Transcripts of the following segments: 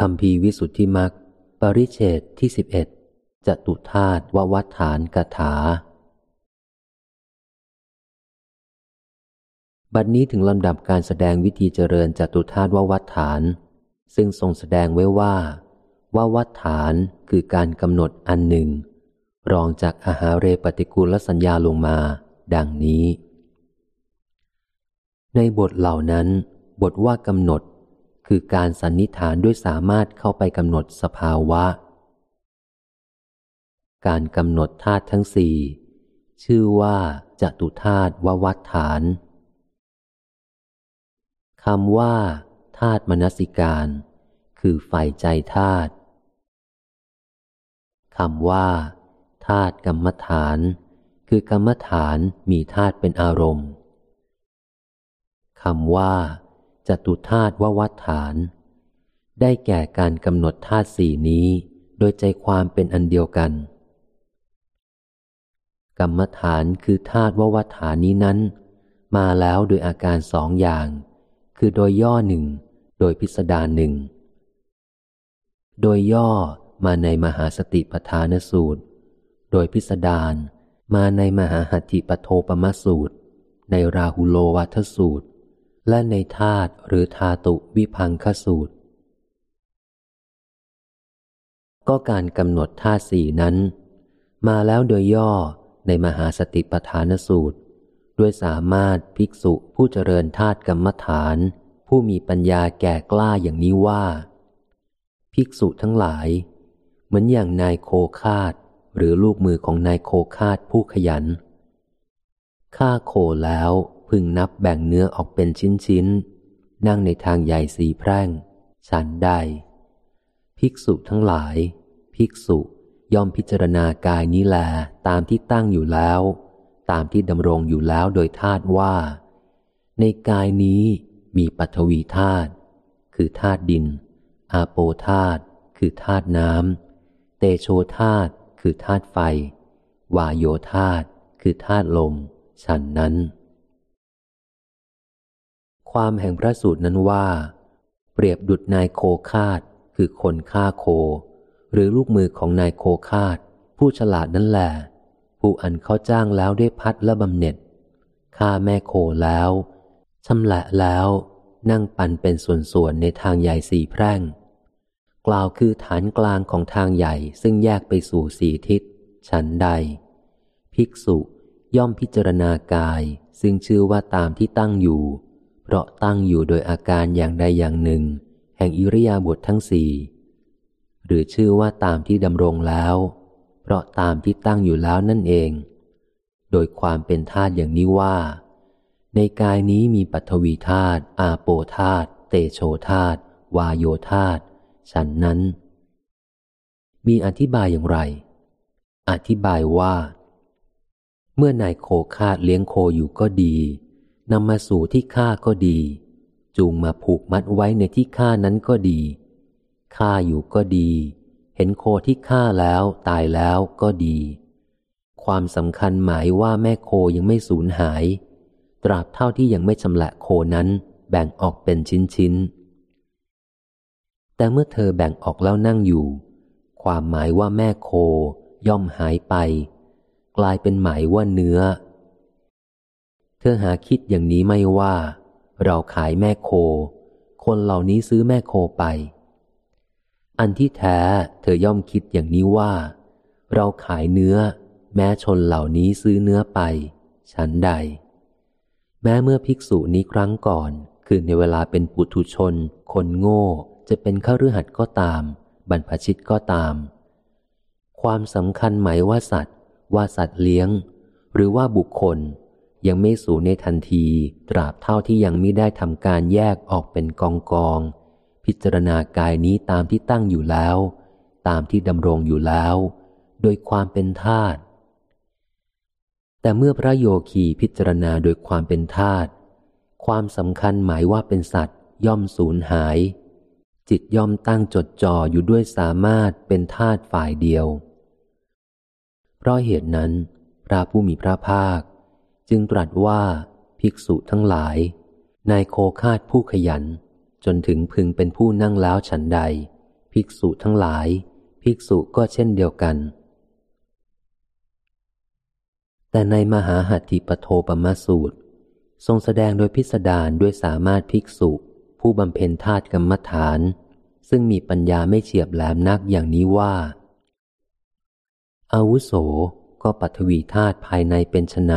คำพีวิสุทธิมักปริเชตที่สิบเอ็ดจตุธาตุววัฏฐานกถา บัดนี้ถึงลำดับการแสดงวิธีเจริญจตุธาตุววัฏฐาน ซึ่งทรงแสดงไว้ว่าววัฏฐานคือการกำหนดอันหนึ่ง รองจากอาหาเรปฏิกูลสัญญาลงมา ดังนี้ ในบทเหล่านั้น บทว่ากำหนด คือการสันนิฐานด้วยสามารถเข้าไปกำหนดสภาวะ การกำหนดธาตุทั้งสี่ชื่อว่าจตุธาตุววัฏฐานคำว่าธาตุมนสิการ คือฝ่ใจธาตุคำว่าธาตุกรรมฐาน คือกรรมฐานมีธาตุเป็นอารมณ์คำว่า จตุธาตุววัฏฐาน ได้แก่การกำหนดธาตุสี่นี้ โดยใจความเป็นอันเดียวกัน กรรมฐานคือธาตุววัฏฐานนี้นั้น มาแล้วโดยอาการสองอย่าง คือโดยย่อหนึ่งโดยพิสดารหนึ่งโดยย่อมาในมหาสติปทานสูตร โดยพิสดารมาในมหาหัตถิปโทปมสูตร ในราหุโลวัทสูตร และในธาตุหรือธาตุวิพังคสูตร ก็การกำหนดธาตุสี่นั้น มาแล้วโดยย่อในมหาสติปทานสูตร ด้วยสามารถภิกษุผู้เจริญธาตุกรรมฐาน ผู้มีปัญญาแก่กล้าอย่างนี้ว่า ภิกษุทั้งหลาย เหมือนอย่างนายโคคาดหรือลูกมือของนายโคคาดผู้ขยันฆ่าโคแล้ว พึงนับแบ่งเนื้อออกเป็นชิ้นๆ นั่งในทางใหญ่สีแพร่ง ฉันได้ภิกษุทั้งหลาย ภิกษุย่อมพิจารณากายนี้แลตามที่ตั้งอยู่แล้ว ตามที่ดำรงอยู่แล้วโดยธาตุว่า ในกายนี้มีปัทวีธาตุคือธาตุดิน อาโปธาตุคือธาตุน้ำเตโชธาตุคือธาตุไฟ วาโยธาตุคือธาตุลม ฉันนั้น ความแห่งพระสูตรนั้นว่า เปรียบดุดนายโคคาดคือคนฆ่าโค หรือลูกมือของนายโคคาดผู้ฉลาดนั่นแหละผู้อันเขาจ้างแล้วได้พัดและบำเหน็จฆ่าแม่โคแล้วชำละแล้วนั่งปันเป็นส่วนๆในทางใหญ่สี่แพร่ง กล่าวคือฐานกลางของทางใหญ่ซึ่งแยกไปสู่สี่ทิศ ฉันใด ภิกษุย่อมพิจารณากายซึ่งชื่อว่าตามที่ตั้งอยู่ ราะตั้งอยู่โดยอาการอย่างใดอย่างหนึ่ง แห่งอิริยาบถททั้งสี่หรือชื่อว่าตามที่ดำรงแล้ว เพราะตามที่ตั้งอยู่แล้วนั่นเอง โดยความเป็นธาตุอย่างนี้ว่า ในกายนี้มีปัทวีธาตุอาโปธาตุเตโชธาตุวาโยธาตุฉันนั้น มีอธิบายอย่างไร อธิบายว่า เมื่อนายโคคาดเลี้ยงโคอยู่ก็ดี นำมาสู่ที่ฆ่าก็ดี จูงมาผูกมัดไว้ในที่ฆ่านั้นก็ดีฆ่าอยู่ก็ดี เห็นโคที่ฆ่าแล้วตายแล้วก็ดี ความสำคัญหมายว่าแม่โคยังไม่สูญหาย ตราบเท่าที่ยังไม่ชำละโคนั้นแบ่งออกเป็นชิ้นๆ แต่เมื่อเธอแบ่งออกแล้วนั่งอยู่ ความหมายว่าแม่โคย่อมหายไป กลายเป็นหมายว่าเนื้อ เธอหาคิดอย่างนี้ไม่ว่า เราขายแม่โค คนเหล่านี้ซื้อแม่โคไป อันที่แท้เธอย่อมคิดอย่างนี้ว่า เราขายเนื้อ แม้ชนเหล่านี้ซื้อเนื้อไป ฉันใด แม้เมื่อภิกษุนี้ครั้งก่อน คือในเวลาเป็นปุถุชน คนโง่ จะเป็นข้ารือหัดก็ตาม บรรพชิตก็ตาม ความสำคัญหมายว่าสัตว์ ว่าสัตว์เลี้ยง หรือว่าบุคคล ยังไม่สูญในทันที ตราบเท่าที่ยังไม่ได้ทำการแยกออกเป็นกองกอง พิจารณากายนี้ตามที่ตั้งอยู่แล้ว ตามที่ดำรงอยู่แล้ว โดยความเป็นธาตุแต่เมื่อพระโยคีพิจารณาโดยความเป็นธาตุความสำคัญหมายว่าเป็นสัตว์ย่อมสูญหาย จิตย่อมตั้งจดจ่ออยู่ด้วยสามารถเป็นธาตุฝ่ายเดียว เพราะเหตุนั้น พระผู้มีพระภาค จึงตรัสว่าภิกษุทั้งหลาย นายโคคาดผู้ขยัน จนถึงพึงเป็นผู้นั่งแล้วฉันใด ภิกษุทั้งหลาย ภิกษุก็เช่นเดียวกัน แต่ในมหาหัตถิปโทปมสูตร ทรงแสดงโดยพิสดารด้วยสามารถภิกษุ ผู้บำเพ็ญธาตุกรรมฐาน ซึ่งมีปัญญาไม่เฉียบแหลมนักอย่างนี้ว่าอาวุโสก็ปัทวีธาตุภายในเป็นไน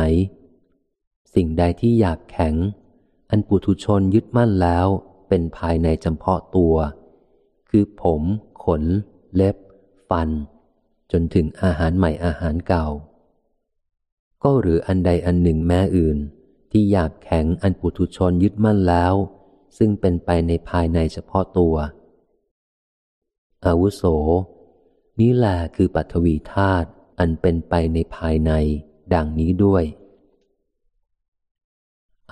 สิ่งใดที่หยาบแข็ง อันปุถุชนยึดมั่นแล้วเป็นภายในจำเพาะตัว คือผม ขน เล็บ ฟัน จนถึงอาหารใหม่อาหารเก่า ก็หรืออันใดอันหนึ่งแม้อื่น ที่หยาบแข็งอันปุถุชนยึดมั่นแล้ว ซึ่งเป็นไปในภายในเฉพาะตัว อาวุโส นี้แหละคือปัทวีธาตุอันเป็นไปในภายใน ดังนี้ด้วย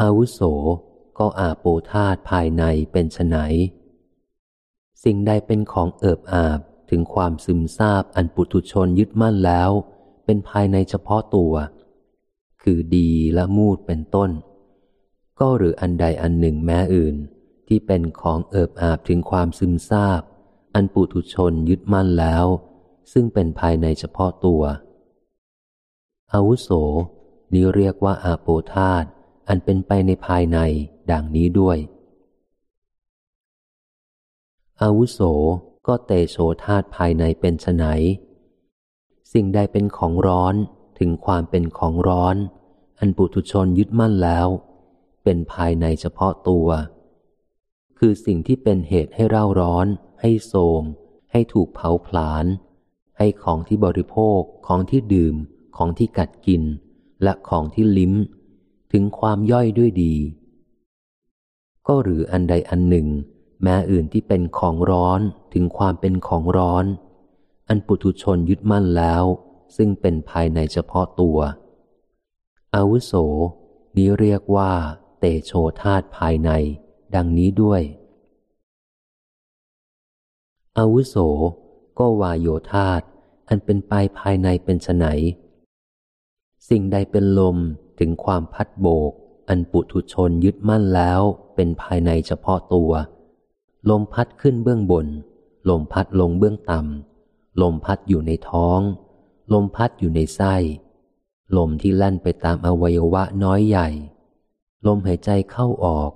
อาวุโสก็อาโปธาตภายในเป็นไนสิ่งใดเป็นของเอิบอาบถึงความซึมซาบอันปุถุชนยึดมั่นแล้ว เป็นภายในเฉพาะตัว คือดีและมูดเป็นต้น ก็หรืออันใดอันหนึ่งแม้อื่น ที่เป็นของเอิบอาบถึงความซึมซาบ อันปุถุชนยึดมั่นแล้ว ซึ่งเป็นภายในเฉพาะตัวอาวุโสนี้เรียกว่าอาโปธาต อันเป็นไปในภายในดังนี้ด้วย อาวุโสก็เตโชธาตภายในเป็นไนสิ่งใดเป็นของร้อนถึงความเป็นของร้อน อันปุถุชนยึดมั่นแล้ว เป็นภายในเฉพาะตัว คือสิ่งที่เป็นเหตุให้เร่าร้อน ให้โสม ให้ถูกเผาผลาญ ให้ของที่บริโภค ของที่ดื่ม ของที่กัดกิน และของที่ลิ้ม ถึงความย่อยด้วยดี ก็หรืออันใดอันหนึ่ง แม้อื่นที่เป็นของร้อนถึงความเป็นของร้อน อันปุถุชนยึดมั่นแล้ว ซึ่งเป็นภายในเฉพาะตัว อาวุโส นี้เรียกว่า เตโชธาตภายใน ดังนี้ด้วย อาวุโส ก็วายโยธาตอันเป็นไปภายในเป็นไนสิ่งใดเป็นลม ถึงความพัดโบก อันปุถุชนยึดมั่นแล้วเป็นภายในเฉพาะตัว ลมพัดขึ้นเบื้องบน ลมพัดลงเบื้องต่ำ ลมพัดอยู่ในท้อง ลมพัดอยู่ในไส้ ลมที่ลั่นไปตามอวัยวะน้อยใหญ่ ลมหายใจเข้าออก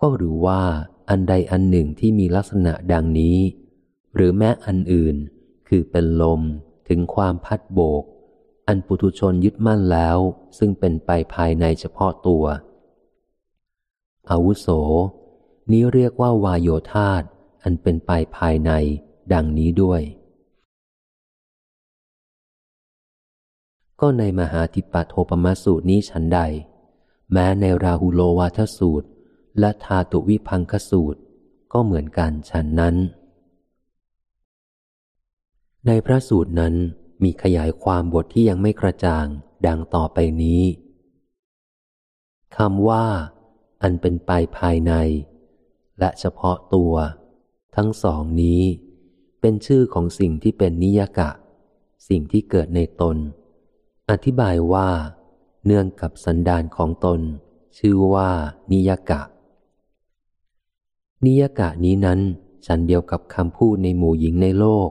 ก็หรือว่าอันใดอันหนึ่งที่มีลักษณะดังนี้ หรือแม้อันอื่นคือเป็นลมถึงความพัดโบก อันปุถุชนยึดมั่นแล้ว ซึ่งเป็นไปภายในเฉพาะตัว อาวุโส นี้เรียกว่าวายโยธาตอันเป็นไปภายใน ดังนี้ด้วย ก็ในมหาทิปโทปมสูตรนี้ฉันใด แม้ในราหุโลวาทสูตร และทาตุวิพังคสูตร ก็เหมือนกันฉันนั้น ในพระสูตรนั้น มีขยายความบทที่ยังไม่กระจ่าง ดังต่อไปนี้คำว่า อันเป็นไปภายใน และเฉพาะตัว ทั้งสองนี้ เป็นชื่อของสิ่งที่เป็นนิยกะ สิ่งที่เกิดในตน อธิบายว่า เนื่องกับสันดานของตน ชื่อว่านิยกะ นิยกะนี้นั้น ฉันเดียวกับคำพูดในหมู่หญิงในโลก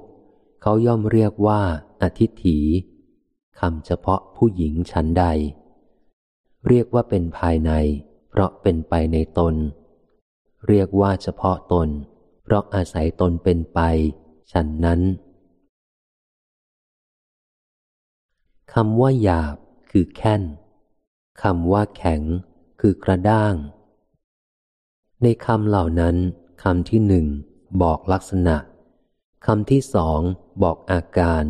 เขาย่อมเรียกว่าอธิถีคำเฉพาะผู้หญิงชั้นใด เรียกว่าเป็นภายใน เพราะเป็นไปในตน เรียกว่าเฉพาะตน เพราะอาศัยตนเป็นไปฉันนั้นคำว่าหยาบคือแค้นคำว่าแข็งคือกระด้าง ในคำเหล่านั้นคำที่หนึ่งบอกลักษณะ คำที่สองบอกอาการ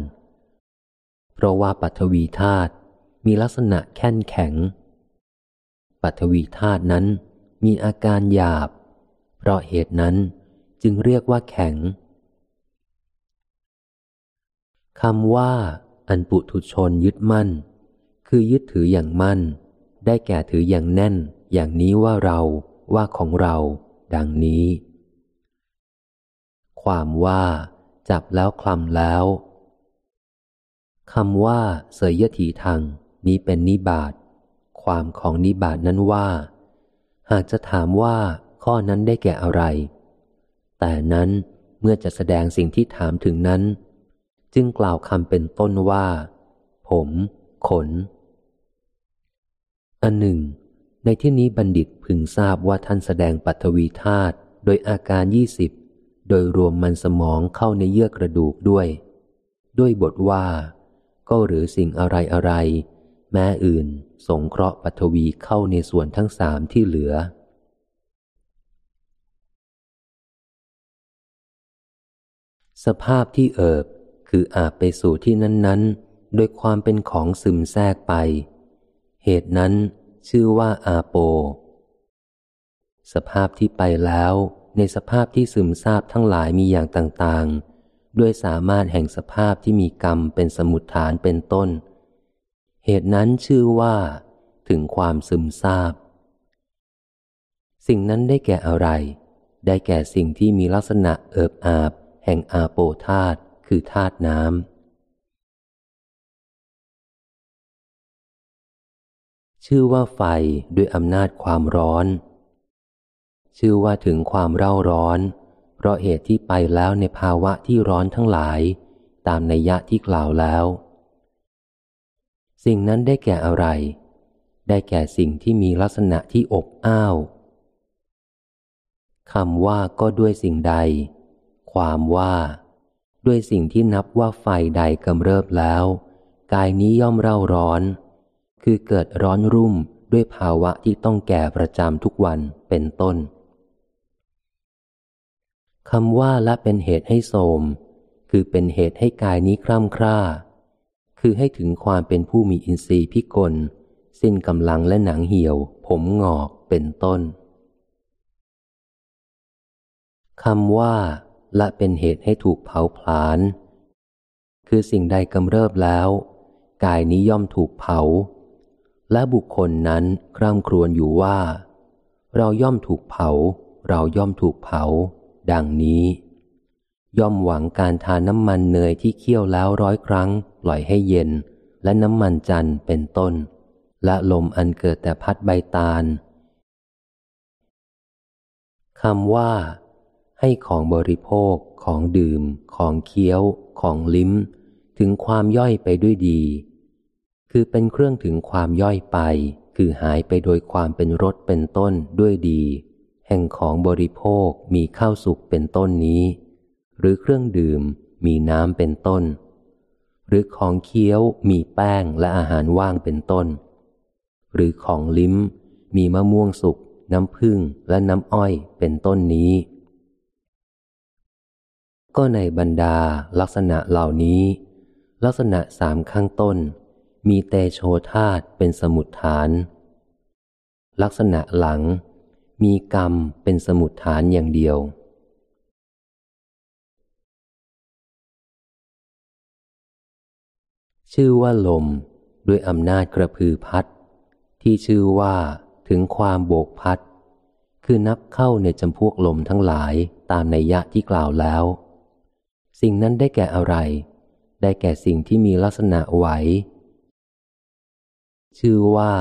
เพราะว่าปัทวีธาตุมีลักษณะแข็งแข็ง ปัทวีธาตุนั้นมีอาการหยาบ เพราะเหตุนั้นจึงเรียกว่าแข็งคำว่า อันปุถุชนยึดมั่น คือยึดถืออย่างมั่น ได้แก่ถืออย่างแน่น อย่างนี้ว่าเราว่าของเรา ดังนี้ ความว่า จับแล้วคลำแล้วคำว่าเสยยถีทางนี้เป็นนิบาตความของนิบาตนั้นว่า หากจะถามว่าข้อนั้นได้แก่อะไร แต่นั้นเมื่อจะแสดงสิ่งที่ถามถึงนั้น จึงกล่าวคำเป็นต้นว่า ผม ขน อันหนึ่ง ในที่นี้บัณฑิตพึงทราบว่าท่านแสดงปัทวีธาตุโดยอาการยี่สิบ โดยรวมมันสมองเข้าในเยื่อกระดูกด้วย ด้วยบทว่า ก็หรือสิ่งอะไรอะไร แม้อื่นสงเคราะห์ปัทวีเข้าในส่วนทั้งสามที่เหลือ สภาพที่เอิบคืออาบไปสู่ที่นั้น ๆ โดยความเป็นของซึมแทรกไป เหตุนั้นชื่อว่าอาโป สภาพที่ไปแล้ว ในสภาพที่ซึมซาบทั้งหลายมีอย่างต่างๆ ด้วยสามารถแห่งสภาพที่มีกรรมเป็นสมุดฐานเป็นต้น เหตุนั้นชื่อว่า ถึงความซึมซาบ สิ่งนั้นได้แก่อะไร ได้แก่สิ่งที่มีลักษณะเอิบอาบ แห่งอาโปธาตคือธาตุน้ำชื่อว่าไฟด้วยอำนาจความร้อน ชื่อว่าถึงความเร่าร้อน เพราะเหตุที่ไปแล้วในภาวะที่ร้อนทั้งหลาย ตามนัยยะที่กล่าวแล้ว สิ่งนั้นได้แก่อะไร ได้แก่สิ่งที่มีลักษณะที่อบอ้าวคำว่าก็ด้วยสิ่งใด ความว่า ด้วยสิ่งที่นับว่าไฟใดกำเริบแล้ว กายนี้ย่อมเร่าร้อน คือเกิดร้อนรุ่มด้วยภาวะที่ต้องแก่ประจำทุกวันเป็นต้น คำว่าละเป็นเหตุให้โสม คือเป็นเหตุให้กายนี้คร่ำคร่า คือให้ถึงความเป็นผู้มีอินทรีย์พิกล สิ้นกำลังและหนังเหี่ยว ผมงอกเป็นต้นคำว่าละเป็นเหตุให้ถูกเผาผลาญคือสิ่งใดกำเริบแล้ว กายนี้ย่อมถูกเผา และบุคคลนั้นคร่ำครวญอยู่ว่า เราย่อมถูกเผา เราย่อมถูกเผา ดังนี้ ย่อมหวังการทานน้ำมันเนยที่เคี่ยวแล้วร้อยครั้ง ปล่อยให้เย็น และน้ำมันจันเป็นต้น และลมอันเกิดแต่พัดใบตาลคำว่า ให้ของบริโภค ของดื่ม ของเคี้ยว ของลิ้ม ถึงความย่อยไปด้วยดี คือเป็นเครื่องถึงความย่อยไป คือหายไปโดยความเป็นรสเป็นต้นด้วยดี แห่งของบริโภคมีข้าวสุกเป็นต้นนี้ หรือเครื่องดื่มมีน้ำเป็นต้น หรือของเคี้ยวมีแป้งและอาหารว่างเป็นต้น หรือของลิ้มมีมะม่วงสุกน้ำผึ้งและน้ำอ้อยเป็นต้นนี้ ก็ในบรรดาลักษณะเหล่านี้ ลักษณะสามข้างต้น มีเตโชธาตเป็นสมุดฐาน ลักษณะหลัง มีกรรมเป็นสมุดฐานอย่างเดียว ชื่อว่าลมด้วยอำนาจกระพือพัด ที่ชื่อว่าถึงความโบกพัด คือนับเข้าในจำพวกลมทั้งหลายตามในยะที่กล่าวแล้ว สิ่งนั้นได้แก่อะไร ได้แก่สิ่งที่มีลักษณะไหว ชื่อว่า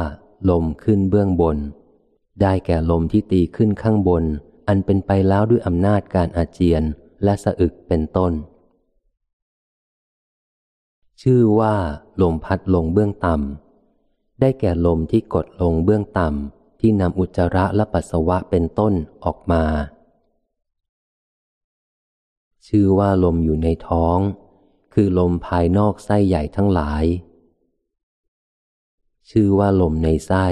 ลมขึ้นเบื้องบน ได้แก่ลมที่ตีขึ้นข้างบน อันเป็นไปแล้วด้วยอำนาจการอาเจียนและสะอึกเป็นต้น ชื่อว่า ลมพัดลงเบื้องต่ำ ได้แก่ลมที่กดลงเบื้องต่ำ ที่นำอุจจาระและปัสสาวะเป็นต้นออกมา ชื่อว่าลมอยู่ในท้อง คือลมภายนอกไส้ใหญ่ทั้งหลาย ชื่อว่าลมในไส้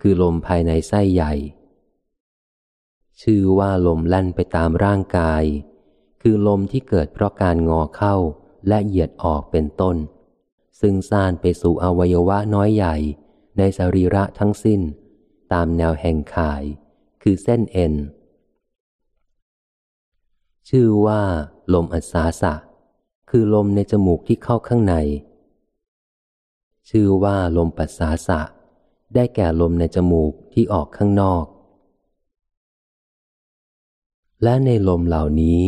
คือลมภายในไส้ใหญ่ ชื่อว่าลมแล่นไปตามร่างกาย คือลมที่เกิดเพราะการงอเข้าและเหยียดออกเป็นต้น ซึ่งซ่านไปสู่อวัยวะน้อยใหญ่ในสรีระทั้งสิ้น ตามแนวแห่งข่าย คือเส้นเอ็น ชื่อว่าลมอัศาสะ คือลมในจมูกที่เข้าข้างใน ชื่อว่าลมปัสสาสะ ได้แก่ลมในจมูกที่ออกข้างนอก และในลมเหล่านี้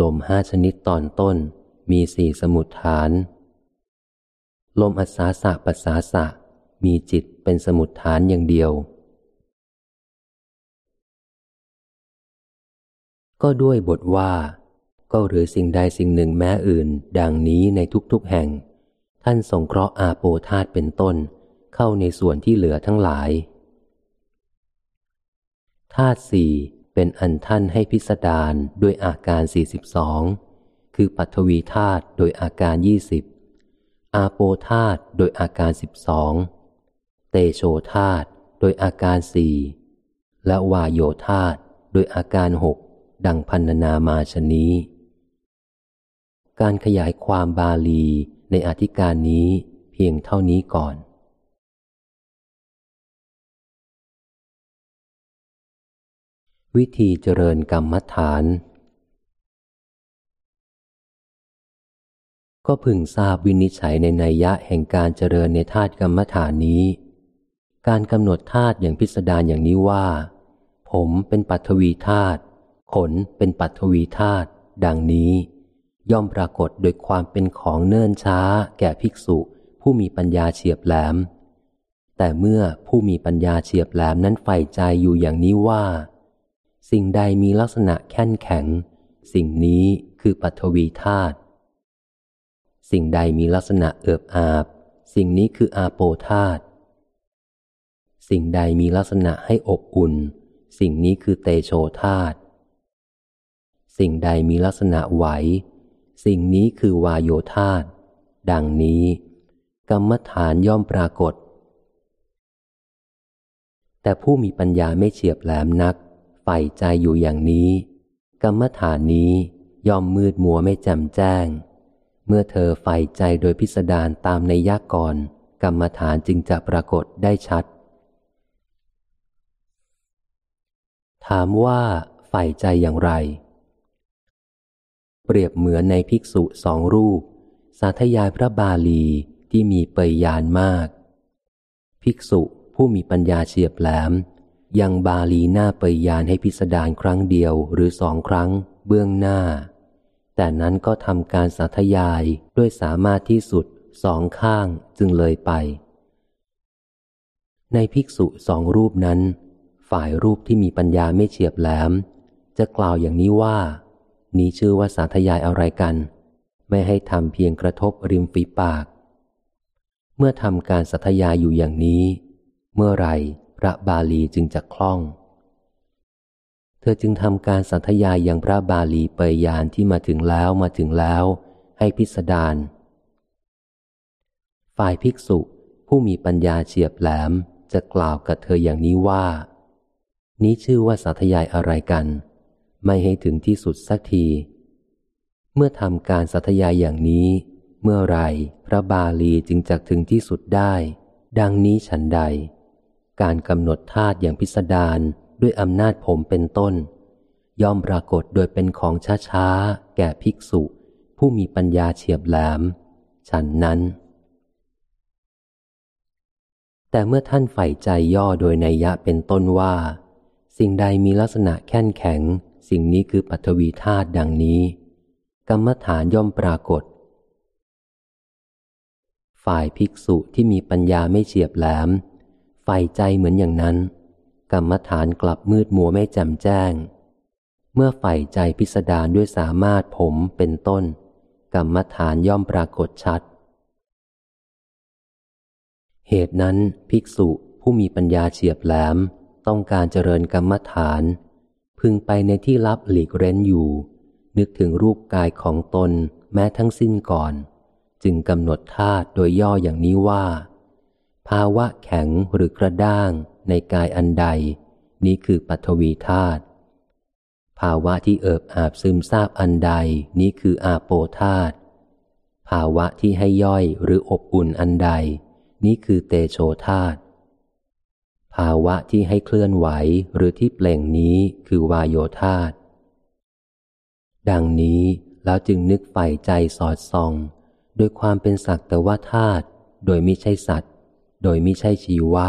ลมห้าชนิดตอนต้นมีสี่สมุดฐาน ลมอัศาสะปัสสาสะมีจิตเป็นสมุดฐานอย่างเดียว ก็ด้วยบทว่า ก็หรือสิ่งใดสิ่งหนึ่งแม้อื่น ดังนี้ในทุกๆแห่ง ท่านสงเคราะห์อาโปธาตเป็นต้น เข้าในส่วนที่เหลือทั้งหลายธาตุสี่เป็นอันท่านให้พิสดารด้วยอาการสี่สิบสองคือปัทวีธาตุโดยอาการยี่สิบอาโปธาตุโดยอาการสิบสองเตโชธาตุโดยอาการสี่และวายโยธาตุโดยอาการหกดังพันนามาชนี้ การขยายความบาลีในอธิการนี้เพียงเท่านี้ก่อน วิธีเจริญกรรมฐาน ก็พึงทราบวินิจฉัยในนัยยะแห่งการเจริญในธาตุกรรมฐานนี้ การกำหนดธาตุอย่างพิสดารอย่างนี้ว่า ผมเป็นปัทวีธาตุขนเป็นปัทวีธาตุดังนี้ ย่อมปรากฏโดยความเป็นของเนิ่นช้า แก่ภิกษุผู้มีปัญญาเฉียบแหลม แต่เมื่อผู้มีปัญญาเฉียบแหลมนั้นใฝ่ใจอยู่อย่างนี้ว่า สิ่งใดมีลักษณะแข็งแข็ง สิ่งนี้คือปัทวีธาตุ สิ่งใดมีลักษณะเอิบอาบ สิ่งนี้คืออาโปธาตุ สิ่งใดมีลักษณะให้อบอุ่น สิ่งนี้คือเตโชธาตุ สิ่งใดมีลักษณะไหว สิ่งนี้คือวายโยธาตดังนี้ กรรมฐานย่อมปรากฏ แต่ผู้มีปัญญาไม่เฉียบแหลมนัก ใฝ่ใจอยู่อย่างนี้ กรรมฐานนี้ย่อมมืดมัวไม่แจ่มแจ้ง เมื่อเธอใฝ่ใจโดยพิสดารตามในยากก่อนกรรมฐานจึงจะปรากฏได้ชัด ถามว่าใฝ่ใจอย่างไร เปรียบเหมือนในภิกษุสองรูป สาธยายพระบาลีที่มีเปยยานมาก ภิกษุผู้มีปัญญาเฉียบแหลม ยังบาลีหน้าเปยยานให้พิสดารครั้งเดียวหรือสองครั้ง เบื้องหน้า แต่นั้นก็ทำการสาธยายด้วยสามารถที่สุดสองข้างจึงเลยไป ในภิกษุสองรูปนั้น ฝ่ายรูปที่มีปัญญาไม่เฉียบแหลม จะกล่าวอย่างนี้ว่า นี้ชื่อว่าสาธยายอะไรกัน ไม่ให้ทำเพียงกระทบริมฝีปาก เมื่อทำการสาธยายอยู่อย่างนี้ เมื่อไร พระบาลีจึงจะคล่อง เธอจึงทำการสาธยายอย่างพระบาลีเปยยานที่มาถึงแล้วมาถึงแล้ว ให้พิสดารฝ่ายภิกษุผู้มีปัญญาเฉียบแหลมจะกล่าวกับเธออย่างนี้ว่า นี้ชื่อว่าสาธยายอะไรกัน ไม่ให้ถึงที่สุดสักที เมื่อทำการสัตยายอย่างนี้ เมื่อไรพระบาลีจึงจะถึงที่สุดได้ ดังนี้ฉันใด การกำหนดธาตุอย่างพิสดารด้วยอำนาจผมเป็นต้น ย่อมปรากฏโดยเป็นของช้าๆ แก่ภิกษุ ผู้มีปัญญาเฉียบแหลม ฉันนั้น แต่เมื่อท่านใฝ่ใจย่อโดยนัยยะเป็นต้นว่า สิ่งใดมีลักษณะแข็งแข็ง สิ่งนี้คือปัทวีธาตุดังนี้ กรรมฐานย่อมปรากฏ ฝ่ายภิกษุที่มีปัญญาไม่เฉียบแหลม ฝ่ายใจเหมือนอย่างนั้น กรรมฐานกลับมืดมัวไม่แจ่มแจ้ง เมื่อฝ่ายใจพิสดารด้วยสามารถผมเป็นต้น กรรมฐานย่อมปรากฏชัด เหตุนั้นภิกษุผู้มีปัญญาเฉียบแหลมต้องการเจริญกรรมฐาน พึงไปในที่ลับหลีกเร้นอยู่ นึกถึงรูปกายของตนแม้ทั้งสิ้นก่อน จึงกำหนดธาตุโดยย่ออย่างนี้ว่า ภาวะแข็งหรือกระด้างในกายอันใด นี้คือปัทวีธาตุภาวะที่เอิบอาบซึมซาบอันใด นี้คืออาโปธาตุภาวะที่ให้ย่อยหรืออบอุ่นอันใด นี้คือเตโชธาตุภาวะที่ให้เคลื่อนไหวหรือที่เปล่งนี้คือวายโยธาตดังนี้แล้วจึงนึกใฝ่ใจสอดส่อง โดยความเป็นสักแต่ว่าธาตุโดยมิใช่สัตว์ โดยมิใช่ชีวะ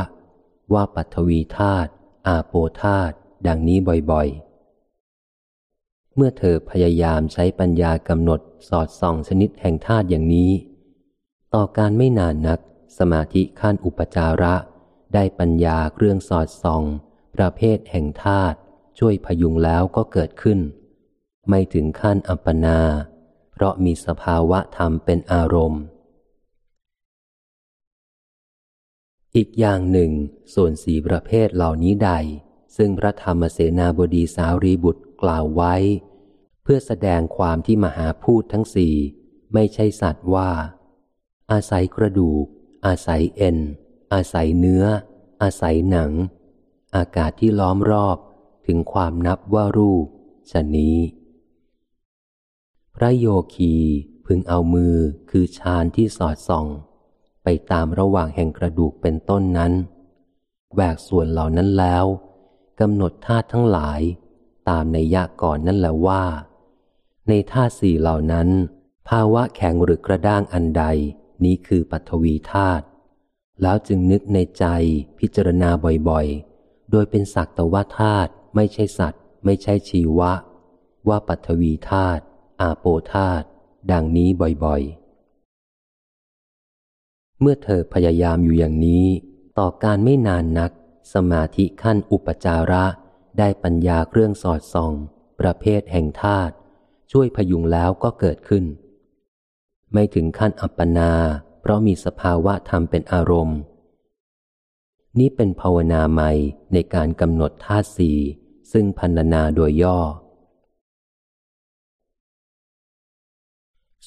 ว่าปัทวีธาตุอาโปธาตุดังนี้บ่อยๆ เมื่อเธอพยายามใช้ปัญญากำหนดสอดส่องชนิดแห่งธาตุอย่างนี้ ต่อการไม่นานนักสมาธิขั้นอุปจาระ ได้ปัญญาเครื่องสอดส่อง ประเภทแห่งธาตุช่วยพยุงแล้วก็เกิดขึ้น ไม่ถึงขั้นอัปปนา เพราะมีสภาวะธรรมเป็นอารมณ์ อีกอย่างหนึ่ง ส่วนสีประเภทเหล่านี้ใด ซึ่งพระธรรมเสนาบดีสารีบุตรกล่าวไว้ เพื่อแสดงความที่มหาพูดทั้งสี่ไม่ใช่สัตว์ว่า อาศัยกระดูก อาศัยเอ็น อาศัยเนื้อ อาศัยหนัง อากาศที่ล้อมรอบถึงความนับว่ารูปชนี้ พระโยคีพึงเอามือคือชานที่สอดส่อง ไปตามระหว่างแห่งกระดูกเป็นต้นนั้นแหวกส่วนเหล่านั้นแล้วกำหนดธาตุทั้งหลาย ตามในยะก่อนนั่นแหละว่า ในธาตุสี่เหล่านั้น ภาวะแข็งหรือกระด้างอันใดนี้คือปัทวีธาตุแล้วจึงนึกในใจพิจารณาบ่อยๆ โดยเป็นสักตวธาตุไม่ใช่สัตว์ ไม่ใช่ชีวะ ว่าปัทวีธาตุอาโปธาตุดังนี้บ่อยๆ เมื่อเธอพยายามอยู่อย่างนี้ ต่อการไม่นานนัก สมาธิขั้นอุปจาระ ได้ปัญญาเครื่องสอดส่อง ประเภทแห่งธาตุช่วยพยุงแล้วก็เกิดขึ้น ไม่ถึงขั้นอัปปนา เพราะมีสภาวะธรรมเป็นอารมณ์ นี่เป็นภาวนาใหม่ในการกำหนดธาตุสี่ซึ่งพันนาโดยย่อ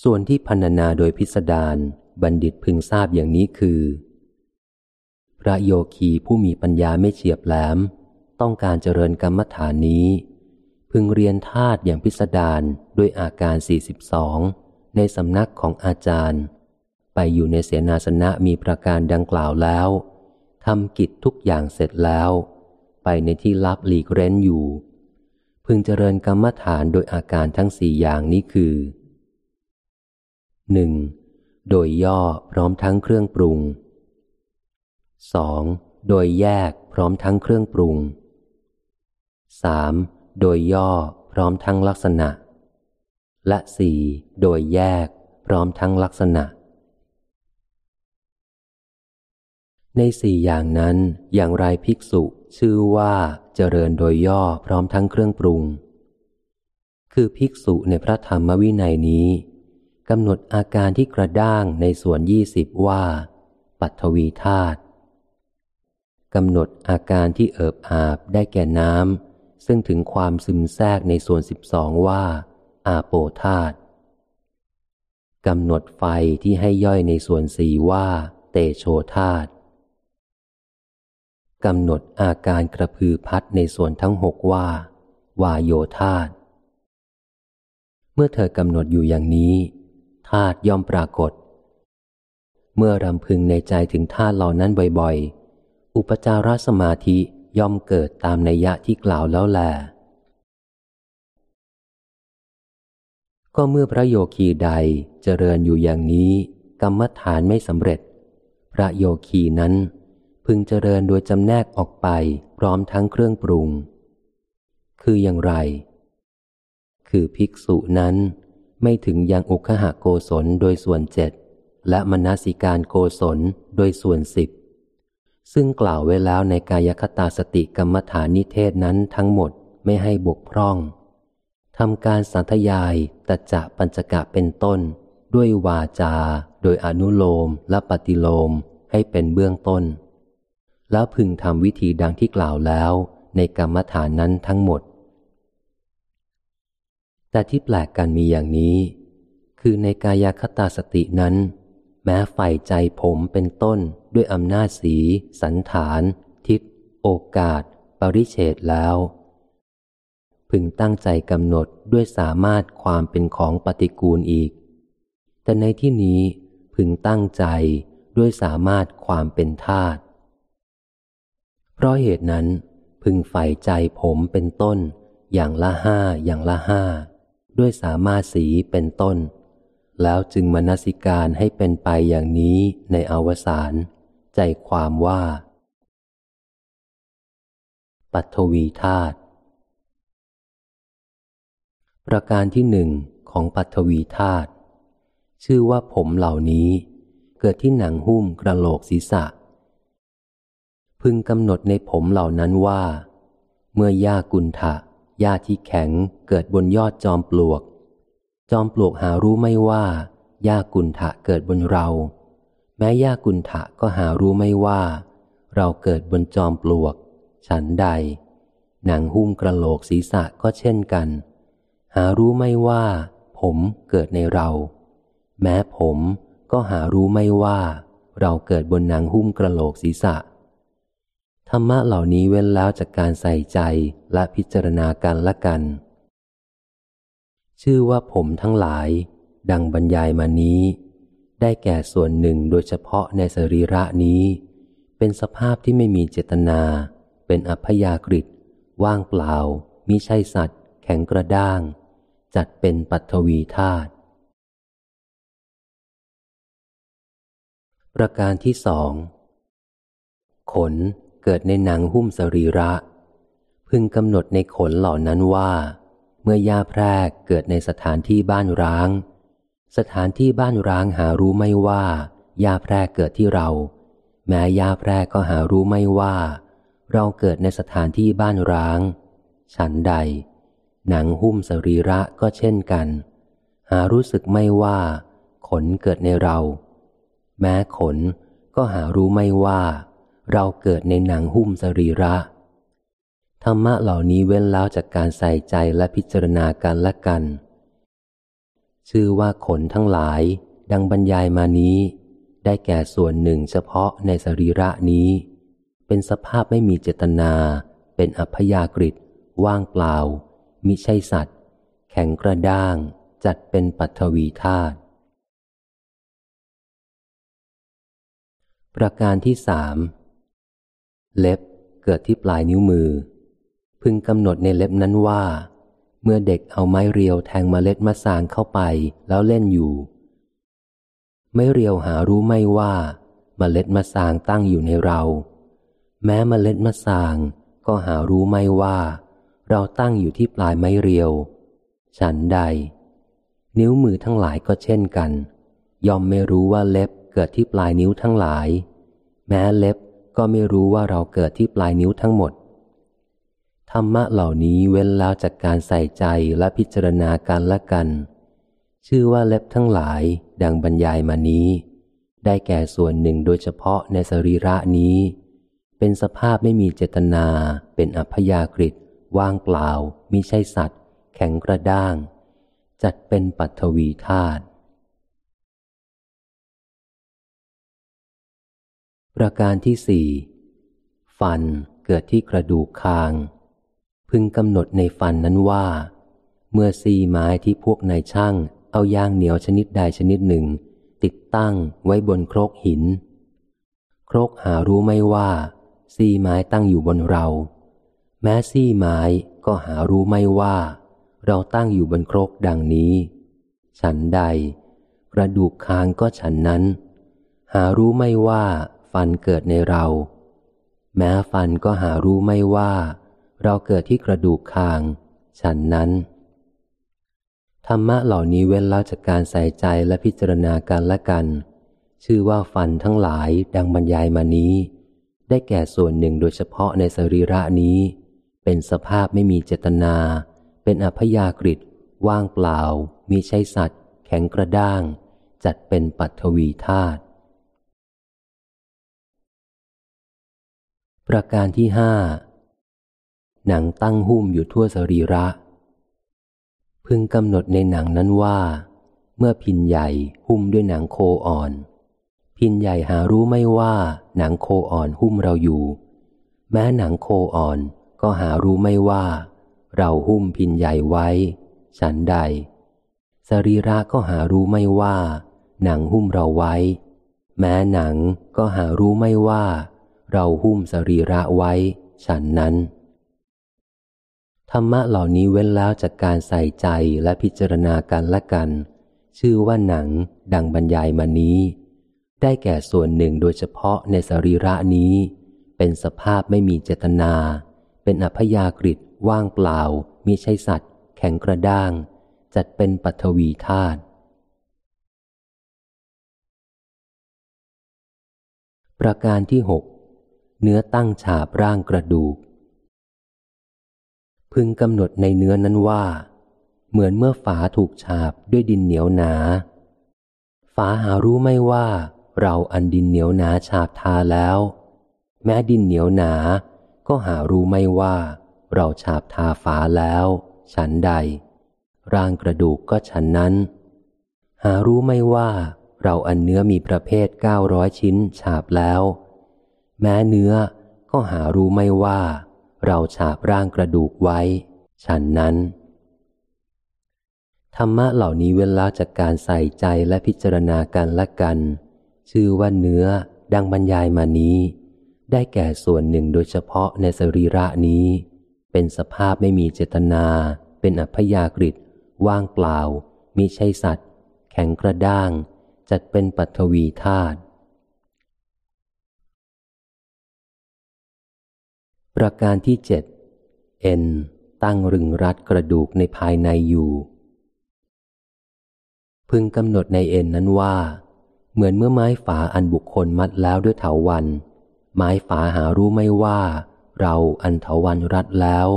ส่วนที่พันนาโดยพิสดาร บัณฑิตพึงทราบอย่างนี้คือ พระโยคีผู้มีปัญญาไม่เฉียบแหลม ต้องการเจริญกรรมฐานนี้ พึงเรียนธาตุอย่างพิสดารด้วยอาการ 42 ในสำนักของอาจารย์ ไปอยู่ในเสนาสนะมีประการดังกล่าวแล้วทำกิจทุกอย่างเสร็จแล้ว ไปในที่ลับหลีกเร้นอยู่ พึงเจริญกรรมฐานโดยอาการทั้งสี่อย่างนี้คือหนึ่ง โดยย่อพร้อมทั้งเครื่องปรุงสองโดยแยกพร้อมทั้งเครื่องปรุงสามโดยย่อพร้อมทั้งลักษณะ และสี่โดยแยกพร้อมทั้งลักษณะ ในสี่อย่างนั้นอย่างไรภิกษุชื่อว่าเจริญโดยย่อพร้อมทั้งเครื่องปรุง คือภิกษุในพระธรรมวินัยนี้ กำหนดอาการที่กระด้างในส่วนยี่สิบว่า ปัทวีธาตุกำหนดอาการที่เอิบอาบได้แก่น้ำซึ่งถึงความซึมแทรกในส่วนสิบสองว่า อาโปธาตุกำหนดไฟที่ให้ย่อยในส่วนสีว่า เตโชธาตุกำหนดอาการกระพือพัดในส่วนทั้งหกว่า วาโยธาตเมื่อเธอกำหนดอยู่อย่างนี้ ธาตุย่อมปรากฏ เมื่อรำพึงในใจถึงธาตุเหล่านั้นบ่อยๆ อุปจารสมาธิย่อมเกิดตามนัยยะที่กล่าวแล้วแล ก็เมื่อพระโยคีใดเจริญอยู่อย่างนี้ กรรมฐานไม่สำเร็จ พระโยคีนั้น พึงเจริญโดยจำแนกออกไปพร้อมทั้งเครื่องปรุง คืออย่างไร คือภิกษุนั้น ไม่ถึงยังอุคหะโกศลโดยส่วนเจ็ดและมนสิการโกศลโดยส่วนสิบซึ่งกล่าวไว้แล้วในกายคตาสติกรรมฐานนิเทศนั้นทั้งหมดไม่ให้บกพร่องทำการสัทยายตัจะปัญจกะเป็นต้น ด้วยวาจา โดยอนุโลมและปฏิโลมให้เป็นเบื้องต้น แล้วพึงทำวิธีดังที่กล่าวแล้วในกรรมฐานนั้นทั้งหมด แต่ที่แปลกกันมีอย่างนี้ คือในกายคตาสตินั้น แม้ใฝ่ใจผมเป็นต้นด้วยอำนาจสี สันฐาน ทิศ โอกาส ปริเฉดแล้ว พึงตั้งใจกำหนดด้วยสามารถความเป็นของปฏิกูลอีก แต่ในที่นี้พึงตั้งใจด้วยสามารถความเป็นธาตุเพราะเหตุนั้นพึงใฝ่ใจผมเป็นต้นอย่างละห้าอย่างละห้า ด้วยสามารถสีเป็นต้น แล้วจึงมนสิการให้เป็นไปอย่างนี้ในอวสานใจความว่า ปัทวีธาตุประการที่หนึ่งของปัทวีธาตุชื่อว่าผมเหล่านี้ เกิดที่หนังหุ้มกระโหลกศีรษะ พึงกำหนดในผมเหล่านั้นว่า เมื่อยากุณฑะ หญ้าที่แข็งเกิดบนยอดจอมปลวก จอมปลวกหารู้ไม่ว่าหญ้ากุนทะเกิดบนเรา แม้หญ้ากุนทะก็หารู้ไม่ว่า เราเกิดบนจอมปลวก ฉันใด หนังหุ้มกระโหลกศีรษะก็เช่นกัน หารู้ไม่ว่า ผมเกิดในเรา แม้ผมก็หารู้ไม่ว่า เราเกิดบนหนังหุ้มกระโหลกศีรษะ รรมะเหล่านี้เว้นแล้วจากการใส่ใจและพิจารณากันละกัน ชื่อว่าผมทั้งหลาย ดังบรรยายมานี้ ได้แก่ส่วนหนึ่งโดยเฉพาะในสรีระนี้ เป็นสภาพที่ไม่มีเจตนา เป็นอัพยากฤิว่างเปล่ามิใช่สัตว์ แข็งกระด้าง จัดเป็นปัทวีธาตุประการที่สองขน เกิดในหนังหุ้มสรีระ พึงกำหนดในขนเหล่านั้นว่า เมื่อยาแพรกเกิดในสถานที่บ้านร้าง สถานที่บ้านร้างหารู้ไม่ว่ายาแพรกเกิดที่เรา แม้ยาแพรกก็หารู้ไม่ว่า เราเกิดในสถานที่บ้านร้าง ฉันใด หนังหุ้มสรีระก็เช่นกัน หารู้สึกไม่ว่า ขนเกิดในเรา แม้ขนก็หารู้ไม่ว่า เราเกิดในหนังหุ้มสรีระ ธรรมะเหล่านี้เว้นแล้วจากการใส่ใจและพิจารณากันและกัน ชื่อว่าขนทั้งหลาย ดังบรรยายมานี้ ได้แก่ส่วนหนึ่งเฉพาะในสรีระนี้ เป็นสภาพไม่มีเจตนา เป็นอัพยากฤิว่างเปล่า มิใช่สัตว์ แข็งกระด้าง จัดเป็นปัทวีธาตุประการที่สาม เล็บเกิดที่ปลายนิ้วมือ พึงกำหนดในเล็บนั้นว่า เมื่อเด็กเอาไม้เรียวแทงมเมล็ดมะสางเข้าไปแล้วเล่นอยู่ ไม่เรียวหารู้ไม่ว่าเมล็ดมะสางตั้งอยู่ในเรา แม้เมล็ดมะสางก็หารู้ไม่ว่า เราตั้งอยู่ที่ปลายไม้เรียว ฉันใด นิ้วมือทั้งหลายก็เช่นกัน ยอมไม่รู้ว่าเล็บเกิดที่ปลายนิ้วทั้งหลาย แม้เล็บ ก็ไม่รู้ว่าเราเกิดที่ปลายนิ้วทั้งหมด ธรรมะเหล่านี้เว้นแล้วจากการใส่ใจและพิจารณาการละกัน ชื่อว่าเล็บทั้งหลายดังบรรยายมานี้ ได้แก่ส่วนหนึ่งโดยเฉพาะในสรีระนี้ เป็นสภาพไม่มีเจตนา เป็นอัพยากฤิตว่างเปล่ามิใช่สัตว์ แข็งกระด้าง จัดเป็นปัทวีธาตุ ประการที่สี่ฟันเกิดที่กระดูกคาง พึงกำหนดในฟันนั้นว่า เมื่อซีไม้ที่พวกนายช่างเอายางเหนียวชนิดใดชนิดหนึ่ง ติดตั้งไว้บนโครกหินโครกหารู้ไม่ว่า ซีไม้ตั้งอยู่บนเรา แม้ซี่ไม้ก็หารู้ไม่ว่า เราตั้งอยู่บนโครกดังนี้ ฉันใด กระดูกคางก็ฉันนั้น หารู้ไม่ว่า ฟันเกิดในเรา แม้ฟันก็หารู้ไม่ว่า เราเกิดที่กระดูกคาง ฉันนั้น ธรรมะเหล่านี้เว้นแล้วจากการใส่ใจและพิจารณากันและกัน ชื่อว่าฟันทั้งหลายดังบรรยายมานี้ ได้แก่ส่วนหนึ่งโดยเฉพาะในสรีระนี้ เป็นสภาพไม่มีเจตนา เป็นอพยากฤิตว่างเปล่า มีใช้สัตว์ แข็งกระด้าง จัดเป็นปัทวีธาตุ ประการที่ห้าหนังตั้งหุ้มอยู่ทั่วสรีระ พึงกำหนดในหนังนั้นว่า เมื่อพินใหญ่หุ้มด้วยหนังโคอ่อน พินใหญ่หารู้ไม่ว่า หนังโคอ่อนหุ้มเราอยู่ แม้หนังโคอ่อนก็หารู้ไม่ว่า เราหุ้มพินใหญ่ไว้ ฉันใด สรีระก็หารู้ไม่ว่า หนังหุ้มเราไว้ แม้หนังก็หารู้ไม่ว่า เราหุ้มสรีระไว้ฉันนั้น ธรรมะเหล่านี้เว้นแล้วจากการใส่ใจและพิจารณากันและกัน ชื่อว่าหนังดังบรรยายมานี้ ได้แก่ส่วนหนึ่งโดยเฉพาะในสรีระนี้ เป็นสภาพไม่มีเจตนา เป็นอพยากฤิตว่างเปล่ามีใช่สัตว์ แข็งกระด้าง จัดเป็นปัทวีธาตุประการที่หก เนื้อตั้งฉาบร่างกระดูก พึงกำหนดในเนื้อนั้นว่า เหมือนเมื่อฝาถูกฉาบด้วยดินเหนียวหนา ฝาหารู้ไม่ว่า เราอันดินเหนียวหนาฉาบทาแล้ว แม้ดินเหนียวหนา ก็หารู้ไม่ว่า เราฉาบทาฝาแล้ว ฉันใด ร่างกระดูกก็ฉันนั้น หารู้ไม่ว่าเราอันเนื้อมีประเภทเก้าร้อยชิ้นฉาบแล้ว แม้เนื้อก็หารู้ไม่ว่า เราฉาบร่างกระดูกไว้ ฉันนั้น ธรรมะเหล่านี้เว้นละจากการใส่ใจและพิจารณากันและกัน ชื่อว่าเนื้อดังบรรยายมานี้ ได้แก่ส่วนหนึ่งโดยเฉพาะในสรีระนี้ เป็นสภาพไม่มีเจตนา เป็นอัพยากฤิตว่างเปล่ามิใช่สัตว์ แข็งกระด้าง จัดเป็นปัทวีธาตุ ประการที่เจ็ดเอ็นตั้งรึงรัดกระดูกในภายในอยู่ พึงกำหนดในเอ็นนั้นว่า เหมือนเมื่อไม้ฝาอันบุคคลมัดแล้วด้วยเถาวัน ไม้ฝาหารู้ไม่ว่า เราอันเถาวันรัดแล้ว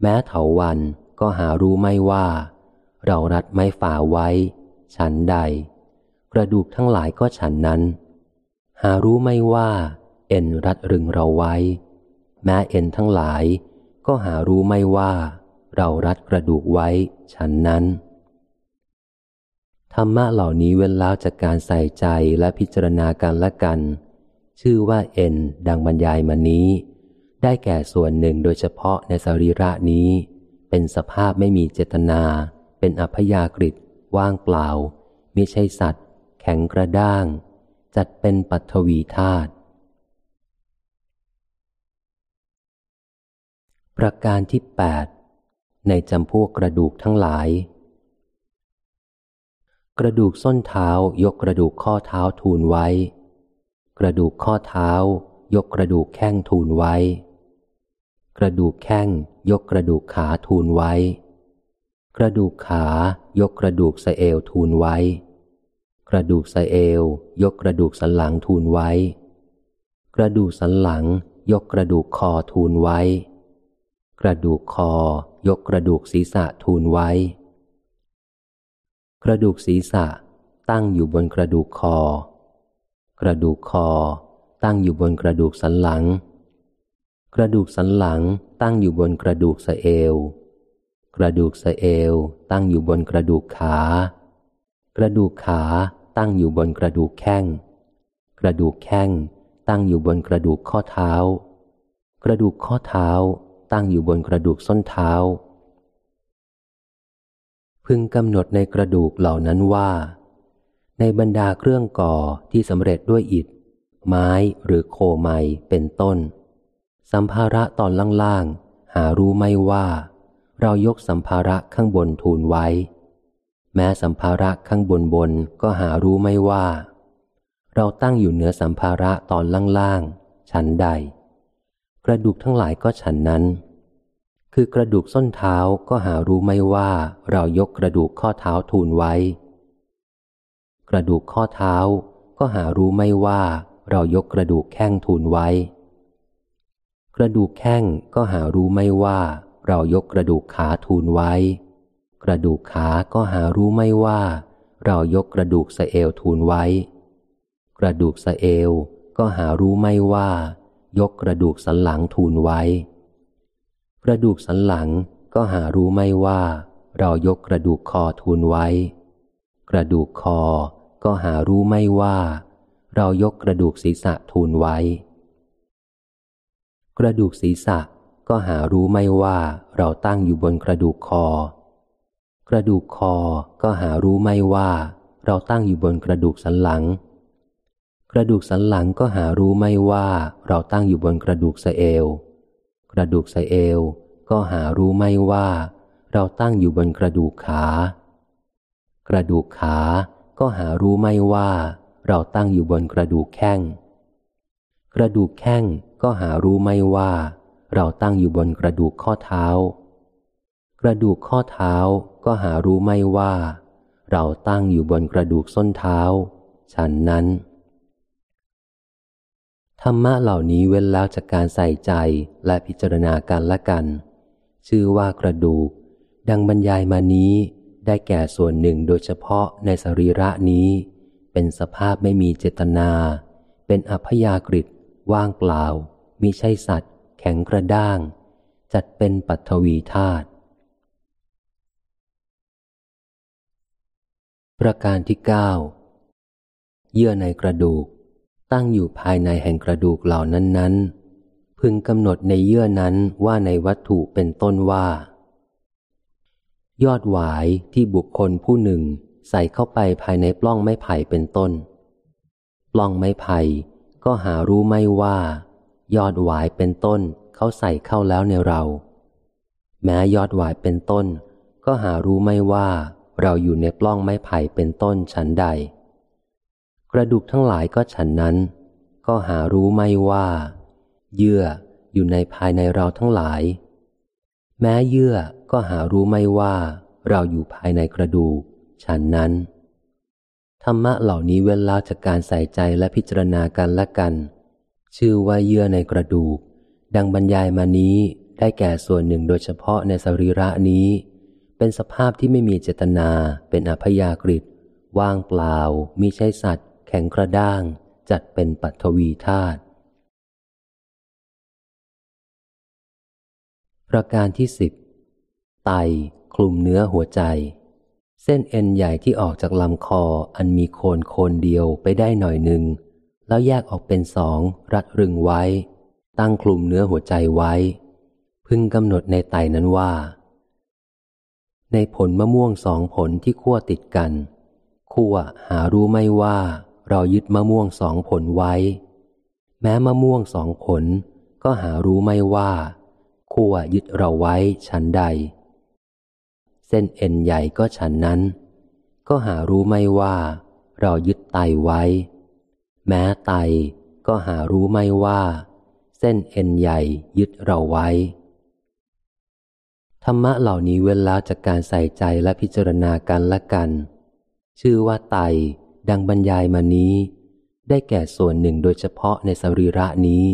แม้เถาวันก็หารู้ไม่ว่า เรารัดไม้ฝาไว้ ฉันใด กระดูกทั้งหลายก็ฉันนั้น หารู้ไม่ว่า เอ็นรัดรึงเราไว้ แม้เอ็นทั้งหลาย ก็หารู้ไม่ว่า เรารัดกระดูกไว้ฉันนั้น ธรรมะเหล่านี้เว้นแล้วจากการใส่ใจและพิจารณากันและกัน ชื่อว่าเอ็นดังบรรยายมานี้ ได้แก่ส่วนหนึ่งโดยเฉพาะในสรีระนี้ เป็นสภาพไม่มีเจตนา เป็นอัพยากฤิตว่างเปล่ามิใช่สัตว์ แข็งกระด้าง จัดเป็นปัทวีธาตุ ประการที่แปดในจำพวกกระดูกทั้งหลาย กระดูกส้นเท้ายกกระดูกข้อเท้าทูลไว้ กระดูกข้อเท้า ยกกระดูกแข้งทูลไว้ กระดูกแข้ง ยกกระดูกขาทูลไว้ กระดูกขายกกระดูกสะเอวทูลไว้ กระดูกสะเอว ยกกระดูกสันหลังทูลไว้ กระดูกสันหลัง ยกกระดูกคอทูลไว้ กระดูกคอ ยกกระดูกศีรษะทูลไว้ กระดูกศีรษะตั้งอยู่บนกระดูกคอ กระดูกคอ ตั้งอยู่บนกระดูกสันหลัง กระดูกสันหลังตั้งอยู่บนกระดูกสะเอว กระดูกสะเอวตั้งอยู่บนกระดูกขา กระดูกขาตั้งอยู่บนกระดูกแข้ง กระดูกแข้งตั้งอยู่บนกระดูกข้อเท้า กระดูกข้อเท้า ตั้งอยู่บนกระดูกส้นเท้า พึงกำหนดในกระดูกเหล่านั้นว่า ในบรรดาเครื่องก่อที่สำเร็จด้วยอิฐ ไม้หรือโคไมเป็นต้น สัมภาระตอนล่างๆหารู้ไม่ว่า เรายกสัมภาระข้างบนทูลไว้ แม้สัมภาระข้างบนบนก็หารู้ไม่ว่า เราตั้งอยู่เหนือสัมภาระตอนล่างๆชั้นใด กระดูกทั้งหลายก็ฉันนั้น คือกระดูกส้นเท้าก็หารู้ไม่ว่าเรายกกระดูกข้อเท้าทูลไว้ กระดูกข้อเท้าก็หารู้ไม่ว่าเรายกกระดูกแข้งทูลไว้ กระดูกแข้งก็หารู้ไม่ว่าเรายกกระดูกขาทูลไว้ กระดูกขาก็หารู้ไม่ว่า เรายกกระดูกสะเอวทูลไว้ กระดูกสะเอวก็หารู้ไม่ว่า ยกกระดูกสันหลังทูลไว้ กระดูกสันหลังก็หารู้ไม่ว่า เรายกกระดูกคอทูลไว้ กระดูกคอก็หารู้ไม่ว่า เรายกกระดูกศีรษะทูลไว้ กระดูกศีรษะก็หารู้ไม่ว่าเราตั้งอยู่บนกระดูกคอ กระดูกคอก็หารู้ไม่ว่า เราตั้งอยู่บนกระดูกสันหลัง กระดูกสันหลังก็หารู้ไม่ว่าเราตั้งอยู่บนกระดูกสะเอว กระดูกสะเอวก็หารู้ไม่ว่า เราตั้งอยู่บนกระดูกขา กระดูกขา ก็หารู้ไม่ว่า เราตั้งอยู่บนกระดูกแข้ง กระดูกแข้งก็หารู้ไม่ว่า เราตั้งอยู่บนกระดูกข้อเท้า กระดูกข้อเท้าก็หารู้ไม่ว่า เราตั้งอยู่บนกระดูกส้นเท้า ฉันนั้น ธรรมะเหล่านี้เว้นแล้วจากการใส่ใจและพิจารณากันละกัน ชื่อว่ากระดูก ดังบรรยายมานี้ได้แก่ส่วนหนึ่งโดยเฉพาะในสรีระนี้ เป็นสภาพไม่มีเจตนา เป็นอัพยากฤิว่างเปล่ามิใช่สัตว์ แข็งกระด้าง จัดเป็นปัทวีธาตุประการที่เก้าเยื่อในกระดูก ตั้งอยู่ภายในแห่งกระดูกเหล่านั้น ๆ พึงกำหนดในเยื่อนั้นว่าในวัตถุเป็นต้นว่า ยอดหวายที่บุคคลผู้หนึ่งใส่เข้าไปภายในปล้องไม้ไผ่เป็นต้น ปล้องไม้ไผ่ก็หารู้ไม่ว่า ยอดหวายเป็นต้นเขาใส่เข้าแล้วในเรา แม้ยอดหวายเป็นต้น ก็หารู้ไม่ว่าเราอยู่ในปล้องไม้ไผ่เป็นต้นฉันใด กระดูกทั้งหลายก็ฉันนั้น ก็หารู้ไม่ว่า เยื่ออยู่ในภายในเราทั้งหลาย แม้เยื่อก็หารู้ไม่ว่า เราอยู่ภายในกระดูกฉันนั้น ธรรมะเหล่านี้เว้นแล้วจากการใส่ใจและพิจารณากันและกัน ชื่อว่าเยื่อในกระดูก ดังบรรยายมานี้ได้แก่ส่วนหนึ่งโดยเฉพาะในสรีระนี้ เป็นสภาพที่ไม่มีเจตนา เป็นอพยากฤิว่างเปล่ามิใช่สัตว์ แข็งกระด้างจัดเป็นปัทวีธาตุประการที่สิบไตคลุมเนื้อหัวใจ เส้นเอ็นใหญ่ที่ออกจากลำคออันมีโคนโคนเดียวไปได้หน่อยหนึ่ง แล้วแยกออกเป็นสองรัดรึงไว้ ตั้งคลุมเนื้อหัวใจไว้ พึงกำหนดในไตนั้นว่า ในผลมะม่วงสองผลที่คั่วติดกัน คั่วหารู้ไม่ว่า เรายึดมะม่วงสองผลไว้ แม้มะม่วงสองผลก็หารู้ไม่ว่าคั่วยึดเราไว้ฉันใด เส้นเอ็นใหญ่ก็ฉันนั้น ก็หารู้ไม่ว่า เรายึดไตไว้ แม้ไตก็หารู้ไม่ว่า เส้นเอ็นใหญ่ยึดเราไว้ ธรรมะเหล่านี้เว้นแล้วจากการใส่ใจและพิจารณากันและกัน ชื่อว่าไต ดังบรรยายมานี้ ได้แก่ส่วนหนึ่งโดยเฉพาะในสรีระนี้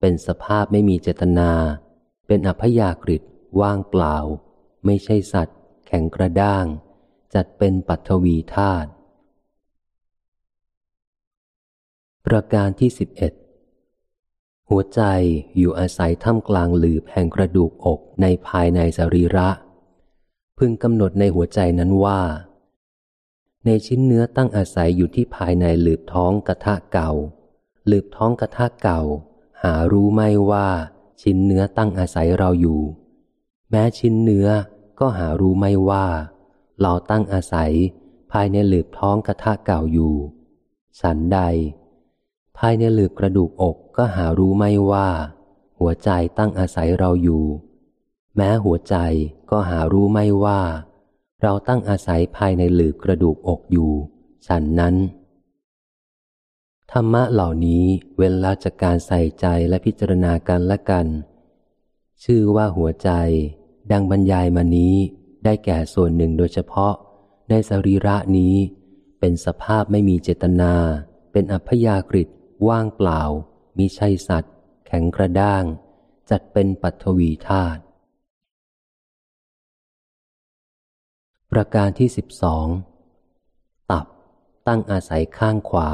เป็นสภาพไม่มีเจตนา เป็นอพยากฤิว่างเปล่า ไม่ใช่สัตว์ แข็งกระด้าง จัดเป็นปัทวีธาตุประการที่สิบเอ็ดหัวใจอยู่อาศัยท่ามกลางหลืบแห่งกระดูกอกในภายในสรีระ พึงกำหนดในหัวใจนั้นว่า ในชิ้นเนื้อตั้งอาศัยอยู่ที่ภายในหลืบท้องกระทะเก่า หลืบท้องกระทะเก่า หารู้ไม่ว่า ชิ้นเนื้อตั้งอาศัยเราอยู่ แม้ชิ้นเนื้อก็หารู้ไม่ว่า เราตั้งอาศัย ภายในหลืบท้องกระทะเก่าอยู่ สันใด ภายในหลืบกระดูกอกก็หารู้ไม่ว่า หัวใจตั้งอาศัยเราอยู่ แม้หัวใจก็หารู้ไม่ว่า เราตั้งอาศัยภายในหลืบกระดูกอกอยู่ฉันนั้น ธรรมะเหล่านี้เว้นละจากการใส่ใจและพิจารณากันและกัน ชื่อว่าหัวใจ ดังบรรยายมานี้ได้แก่ส่วนหนึ่งโดยเฉพาะ ในสรีระนี้ เป็นสภาพไม่มีเจตนา เป็นอัพยากฤิว่างเปล่ามิใช่สัตว์ แข็งกระด้าง จัดเป็นปัทวีธาตุ ประการที่สิบสองตับตั้งอาศัยข้างขวา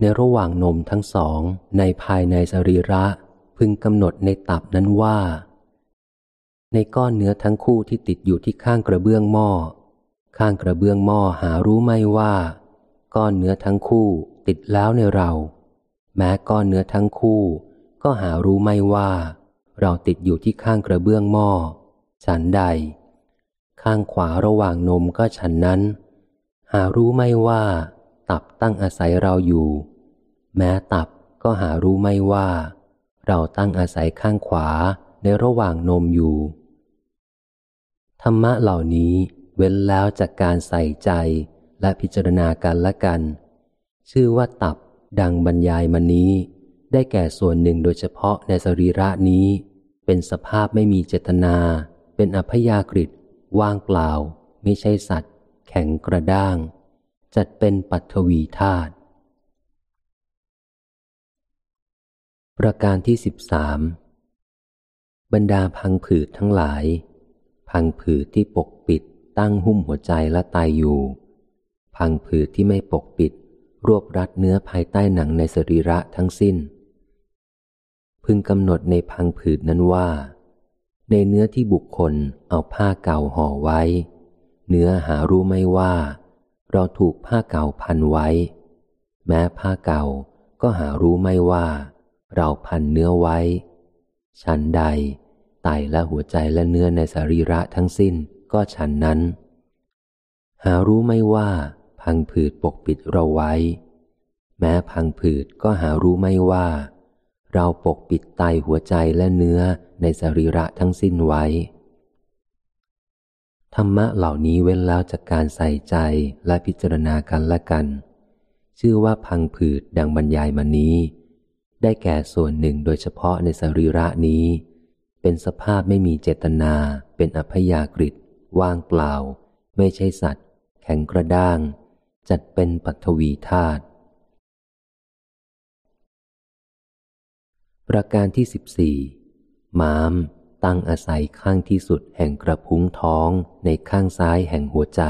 ในระหว่างนมทั้งสองในภายในสรีระพึงกำหนดในตับนั้นว่า ในก้อนเนื้อทั้งคู่ที่ติดอยู่ที่ข้างกระเบื้องหม้อ ข้างกระเบื้องหม้อหารู้ไม่ว่า ก้อนเนื้อทั้งคู่ติดแล้วในเรา แม้ก้อนเนื้อทั้งคู่ ก็หารู้ไม่ว่า เราติดอยู่ที่ข้างกระเบื้องหม้อฉันใด ข้างขวาระหว่างนมก็ฉันนั้น หารู้ไม่ว่า ตับตั้งอาศัยเราอยู่ แม้ตับก็หารู้ไม่ว่า เราตั้งอาศัยข้างขวาในระหว่างนมอยู่ ธรรมะเหล่านี้เว้นแล้วจากการใส่ใจและพิจารณากันละกัน ชื่อว่าตับดังบรรยายมานี้ ได้แก่ส่วนหนึ่งโดยเฉพาะในสรีระนี้ เป็นสภาพไม่มีเจตนา เป็นอพยากฤิ ว่างเปล่า ไม่ใช่สัตว์ แข็งกระด้าง จัดเป็นปัทวีธาตุประการที่สิบสามบรรดาพังผืดทั้งหลาย พังผืดที่ปกปิดตั้งหุ้มหัวใจและตายอยู่ พังผืดที่ไม่ปกปิด รวบรัดเนื้อภายใต้หนังในสรีระทั้งสิ้น พึงกำหนดในพังผืดนั้นว่า ในเนื้อที่บุคคลเอาผ้าเก่าห่อไว้ เนื้อหารู้ไม่ว่า เราถูกผ้าเก่าพันไว้ แม้ผ้าเก่าก็หารู้ไม่ว่า เราพันเนื้อไว้ฉันใดไตและหัวใจและเนื้อในสรีระทั้งสิ้นก็ฉันนั้น หารู้ไม่ว่า พังผืดปกปิดเราไว้ แม้พังผืดก็หารู้ไม่ว่า เราปกปิดไตหัวใจและเนื้อในสรีระทั้งสิ้นไว้ ธรรมะเหล่านี้เว้นแล้วจากการใส่ใจและพิจารณากันและกัน ชื่อว่าพังผืดดังบรรยายมานี้ ได้แก่ส่วนหนึ่งโดยเฉพาะในสรีระนี้ เป็นสภาพไม่มีเจตนา เป็นอพยากฤิว่างเปล่า ไม่ใช่สัตว์ แข็งกระด้าง จัดเป็นปัทวีธาตุ ประการที่สิบสี่ม้าม ตั้งอาศัยข้างที่สุดแห่งกระพุ้งท้องในข้างซ้ายแห่งหัวใจ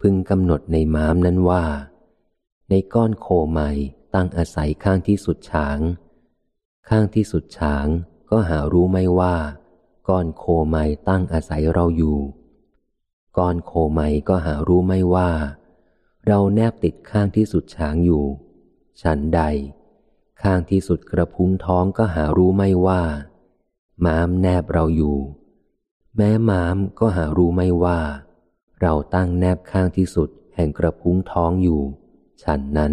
พึงกำหนดในม้ามนั้นว่า ในก้อนโคใหม่ตั้งอาศัยข้างที่สุดฉาง ข้างที่สุดฉางก็หารู้ไม่ว่า ก้อนโคไมตั้งอาศัยเราอยู่ ก้อนโคไมก็หารู้ไม่ว่า เราแนบติดข้างที่สุดช้างอยู่ ฉันใด ข้างที่สุดกระพุ้งท้องก็หารู้ไม่ว่า ม้ามแนบเราอยู่ แม้ม้ามก็หารู้ไม่ว่า เราตั้งแนบข้างที่สุดแห่งกระพุ้งท้องอยู่ ฉันนั้น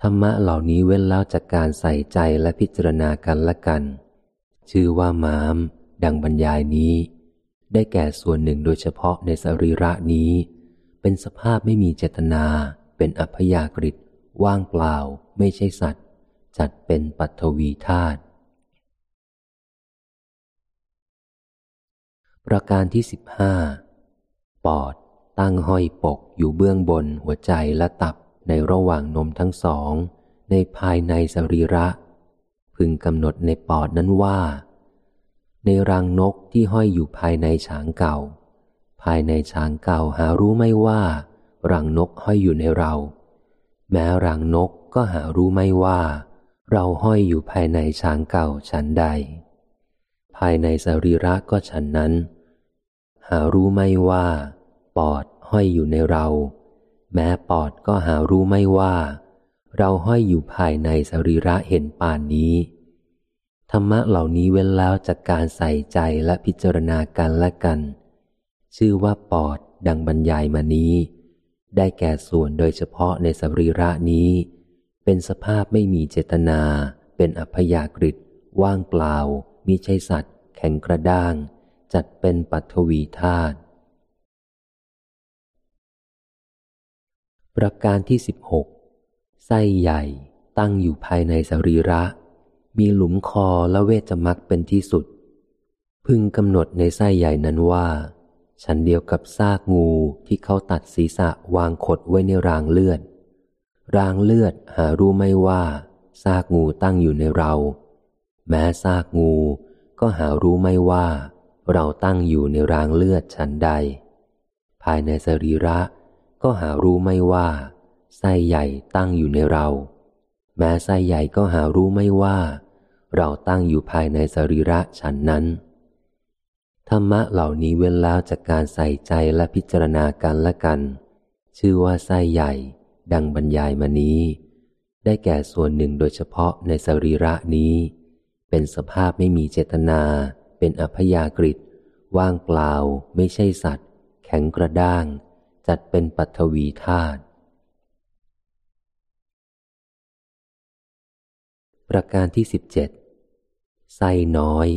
ธรรมะเหล่านี้เว้นแล้วจากการใส่ใจและพิจารณากันละกัน ชื่อว่าม้าม ดังบรรยายนี้ ได้แก่ส่วนหนึ่งโดยเฉพาะในสรีระนี้ เป็นสภาพไม่มีเจตนา เป็นอัพยากฤิต ว่างเปล่าไม่ใช่สัตว์ จัดเป็นปัทวีธาตุประการที่สิบห้าปอดตั้งห้อยปกอยู่เบื้องบนหัวใจและตับในระหว่างนมทั้งสอง ในภายในสรีระ พึงกำหนดในปอดนั้นว่า ในรังนกที่ห้อยอยู่ภายในฉางเก่า ภายในฉางเก่าหารู้ไม่ว่า รังนกห้อยอยู่ในเรา แม้รังนกก็หารู้ไม่ว่า เราห้อยอยู่ภายในฉางเก่าฉันใด ภายในสรีระก็ฉันนั้น หารู้ไม่ว่า ปอดห้อยอยู่ในเรา แม้ปอดก็หารู้ไม่ว่า เราห้อยอยู่ภายในสรีระเห็นป่านนี้ธรรมะเหล่านี้เว้นแล้วจากการใส่ใจและพิจารณากันและกัน ชื่อว่าปอดดังบรรยายมานี้ ได้แก่ส่วนโดยเฉพาะในสรีระนี้ เป็นสภาพไม่มีเจตนา เป็นอัพยากฤิว่างเปล่ามิใช่สัตว์ แข็งกระด้าง จัดเป็นปัทวีธาตุประการที่สิบหกไส้ใหญ่ตั้งอยู่ภายในสรีระ มีหลุมคอและเวชมักเป็นที่สุด พึงกำหนดในไส้ใหญ่นั้นว่า ฉันเดียวกับซากงูที่เขาตัดศีรษะวางขดไว้ในรางเลือด รางเลือดหารู้ไม่ว่า ซากงูตั้งอยู่ในเรา แม้ซากงูก็หารู้ไม่ว่า เราตั้งอยู่ในรางเลือดฉันใด ภายในสรีระก็หารู้ไม่ว่าไส้ใหญ่ตั้งอยู่ในเรา แม้ไส้ใหญ่ก็หารู้ไม่ว่า เราตั้งอยู่ภายในสรีระฉันนั้น ธรรมะเหล่านี้เว้นแล้วจากการใส่ใจและพิจารณากันและกัน ชื่อว่าไส้ใหญ่ ดังบรรยายมานี้ ได้แก่ส่วนหนึ่งโดยเฉพาะในสรีระนี้ เป็นสภาพไม่มีเจตนา เป็นอัพยากฤิตว่างเปล่า ไม่ใช่สัตว์ แข็งกระด้าง จัดเป็นปัทวีธาตุประการที่สิบเจ็ดไส้น้อย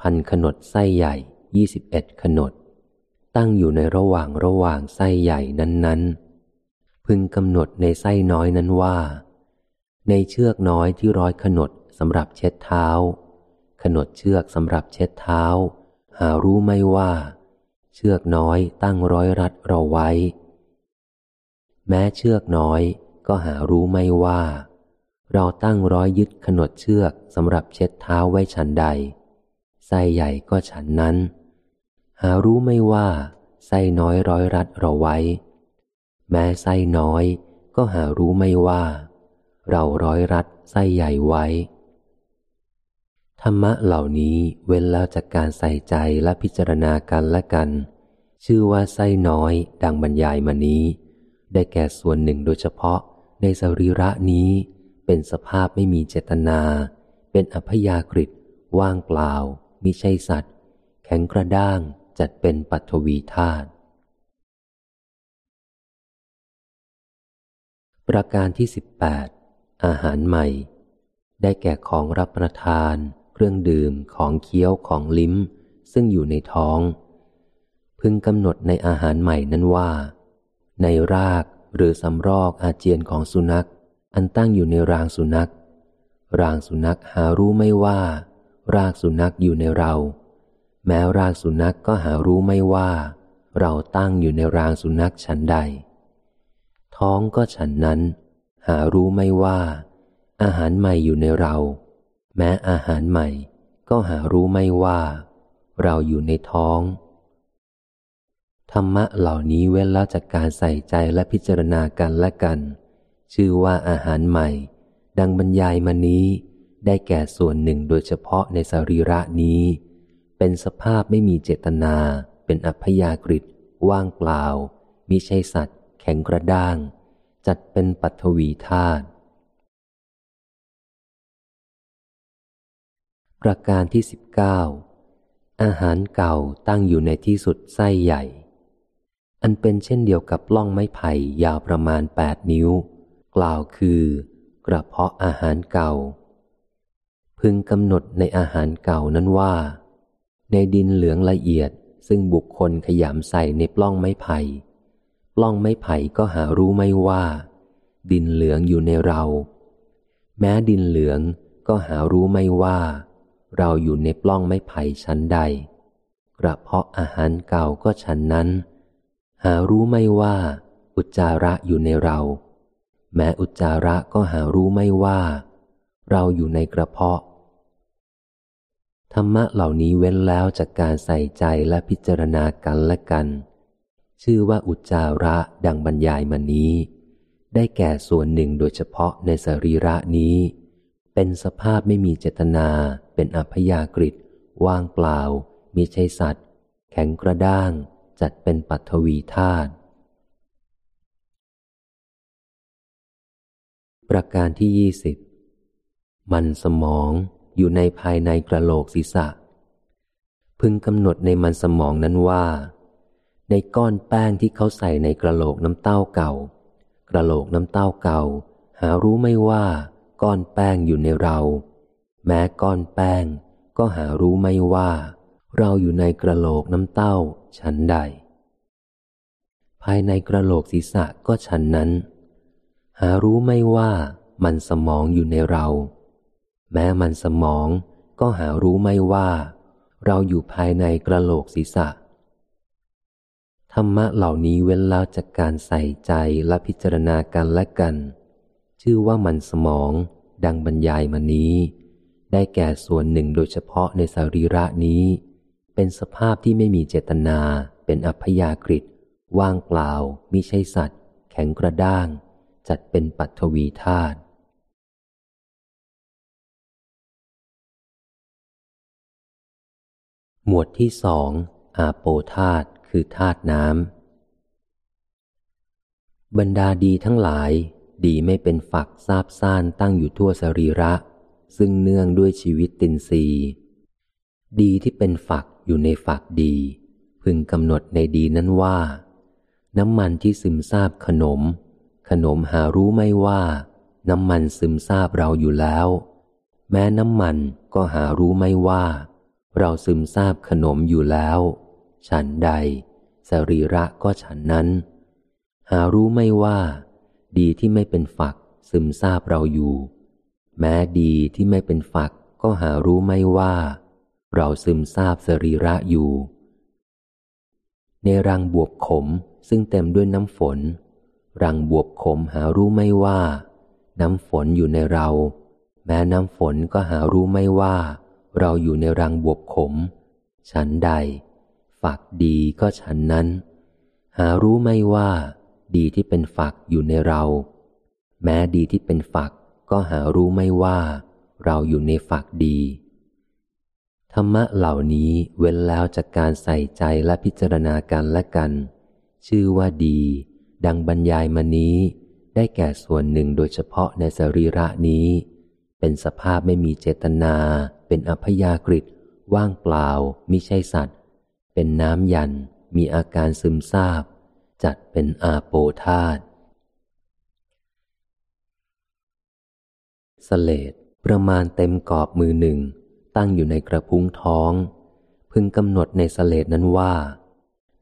พันขนดไส้ใหญ่ ยี่สิบเอ็ดขนด ตั้งอยู่ในระหว่างระหว่างไส้ใหญ่นั้น ๆ พึงกำหนดในไส้น้อยนั้นว่า ในเชือกน้อยที่ร้อยขนดสำหรับเช็ดเท้า ขนดเชือกสำหรับเช็ดเท้า หารู้ไม่ว่า เชือกน้อยตั้งร้อยรัดเราไว้ แม้เชือกน้อยก็หารู้ไม่ว่า เราตั้งร้อยยึดขนดเชือกสำหรับเช็ดเท้าไว้ฉันใดไส้ใหญ่ก็ฉันนั้น หารู้ไม่ว่าไส้น้อยร้อยรัดเราไว้ แม้ไส้น้อยก็หารู้ไม่ว่า เราร้อยรัดไส้ใหญ่ไว้ ธรรมะเหล่านี้เว้นแล้วจากการใส่ใจและพิจารณากันและกัน ชื่อว่าไส้น้อยดังบรรยายมานี้ ได้แก่ส่วนหนึ่งโดยเฉพาะในสรีระนี้ เป็นสภาพไม่มีเจตนา เป็นอัพยากฤิว่างเปล่ามิใช่สัตว์ แข็งกระด้าง จัดเป็นปัทวีธาตุประการที่สิบแปดอาหารใหม่ ได้แก่ของรับประทาน เครื่องดื่มของเคี้ยวของลิ้ม ซึ่งอยู่ในท้อง พึงกำหนดในอาหารใหม่นั้นว่า ในรากหรือสำรอกอาเจียนของสุนัข อันตั้งอยู่ในรางสุนัข รางสุนัขหารู้ไม่ว่า รากสุนัขอยู่ในเรา แม้รากสุนัขก็หารู้ไม่ว่า เราตั้งอยู่ในรางสุนัขฉันใด ท้องก็ฉันนั้น หารู้ไม่ว่า อาหารใหม่อยู่ในเรา แม้อาหารใหม่ ก็หารู้ไม่ว่า เราอยู่ในท้อง ธรรมะเหล่านี้เว้นแล้วจากการใส่ใจและพิจารณากันและกัน ชื่อว่าอาหารใหม่ ดังบรรยายมานี้ ได้แก่ส่วนหนึ่งโดยเฉพาะในสรีระนี้ เป็นสภาพไม่มีเจตนา เป็นอัพยากฤิว่างเปล่ามิใช่สัตว์ แข็งกระด้าง จัดเป็นปัทวีธาตุประการที่สิบเก้าอาหารเก่าตั้งอยู่ในที่สุดไส้ใหญ่ อันเป็นเช่นเดียวกับล่องไม้ไผ่ยาวประมาณแปดนิ้ว กล่าวคือกระเพาะอาหารเก่า พึงกำหนดในอาหารเก่านั้นว่า ในดินเหลืองละเอียด ซึ่งบุคคลขยำใส่ในปล้องไม้ไผ่ปล้องไม้ไผ่ก็หารู้ไม่ว่า ดินเหลืองอยู่ในเรา แม้ดินเหลืองก็หารู้ไม่ว่า เราอยู่ในปล้องไม้ไผ่ชั้นใด กระเพาะอาหารเก่าก็ชั้นนั้น หารู้ไม่ว่า อุจจาระอยู่ในเรา แม้อุจจาระก็หารู้ไม่ว่า เราอยู่ในกระเพาะ ธรรมะเหล่านี้เว้นแล้วจากการใส่ใจและพิจารณากันและกัน ชื่อว่าอุจจาระดังบรรยายมานี้ ได้แก่ส่วนหนึ่งโดยเฉพาะในสรีระนี้ เป็นสภาพไม่มีเจตนา เป็นอัพยากฤิว่างเปล่ามิใช่สัตว์ แข็งกระด้าง จัดเป็นปัทวีธาตุประการที่ยี่สิบมันสมอง อยู่ในภายในกระโหลกศีรษะ พึงกำหนดในมันสมองนั้นว่า ในก้อนแป้งที่เขาใส่ในกระโหลกน้ำเต้าเก่า กระโหลกน้ำเต้าเก่า หารู้ไม่ว่าก้อนแป้งอยู่ในเรา แม้ก้อนแป้งก็หารู้ไม่ว่า เราอยู่ในกระโหลกน้ำเต้าชั้นใด ภายในกระโหลกศีรษะก็ชั้นนั้น หารู้ไม่ว่ามันสมองอยู่ในเรา แม้มันสมองก็หารู้ไม่ว่า เราอยู่ภายในกระโหลกศีรษะ ธรรมะเหล่านี้เว้นแล้วจากการใส่ใจและพิจารณากันและกัน ชื่อว่ามันสมองดังบรรยายมานี้ ได้แก่ส่วนหนึ่งโดยเฉพาะในสรีระนี้ เป็นสภาพที่ไม่มีเจตนา เป็นอัพยากฤิว่างเปล่ามิใช่สัตว์ แข็งกระด้าง จัดเป็นปัทวีธาตุ หมวดที่สองอาโปธาตคือธาตุน้ำบรรดาดีทั้งหลาย ดีไม่เป็นฝักซาบซ่านตั้งอยู่ทั่วสรีระ ซึ่งเนื่องด้วยชีวิตตินรีดีที่เป็นฝักอยู่ในฝักดี พึงกำหนดในดีนั้นว่า น้ำมันที่ซึมซาบขนม ขนมหารู้ไม่ว่า น้ำมันซึมซาบเราอยู่แล้ว แม้น้ำมันก็หารู้ไม่ว่า เราซึมซาบขนมอยู่แล้ว ฉันใด สรีระก็ฉันนั้น หารู้ไม่ว่า ดีที่ไม่เป็นฝัก ซึมซาบเราอยู่ แม้ดีที่ไม่เป็นฝัก ก็หารู้ไม่ว่า เราซึมซาบสรีระอยู่ ในรังบวบขมซึ่งเต็มด้วยน้ำฝน รังบวบขมหารู้ไม่ว่า น้ำฝนอยู่ในเรา แม้น้ำฝนก็หารู้ไม่ว่า เราอยู่ในรังบวบขม ฉันใด ฝักดีก็ฉันนั้น หารู้ไม่ว่า ดีที่เป็นฝักอยู่ในเรา แม้ดีที่เป็นฝักก็หารู้ไม่ว่า เราอยู่ในฝักดี ธรรมะเหล่านี้เว้นแล้วจากการใส่ใจและพิจารณากันและกัน ชื่อว่าดี ดังบรรยายมานี้ ได้แก่ส่วนหนึ่งโดยเฉพาะในสรีระนี้ เป็นสภาพไม่มีเจตนา เป็นอัพยากฤิว่างเปล่ามิใช่สัตว์ เป็นน้ำยัน มีอาการซึมซาบ จัดเป็นอาโปธาตสเลดประมาณเต็มกอบมือหนึ่ง ตั้งอยู่ในกระพุ้งท้อง พึงกำหนดในสเลดนั้นว่า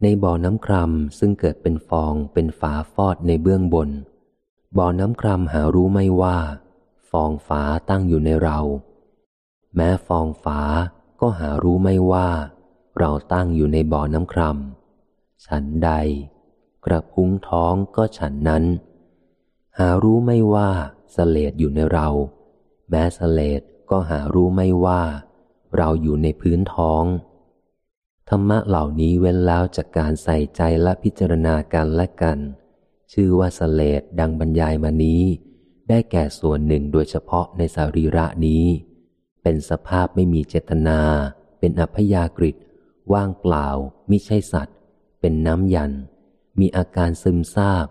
ในบ่อน้ำครามซึ่งเกิดเป็นฟองเป็นฝาฟอดในเบื้องบน บ่อน้ำครามหารู้ไม่ว่า ฟองฝาตั้งอยู่ในเรา แม้ฟองฝาก็หารู้ไม่ว่า เราตั้งอยู่ในบ่อน้ำครามฉันใด กระพุ้งท้องก็ฉันนั้น หารู้ไม่ว่าเสลดอยู่ในเรา แม้เสลดก็หารู้ไม่ว่า เราอยู่ในพื้นท้อง ธรรมะเหล่านี้เว้นแล้วจากการใส่ใจและพิจารณากันและกัน ชื่อว่าเสลดดังบรรยายมานี้ ได้แก่ส่วนหนึ่งโดยเฉพาะในสรีระนี้ เป็นสภาพไม่มีเจตนา เป็นอัพยากฤตว่างเปล่ามิใช่สัตว์ เป็นน้ำยัน มีอาการซึมซาบ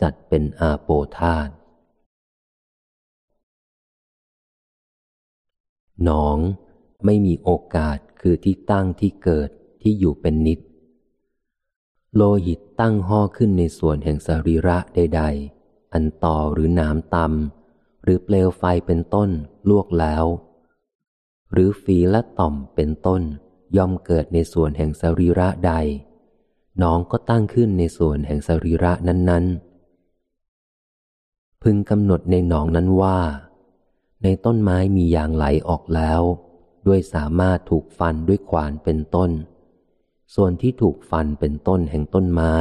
จัดเป็นอาโปธาตหนองไม่มีโอกาสคือที่ตั้งที่เกิดที่อยู่เป็นนิด โลหิตตั้งห่อขึ้นในส่วนแห่งสรีระใดๆ อันต่อหรือหนามตำหรือเปลวไฟเป็นต้นลวกแล้ว หรือฝีและต่อมเป็นต้น ย่อมเกิดในส่วนแห่งสรีระใด น้องก็ตั้งขึ้นในส่วนแห่งสรีระนั้น ๆ พึงกำหนดในหนองนั้นว่า ในต้นไม้มียางไหลออกแล้ว ด้วยสามารถถูกฟันด้วยขวานเป็นต้น ส่วนที่ถูกฟันเป็นต้นแห่งต้นไม้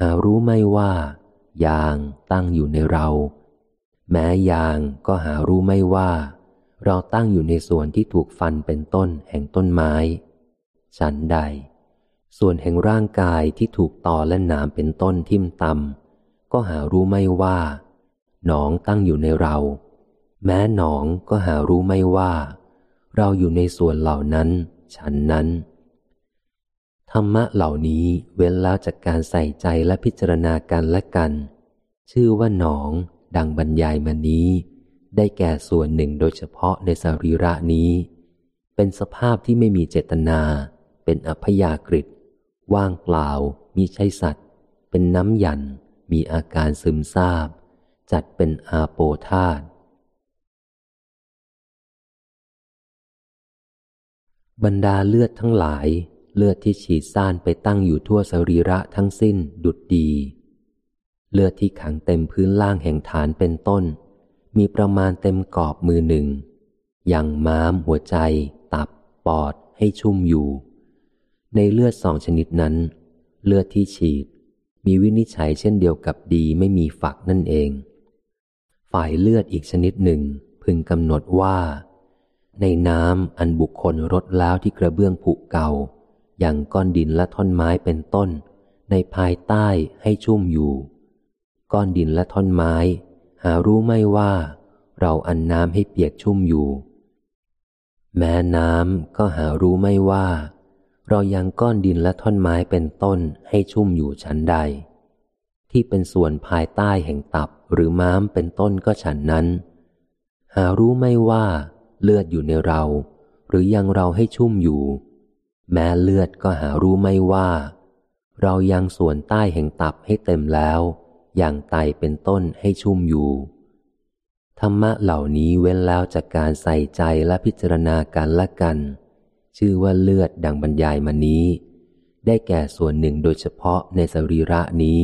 หารู้ไม่ว่า ยางตั้งอยู่ในเรา แม้ยางก็หารู้ไม่ว่า เราตั้งอยู่ในส่วนที่ถูกฟันเป็นต้นแห่งต้นไม้ ฉันใด ส่วนแห่งร่างกายที่ถูกต่อและหนามเป็นต้นทิ่มตำก็หารู้ไม่ว่า หนองตั้งอยู่ในเรา แม้หนองก็หารู้ไม่ว่า เราอยู่ในส่วนเหล่านั้น ฉันนั้น ธรรมะเหล่านี้เว้นแล้วจากการใส่ใจและพิจารณากันและกัน ชื่อว่าหนอง ดังบรรยายมานี้ ได้แก่ส่วนหนึ่งโดยเฉพาะในสรีระนี้ เป็นสภาพที่ไม่มีเจตนา เป็นอัพยากฤิว่างเปล่า มีใช่สัตว์ เป็นน้ำยัน มีอาการซึมซาบ จัดเป็นอาโปธาตบรรดาเลือดทั้งหลาย เลือดที่ฉีดซ่านไปตั้งอยู่ทั่วสรีระทั้งสิ้นดุดดี เลือดที่ขังเต็มพื้นล่างแห่งฐานเป็นต้น มีประมาณเต็มกอบมือหนึ่ง อยังม้ามหัวใจ ตับ ปอดให้ชุ่มอยู่ ในเลือดสองชนิดนั้น เลือดที่ฉีด มีวินิจฉัยเช่นเดียวกับดีไม่มีฝักนั่นเอง ฝ่ายเลือดอีกชนิดหนึ่งพึงกำหนดว่า ในน้ำอันบุคคลรดแล้วที่กระเบื้องผุเก่า อย่างก้อนดินและท่อนไม้เป็นต้น ในภายใต้ให้ชุ่มอยู่ ก้อนดินและท่อนไม้ หารู้ไม่ว่า เราอันน้ำให้เปียกชุ่มอยู่ แม้น้ำก็หารู้ไม่ว่า เรายังก้อนดินและท่อนไม้เป็นต้นให้ชุ่มอยู่ชั้นใด ที่เป็นส่วนภายใต้แห่งตับหรือม้ามเป็นต้นก็ฉันนั้น หารู้ไม่ว่าเลือดอยู่ในเรา หรือยังเราให้ชุ่มอยู่ แม้เลือดก็หารู้ไม่ว่า เรายังส่วนใต้แห่งตับให้เต็มแล้ว อย่างไตเป็นต้นให้ชุ่มอยู่ ธรรมะเหล่านี้เว้นแล้วจากการใส่ใจและพิจารณากันละกัน ชื่อว่าเลือดดังบรรยายมานี้ ได้แก่ส่วนหนึ่งโดยเฉพาะในสรีระนี้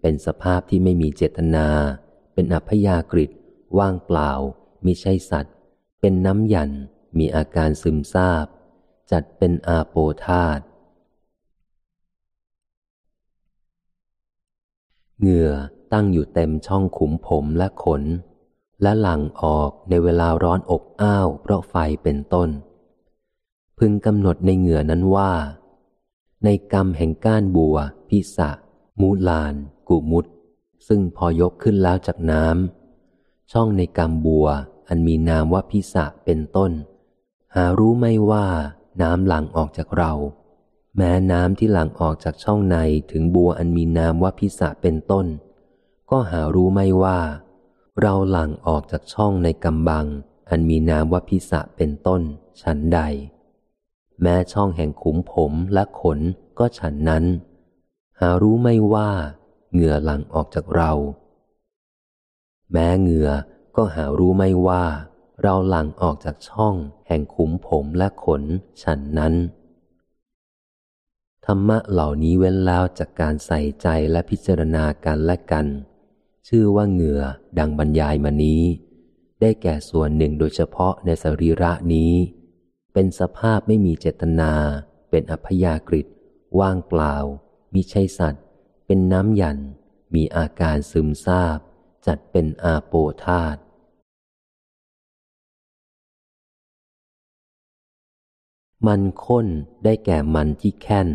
เป็นสภาพที่ไม่มีเจตนา เป็นอัพยากฤิว่างเปล่ามิใช่สัตว์ เป็นน้ำยันมีอาการซึมซาบ จัดเป็นอาโปธาตเหงื่อตั้งอยู่เต็มช่องขุมผมและขน และหลั่งออกในเวลาร้อนอบอ้าวเพราะไฟเป็นต้น พึงกำหนดในเหงื่อนั้นว่า ในกรรมแห่งก้านบัว พิสะ มูลาน กุมุตซึ่งพอยกขึ้นแล้วจากน้ำช่องในกรรมบัวอันมีนามว่าพิสะเป็นต้น หารู้ไม่ว่า น้ำหลั่งออกจากเรา แม้น้ำที่หลั่งออกจากช่องในถึงบัวอันมีนามว่าพิสะเป็นต้น ก็หารู้ไม่ว่า เราหลั่งออกจากช่องในกำบัง อันมีนามว่าพิสะเป็นต้น ฉันใด แม้ช่องแห่งขุมผมและขนก็ฉันนั้น หารู้ไม่ว่า เหงื่อหลั่งออกจากเรา แม้เหงื่อก็หารู้ไม่ว่า เราหลั่งออกจากช่องแห่งขุมผมและขนฉันนั้น ธรรมะเหล่านี้เว้นแล้วจากการใส่ใจและพิจารณากันและกัน ชื่อว่าเหงื่อดังบรรยายมานี้ ได้แก่ส่วนหนึ่งโดยเฉพาะในสรีระนี้ เป็นสภาพไม่มีเจตนา เป็นอัพยากฤิว่างเปล่า มิใช่สัตว์ เป็นน้ำหยัน มีอาการซึมซาบ จัดเป็นอาโปธาต มันข้นได้แก่มันที่แค้น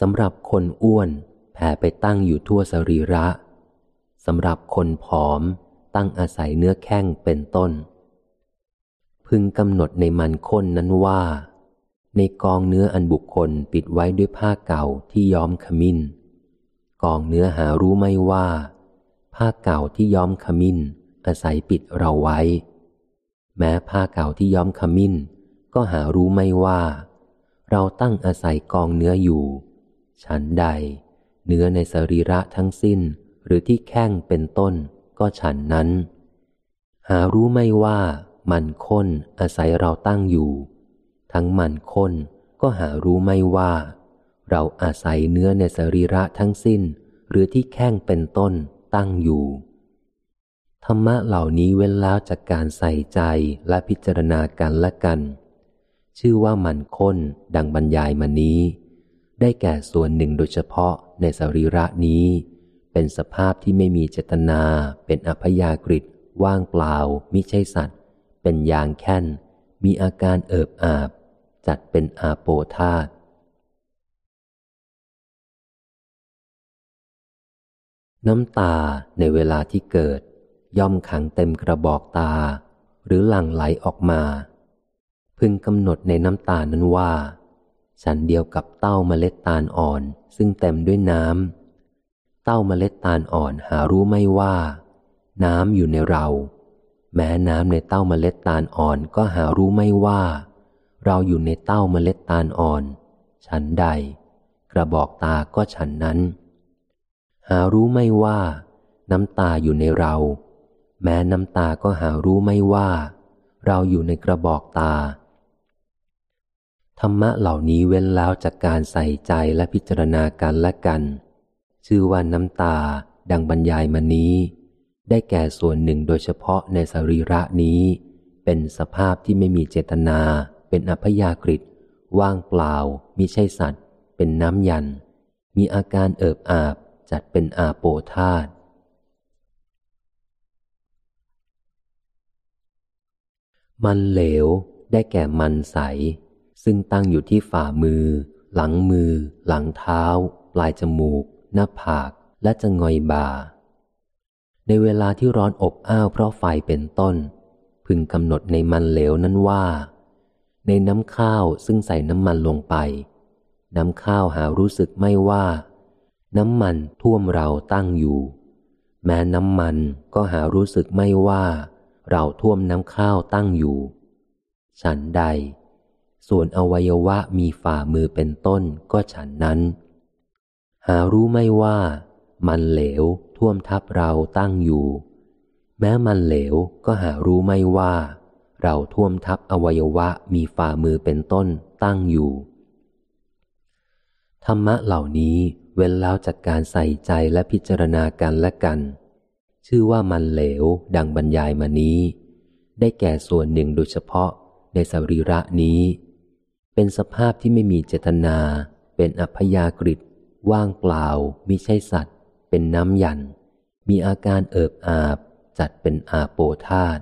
สำหรับคนอ้วนแผ่ไปตั้งอยู่ทั่วสรีระสำหรับคนผอมตั้งอาศัยเนื้อแข้งเป็นต้น พึงกำหนดในมันข้นนั้นว่า ในกองเนื้ออันบุคคลปิดไว้ด้วยผ้าเก่าที่ย้อมขมิ้น กองเนื้อหารู้ไม่ว่า ผ้าเก่าที่ย้อมขมิ้น อาศัยปิดเราไว้ แม้ผ้าเก่าที่ย้อมขมิ้น ก็หารู้ไม่ว่า เราตั้งอาศัยกองเนื้ออยู่ ฉันใด เนื้อในสรีระทั้งสิ้นหรือที่แข้งเป็นต้นก็ฉันนั้น หารู้ไม่ว่ามันค้นอาศัยเราตั้งอยู่ ทั้งมันค้นก็หารู้ไม่ว่า เราอาศัยเนื้อในสรีระทั้งสิ้น หรือที่แข้งเป็นต้นตั้งอยู่ธรรมะเหล่านี้เว้นแล้วจากการใส่ใจและพิจารณากันและกัน ชื่อว่ามันค้น ดังบรรยายมานี้ ได้แก่ส่วนหนึ่งโดยเฉพาะในสรีระนี้ เป็นสภาพที่ไม่มีเจตนา เป็นอพยากฤิว่างเปล่ามิใช่สัตว์ เป็นยางแค้น มีอาการเอิบอาบ จัดเป็นอาโปธาตน้ำตาในเวลาที่เกิด ย่อมขังเต็มกระบอกตา หรือหลั่งไหลออกมา พึงกำหนดในน้ำตาลนั้นว่า ฉันเดียวกับเต้าเมล็ดตาลอ่อนซึ่งเต็มด้วยน้ำเต้าเมล็ดตาลอ่อนหารู้ไม่ว่า น้ำอยู่ในเรา แม้น้ำในเต้าเมล็ดตาลอ่อนก็หารู้ไม่ว่า เราอยู่ในเต้าเมล็ดตาลอ่อน ฉันใด กระบอกตาก็ฉันนั้น หารู้ไม่ว่า น้ำตาอยู่ในเรา แม้น้ำตาก็หารู้ไม่ว่า เราอยู่ในกระบอกตา ธรรมะเหล่านี้เว้นแล้วจากการใส่ใจและพิจารณากันและกัน ชื่อว่าน้ำตา ดังบรรยายมานี้ ได้แก่ส่วนหนึ่งโดยเฉพาะในสรีระนี้ เป็นสภาพที่ไม่มีเจตนา เป็นอัพยากฤิว่างเปล่ามิใช่สัตว์ เป็นน้ำยัน มีอาการเอิบอาบจัดเป็นอาโปธาตมันเหลวได้แก่มันใส ซึ่งตั้งอยู่ที่ฝ่ามือ หลังมือ หลังเท้า ปลายจมูก หน้าผาก และจะงอยบ่า ในเวลาที่ร้อนอบอ้าวเพราะไฟเป็นต้น พึงกำหนดในมันเหลวนั้นว่า ในน้ำข้าวซึ่งใส่น้ำมันลงไป น้ำข้าวหารู้สึกไม่ว่า น้ำมันท่วมเราตั้งอยู่ แม้น้ำมันก็หารู้สึกไม่ว่า เราท่วมน้ำข้าวตั้งอยู่ ฉันใด ส่วนอวัยวะมีฝ่ามือเป็นต้นก็ฉันนั้น หารู้ไม่ว่า มันเหลวท่วมทับเราตั้งอยู่ แม้มันเหลวก็หารู้ไม่ว่า เราท่วมทับอวัยวะมีฝ่ามือเป็นต้นตั้งอยู่ ธรรมะเหล่านี้เว้นแล้วจากการใส่ใจและพิจารณากันและกัน ชื่อว่ามันเหลวดังบรรยายมานี้ ได้แก่ส่วนหนึ่งโดยเฉพาะในสรีระนี้ เป็นสภาพที่ไม่มีเจตนา เป็นอัพยากฤิว่างเปล่ามิใช่สัตว์ เป็นน้ำยัน มีอาการเอิบอาบ จัดเป็นอาโปธาต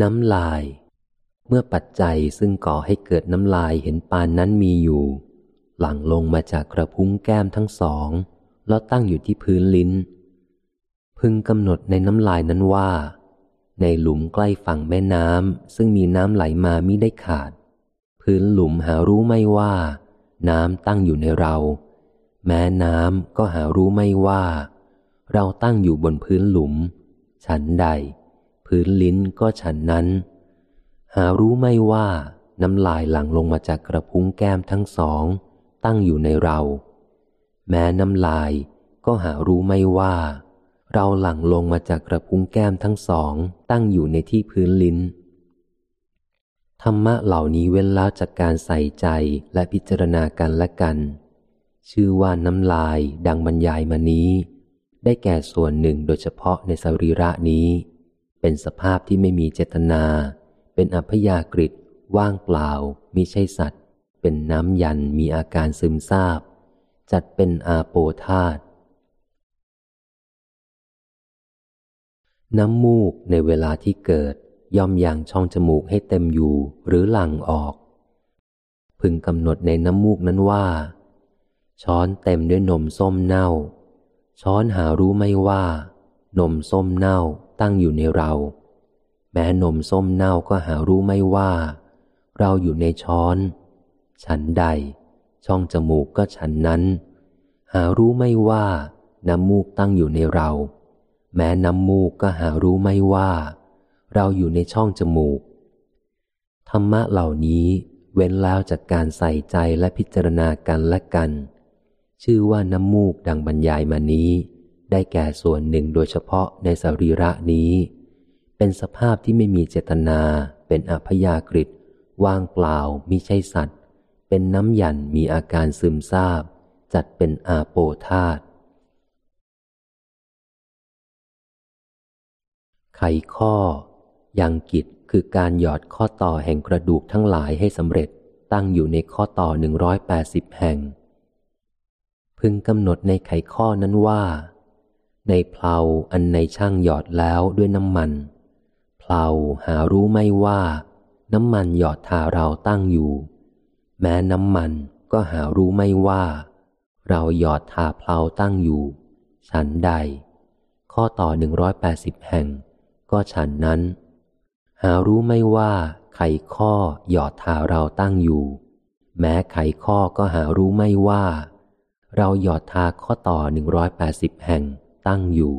น้ำลาย เมื่อปัจจัยซึ่งก่อให้เกิดน้ำลายเห็นปานนั้นมีอยู่ หลั่งลงมาจากกระพุ้งแก้มทั้งสอง แล้วตั้งอยู่ที่พื้นลิ้น พึงกำหนดในน้ำลายนั้นว่า ในหลุมใกล้ฝั่งแม่น้ำซึ่งมีน้ำไหลมามิได้ขาด พื้นหลุมหารู้ไม่ว่า น้ำตั้งอยู่ในเรา แม้น้ำก็หารู้ไม่ว่า เราตั้งอยู่บนพื้นหลุม ฉันใด พื้นลิ้นก็ฉันนั้น หารู้ไม่ว่า น้ำลายหลั่งลงมาจากกระพุ้งแก้มทั้งสอง ตั้งอยู่ในเรา แม้น้ำลายก็หารู้ไม่ว่า เราหลั่งลงมาจากกระพุ้งแก้มทั้งสอง ตั้งอยู่ในที่พื้นลิ้น ธรรมะเหล่านี้เว้นแล้วจากการใส่ใจและพิจารณากันและกัน ชื่อว่าน้ำลายดังบรรยายมานี้ ได้แก่ส่วนหนึ่งโดยเฉพาะในสรีระนี้ เป็นสภาพที่ไม่มีเจตนา เป็นอัพยากฤิว่างเปล่ามิใช่สัตว์ เป็นน้ำยันมีอาการซึมซาบ จัดเป็นอาโปธาต น้ำมูกในเวลาที่เกิดย่อมยังช่องจมูกให้เต็มอยู่หรือหลั่งออก พึงกำหนดในน้ำมูกนั้นว่า ช้อนเต็มด้วยนมส้มเน่า ช้อนหารู้ไม่ว่า นมส้มเน่าตั้งอยู่ในเรา แม้นมส้มเน่าก็หารู้ไม่ว่า เราอยู่ในช้อน ฉันใด ช่องจมูกก็ฉันนั้น หารู้ไม่ว่าน้ำมูกตั้งอยู่ในเรา แม้น้ำมูกก็หารู้ไม่ว่า เราอยู่ในช่องจมูก ธรรมะเหล่านี้เว้นแล้วจากการใส่ใจและพิจารณากันและกัน ชื่อว่าน้ำมูกดังบรรยายมานี้ ได้แก่ส่วนหนึ่งโดยเฉพาะในสรีระนี้ เป็นสภาพที่ไม่มีเจตนา เป็นอพยากฤิว่างเปล่ามิใช่สัตว์ เป็นน้ำหยันมีอาการซึมซาบ จัดเป็นอาโปธาต ไขข้อ ยังกิจคือการหยอดข้อต่อแห่งกระดูกทั้งหลายให้สำเร็จตั้งอยู่ในข้อต่อหนึ่งร้อยแปดสิบแห่ง พึงกำหนดในไขข้อนั้นว่า ในเพลาอันในช่างหยอดแล้วด้วยน้ำมัน เพลาหารู้ไม่ว่า น้ำมันหยอดทาเราตั้งอยู่ แม้น้ำมันก็หารู้ไม่ว่า เราหยอดทาเพลาตั้งอยู่ ฉันใด ข้อต่อหนึ่งร้อยแปดสิบแห่ง ก็ฉันนั้น หารู้ไม่ว่าไขข้อหยอดทาเราตั้งอยู่ แม้ไขข้อก็หารู้ไม่ว่า เราหยอดทาข้อต่อหนึ่งร้อยแปดสิบแห่งตั้งอยู่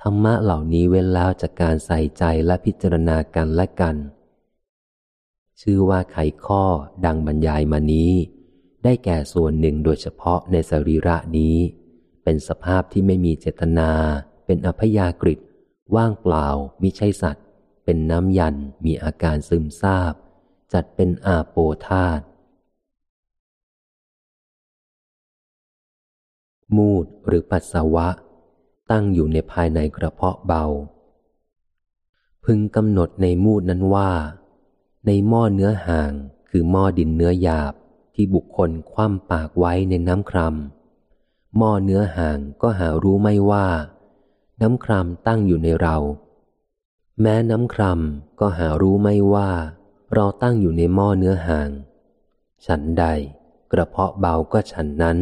ธรรมะเหล่านี้เว้นแล้วจากการใส่ใจและพิจารณากันและกัน ชื่อว่าไขข้อดังบรรยายมานี้ ได้แก่ส่วนหนึ่งโดยเฉพาะในสรีระนี้ เป็นสภาพที่ไม่มีเจตนาเป็นอพยากฤิ ว่างเปล่ามิใช่สัตว์ เป็นน้ำยันมีอาการซึมซาบ จัดเป็นอาโปธาตมูดหรือปัสสาวะ ตั้งอยู่ในภายในกระเพาะเบา พึงกำหนดในมูดนั้นว่า ในหม้อเนื้อห่างคือหม้อดินเนื้อหยาบที่บุคคลคว่ำปากไว้ในน้ำครามหม้อเนื้อห่างก็หารู้ไม่ว่า น้ำครามตั้งอยู่ในเรา แม้น้ำครามก็หารู้ไม่ว่า เราตั้งอยู่ในหม้อเนื้อห่าง ฉันใดกระเพาะเบาก็ฉันนั้น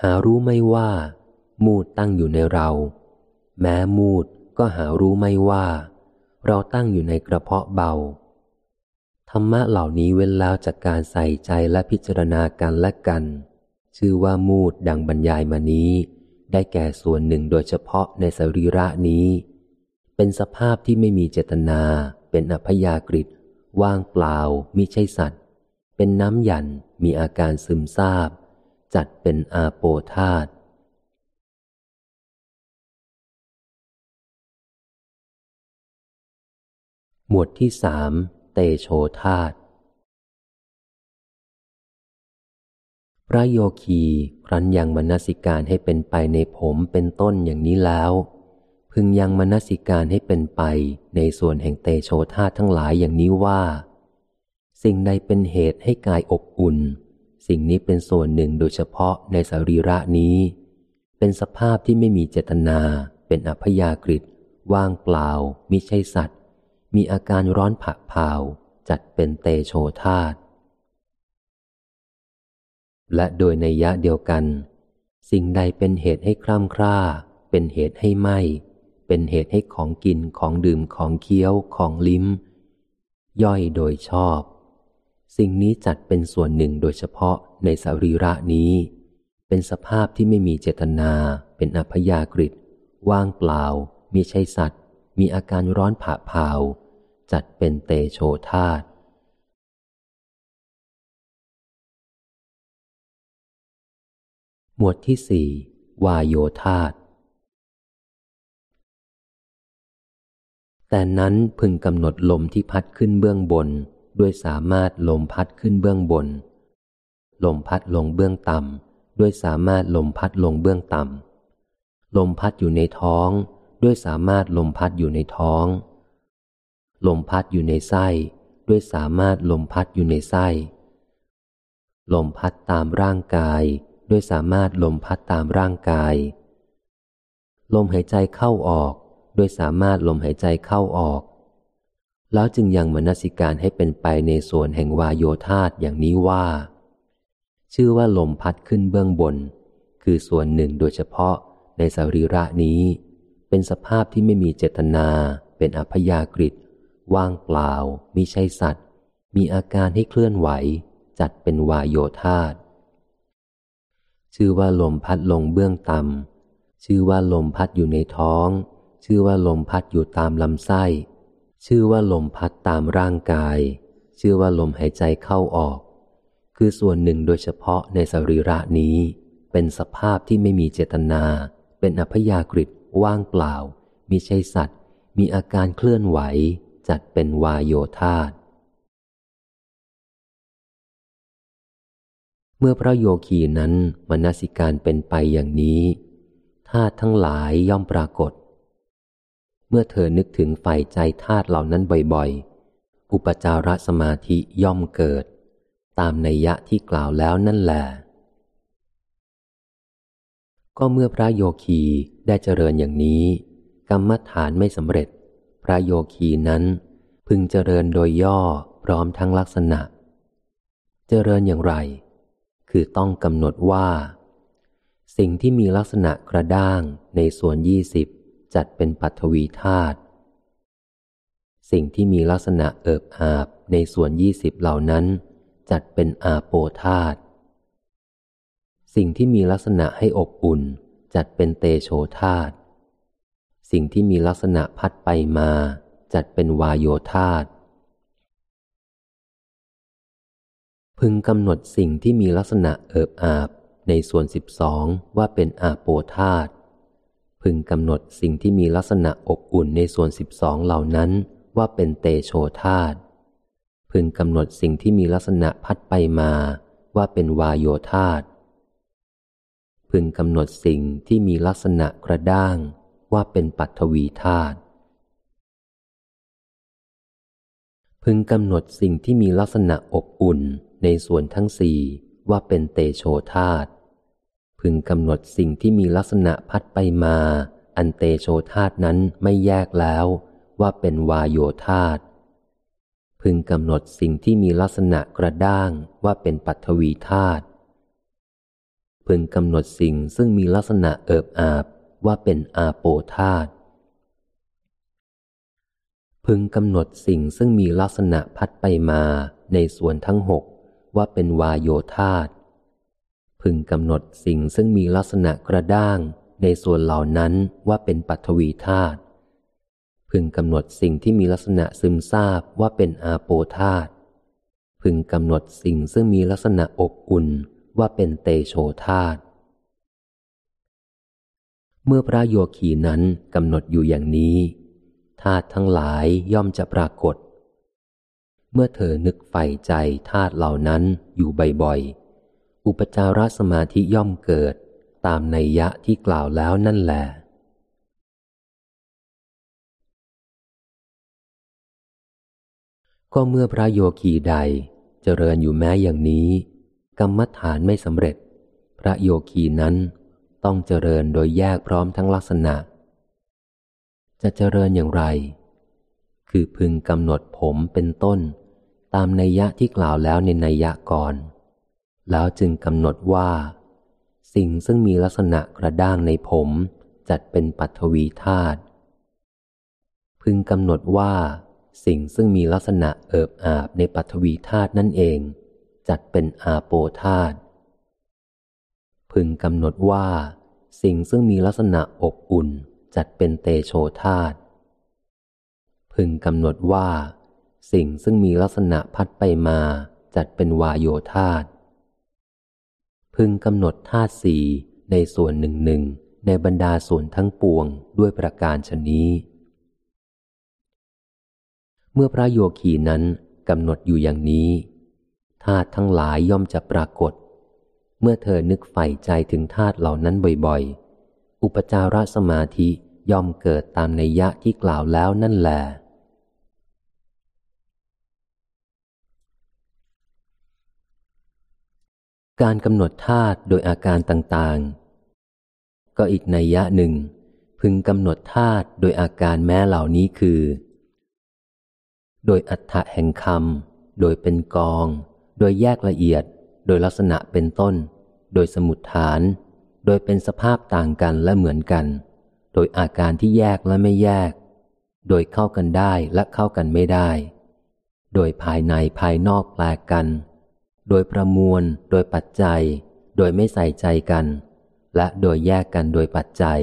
หารู้ไม่ว่า มูดตั้งอยู่ในเรา แม้มูดก็หารู้ไม่ว่า เราตั้งอยู่ในกระเพาะเบา ธรรมะเหล่านี้เว้นแล้วจากการใส่ใจและพิจารณากันและกัน ชื่อว่ามูดดังบรรยายมานี้ ได้แก่ส่วนหนึ่งโดยเฉพาะในสรีระนี้ เป็นสภาพที่ไม่มีเจตนา เป็นอพยากฤิว่างเปล่ามิใช่สัตว์ เป็นน้ำหยันมีอาการซึมซาบ จัดเป็นอาโปธาตหมวดที่สามเตโชธาต พระโยคีครั้นยังมนสิการให้เป็นไปในผมเป็นต้นอย่างนี้แล้ว พึงยังมนสิการให้เป็นไปในส่วนแห่งเตโชธาทั้งหลายอย่างนี้ว่า สิ่งใดเป็นเหตุให้กายอบอุ่น สิ่งนี้เป็นส่วนหนึ่งโดยเฉพาะในสรีระนี้ เป็นสภาพที่ไม่มีเจตนา เป็นอพยากฤิว่างเปล่ามิใช่สัตว์ มีอาการร้อนผะเผาจัดเป็นเตโชธาต และโดยในยะเดียวกัน สิ่งใดเป็นเหตุให้คร่ำคร่า เป็นเหตุให้ไหมเป็นเหตุให้ของกินของดื่มของเคี้ยวของลิ้ม ย่อยโดยชอบ สิ่งนี้จัดเป็นส่วนหนึ่งโดยเฉพาะในสรีระนี้ เป็นสภาพที่ไม่มีเจตนา เป็นอัพยากฤิว่างเปล่า มีใช่สัตว์ มีอาการร้อนผะเผาจัดเป็นเตโชธาต หมวดที่สี่วายโยธาตแต่นั้นพึงกำหนดลมที่พัดขึ้นเบื้องบน ด้วยสามารถลมพัดขึ้นเบื้องบน ลมพัดลงเบื้องต่ำด้วยสามารถลมพัดลงเบื้องต่ำลมพัดอยู่ในท้อง ด้วยสามารถลมพัดอยู่ในท้อง ลมพัดอยู่ในไส้ ด้วยสามารถลมพัดอยู่ในไส้ ลมพัดตามร่างกาย ด้วยสามารถลมพัดตามร่างกาย ลมหายใจเข้าออกโดยสามารถลมหายใจเข้าออก แล้วจึงยังมนสิการให้เป็นไปในส่วนแห่งวายโยธาตอย่างนี้ว่า ชื่อว่าลมพัดขึ้นเบื้องบน คือส่วนหนึ่งโดยเฉพาะในสรีระนี้ เป็นสภาพที่ไม่มีเจตนา เป็นอัพยากฤิว่างเปล่ามิใช่สัตว์ มีอาการให้เคลื่อนไหว จัดเป็นวายโยธาต ชื่อว่าลมพัดลงเบื้องต่ำชื่อว่าลมพัดอยู่ในท้อง ชื่อว่าลมพัดอยู่ตามลำไส้ ชื่อว่าลมพัดตามร่างกาย ชื่อว่าลมหายใจเข้าออก คือส่วนหนึ่งโดยเฉพาะในสรีระนี้ เป็นสภาพที่ไม่มีเจตนา เป็นอพยากฤิว่างเปล่ามีใช่สัตว์ มีอาการเคลื่อนไหว จัดเป็นวายโยธาต เมื่อพระโยคีนั้นมนสิการเป็นไปอย่างนี้ธาตุทั้งหลายย่อมปรากฏ เมื่อเธอนึกถึงใฝ่ใจธาตุเหล่านั้นบ่อยๆ อุปจารสมาธิย่อมเกิด ตามนัยยะที่กล่าวแล้วนั่นแหละก็เมื่อพระโยคีได้เจริญอย่างนี้ กรรมฐานไม่สำเร็จ พระโยคีนั้นพึงเจริญโดยย่อพร้อมทั้งลักษณะ เจริญอย่างไร คือต้องกำหนดว่า สิ่งที่มีลักษณะกระด้างในส่วนยี่สิบจัดเป็นปัทวีธาตุสิ่งที่มีลักษณะเอิบอาบในส่วนยี่สิบเหล่านั้น จัดเป็นอาโปธาตุสิ่งที่มีลักษณะให้อบอุ่น จัดเป็นเตโชธาตุสิ่งที่มีลักษณะพัดไปมา จัดเป็นวายโยธาตุ พึงกำหนดสิ่งที่มีลักษณะเอิบอาบในส่วนสิบสองว่าเป็นอาโปธาตพึงกำหนดสิ่งที่มีลักษณะอบอุ่นในส่วนสิบสองเหล่านั้นว่าเป็นเตโชธาตพึงกำหนดสิ่งที่มีลักษณะพัดไปมาว่าเป็นวายโยธาตพึงกำหนดสิ่งที่มีลักษณะกระด้างว่าเป็นปัทวีธาตุพึงกำหนดสิ่งที่มีลักษณะอบอุ่น ในส่วนทั้งสี่ว่าเป็นเตโชธาตพึงกำหนดสิ่งที่มีลักษณะพัดไปมา อันเตโชธาตนั้นไม่แยกแล้วว่าเป็นวายโยธาตพึงกำหนดสิ่งที่มีลักษณะกระด้างว่าเป็นปัทวีธาตพึงกำหนดสิ่งซึ่งมีลักษณะเอิบอาบว่าเป็นอาโปธาตพึงกำหนดสิ่งซึ่งมีลักษณะพัดไปมาในส่วนทั้งหก ว่าเป็นวายโยธาตพึงกำหนดสิ่งซึ่งมีลักษณะกระด้างในส่วนเหล่านั้นว่าเป็นปัทวีธาตุพึงกำหนดสิ่งที่มีลักษณะซึมซาบว่าเป็นอาโปธาตุพึงกำหนดสิ่งซึ่งมีลักษณะอบอุ่นว่าเป็นเตโชธาตุเมื่อพระโยคีนั้นกำหนดอยู่อย่างนี้ธาตุทั้งหลายย่อมจะปรากฏ เมื่อเธอนึกใฝ่ใจธาตุเหล่านั้นอยู่บ่อยๆ อุปจารสมาธิย่อมเกิดตามในยะที่กล่าวแล้วนั่นแหละก็เมื่อพระโยคีใดเจริญอยู่แม้อย่างนี้ กรรมฐานไม่สำเร็จ พระโยคีนั้นต้องเจริญโดยแยกพร้อมทั้งลักษณะ จะเจริญอย่างไรคคือพึงกำหนดผมเป็นต้น ตามนัยยะที่กล่าวแล้วในนัยยะก่อน แล้วจึงกำหนดว่า สิ่งซึ่งมีลักษณะกระด้างในผมจัดเป็นปัทวีธาตุพึงกำหนดว่า สิ่งซึ่งมีลักษณะเอิบอาบในปัทวีธาตุนั่นเอง จัดเป็นอาโปธาตุพึงกำหนดว่า สิ่งซึ่งมีลักษณะอบอุ่นจัดเป็นเตโชธาตุพึงกำหนดว่า สิ่งซึ่งมีลักษณะพัดไปมาจัดเป็นวายโยธาตพึงกำหนดธาตุสี่ในส่วนหนึ่งหนึ่งในบรรดาส่วนทั้งปวงด้วยประการชนี้ เมื่อพระโยคีนั้นกำหนดอยู่อย่างนี้ธาตุทั้งหลายย่อมจะปรากฏ เมื่อเธอนึกใฝ่ใจถึงธาตุเหล่านั้นบ่อยๆ อุปจารสมาธิย่อมเกิดตามในยะที่กล่าวแล้วนั่นแหละ การกำหนดธาตุโดยอาการต่างๆ ก็อีกนัยยะหนึ่ง พึงกำหนดธาตุโดยอาการแม้เหล่านี้คือ โดยอัฏฐะแห่งคำโดยเป็นกอง โดยแยกละเอียด โดยลักษณะเป็นต้น โดยสมุดฐาน โดยเป็นสภาพต่างกันและเหมือนกัน โดยอาการที่แยกและไม่แยก โดยเข้ากันได้และเข้ากันไม่ได้ โดยภายในภายนอกแปลกกัน โดยประมวล โดยปัจจัย โดยไม่ใส่ใจกัน และโดยแยกกันโดยปัจจัย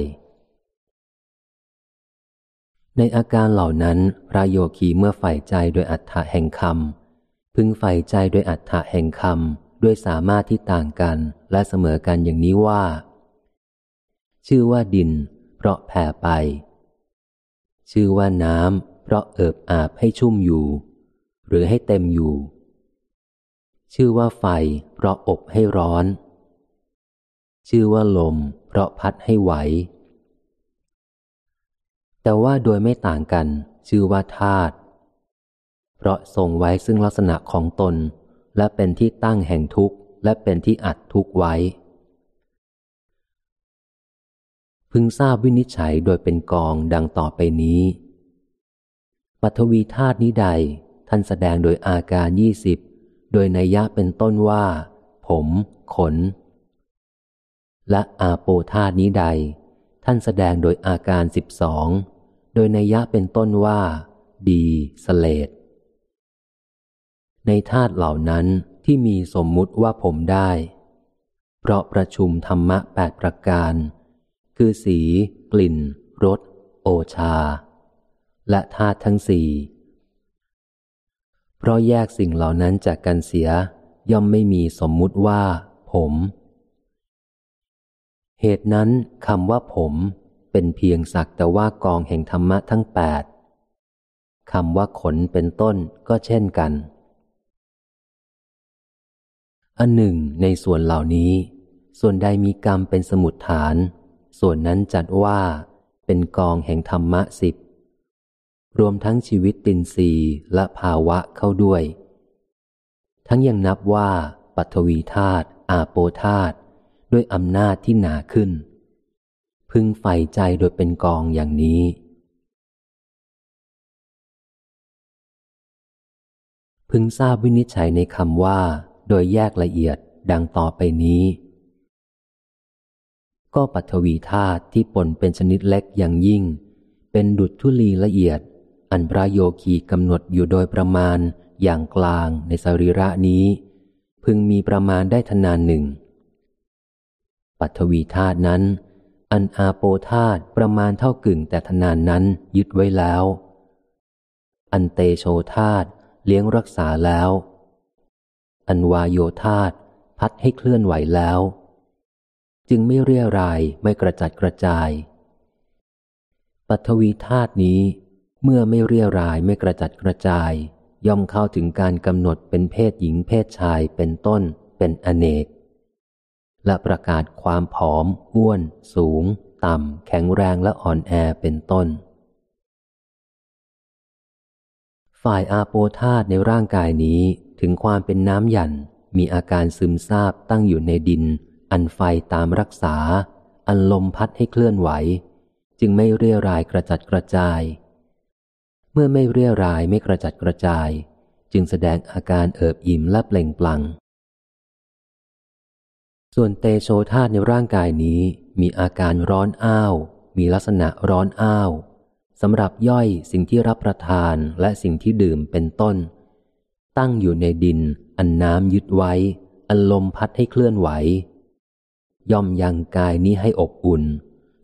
ในอาการเหล่านั้นพระโยคีเมื่อใฝ่ใจโดยอัฏฐะแห่งคำพึงใฝ่ใจโดยอัฏฐะแห่งคำด้วยสามารถที่ต่างกันและเสมอกันอย่างนี้ว่า ชื่อว่าดิน เพราะแผ่ไป ชื่อว่าน้ำเพราะเอิบอาบให้ชุ่มอยู่ หรือให้เต็มอยู่ ชื่อว่าไฟ เพราะอบให้ร้อน ชื่อว่าลม เพราะพัดให้ไหว แต่ว่าโดยไม่ต่างกัน ชื่อว่าธาตุเพราะทรงไว้ซึ่งลักษณะของตน และเป็นที่ตั้งแห่งทุกข์ และเป็นที่อัดทุกข์ไว้ พึงทราบวินิจฉัยโดยเป็นกองดังต่อไปนี้ปัทวีธาตุนี้ใด ท่านแสดงโดยอาการยี่สิบ โดยนัยยะเป็นต้นว่า ผม ขน และอาโปธาตนี้ใด ท่านแสดงโดยอาการสิบสองโดยนัยยะเป็นต้นว่า ดีสเลดในธาตุเหล่านั้นที่มีสมมุติว่าผมได้ เพราะประชุมธรรมะแปดประการ คือสี กลิ่นรสโอชา และธาตุทั้งสี่ เพราะแยกสิ่งเหล่านั้นจากกันเสีย ย่อมไม่มีสมมุติว่า ผม เหตุนั้นคำว่าผม เป็นเพียงสักแต่ว่ากองแห่งธรรมะทั้งแปดคำว่าขนเป็นต้นก็เช่นกัน อันหนึ่งในส่วนเหล่านี้ ส่วนใดมีกรรมเป็นสมุดฐาน ส่วนนั้นจัดว่าเป็นกองแห่งธรรมะสิบ รวมทั้งชีวิตตินรีและภาวะเข้าด้วย ทั้งยังนับว่าปัทวีธาตุอาโปธาตุด้วยอำนาจที่หนาขึ้น พึงใฝ่ใจโดยเป็นกองอย่างนี้ พึงทราบวินิจฉัยในคำว่า โดยแยกละเอียดดังต่อไปนี้ ก็ปัทวีธาตุที่ปนเป็นชนิดเล็กอย่างยิ่ง เป็นดุจทุลีละเอียด อันพระโยคีกำหนดอยู่โดยประมาณอย่างกลางในสรีระนี้ พึงมีประมาณได้ทนานหนึ่ง ปัทวีธาตุนั้น อันอาโปธาตุประมาณเท่ากึ่งแต่ทนานนั้นยึดไว้แล้ว อันเตโชธาตุเลี้ยงรักษาแล้ว อันวายโยธาตุพัดให้เคลื่อนไหวแล้ว จึงไม่เรียรายไม่กระจัดกระจาย ปัทวีธาตุนี้ เมื่อไม่เรียรายไม่กระจัดกระจาย ย่อมเข้าถึงการกำหนดเป็นเพศหญิงเพศชายเป็นต้น เป็นอเนก และประกาศความผอมอ้วน สูง ต่ำ แข็งแรงและอ่อนแอเป็นต้น ฝ่ายอาโปธาตในร่างกายนี้ถึงความเป็นน้ำหยันมีอาการซึมซาบตั้งอยู่ในดิน อันไฟตามรักษา อันลมพัดให้เคลื่อนไหว จึงไม่เรียรายกระจัดกระจาย เมื่อไม่เรียรายไม่กระจัดกระจาย จึงแสดงอาการเอิบอิ่มและเปล่งปลั่ง ส่วนเตโชธาตุในร่างกายนี้มีอาการร้อนอ้าว มีลักษณะร้อนอ้าวสำหรับย่อยสิ่งที่รับประทานและสิ่งที่ดื่มเป็นต้น ตั้งอยู่ในดิน อันน้ำยึดไว้ อันลมพัดให้เคลื่อนไหว ย่อมยังกายนี้ให้อบอุ่น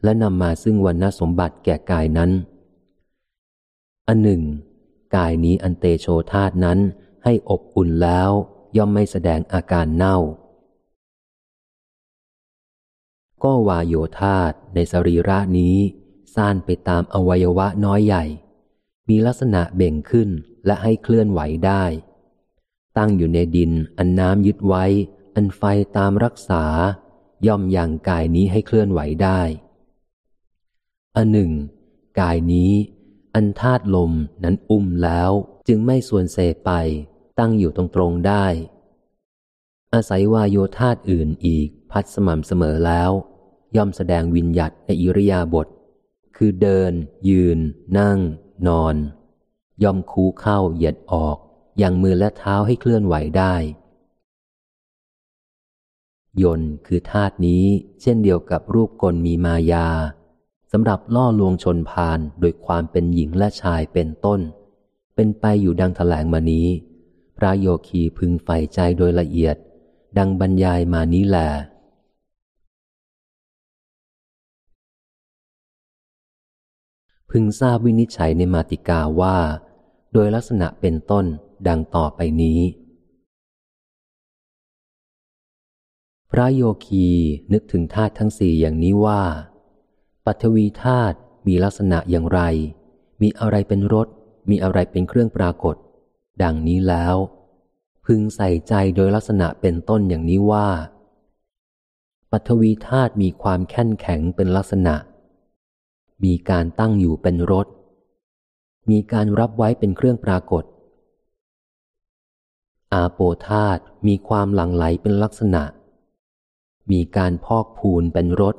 และนำมาซึ่งวันนสมบัติแก่กายนั้น อันหนึ่ง กายนี้อันเตโชธาตนั้นให้อบอุ่นแล้วย่อมไม่แสดงอาการเน่า ก็วาโยธาตในสรีระนี้ซ่านไปตามอวัยวะน้อยใหญ่ มีลักษณะเบ่งขึ้นและให้เคลื่อนไหวได้ ตั้งอยู่ในดินอันน้ำยึดไว้ อันไฟตามรักษา ย่อมยังกายนี้ให้เคลื่อนไหวได้ อันหนึ่ง กายนี้ อันธาตุลมนั้นอุ้มแล้วจึงไม่ส่วนเสไป ตั้งอยู่ตรงๆได้ อาศัยวายโยธาตุอื่นอีกพัดสม่ำเสมอแล้ว ย่อมแสดงวิญญัตในอิริยาบถคือเดิน ยืน นั่ง นอน ย่อมคูเข้าเหยียดออก อย่างมือและเท้าให้เคลื่อนไหวได้ ยนคือธาตุนี้เช่นเดียวกับรูปกลมีมายา สำหรับล่อลวงชนพานโดยความเป็นหญิงและชายเป็นต้น เป็นไปอยู่ดังแถลงมานี้ พระโยคีพึงใฝ่ใจโดยละเอียด ดังบรรยายมานี้แหละพึงทราบวินิจฉัยในมาติกาว่า โดยลักษณะเป็นต้นดังต่อไปนี้ พระโยคีนึกถึงธาตุทั้งสี่อย่างนี้ว่า ปัทวีธาตุมีลักษณะอย่างไร มีอะไรเป็นรส มีอะไรเป็นเครื่องปรากฏ ดังนี้แล้ว พึงใส่ใจโดยลักษณะเป็นต้นอย่างนี้ว่า ปัทวีธาตุมีความแข็งแข็งเป็นลักษณะ มีการตั้งอยู่เป็นรถมีการรับไว้เป็นเครื่องปรากฏ อาโปธาตมีความหลั่งไหลเป็นลักษณะ มีการพอกพูนเป็นรถ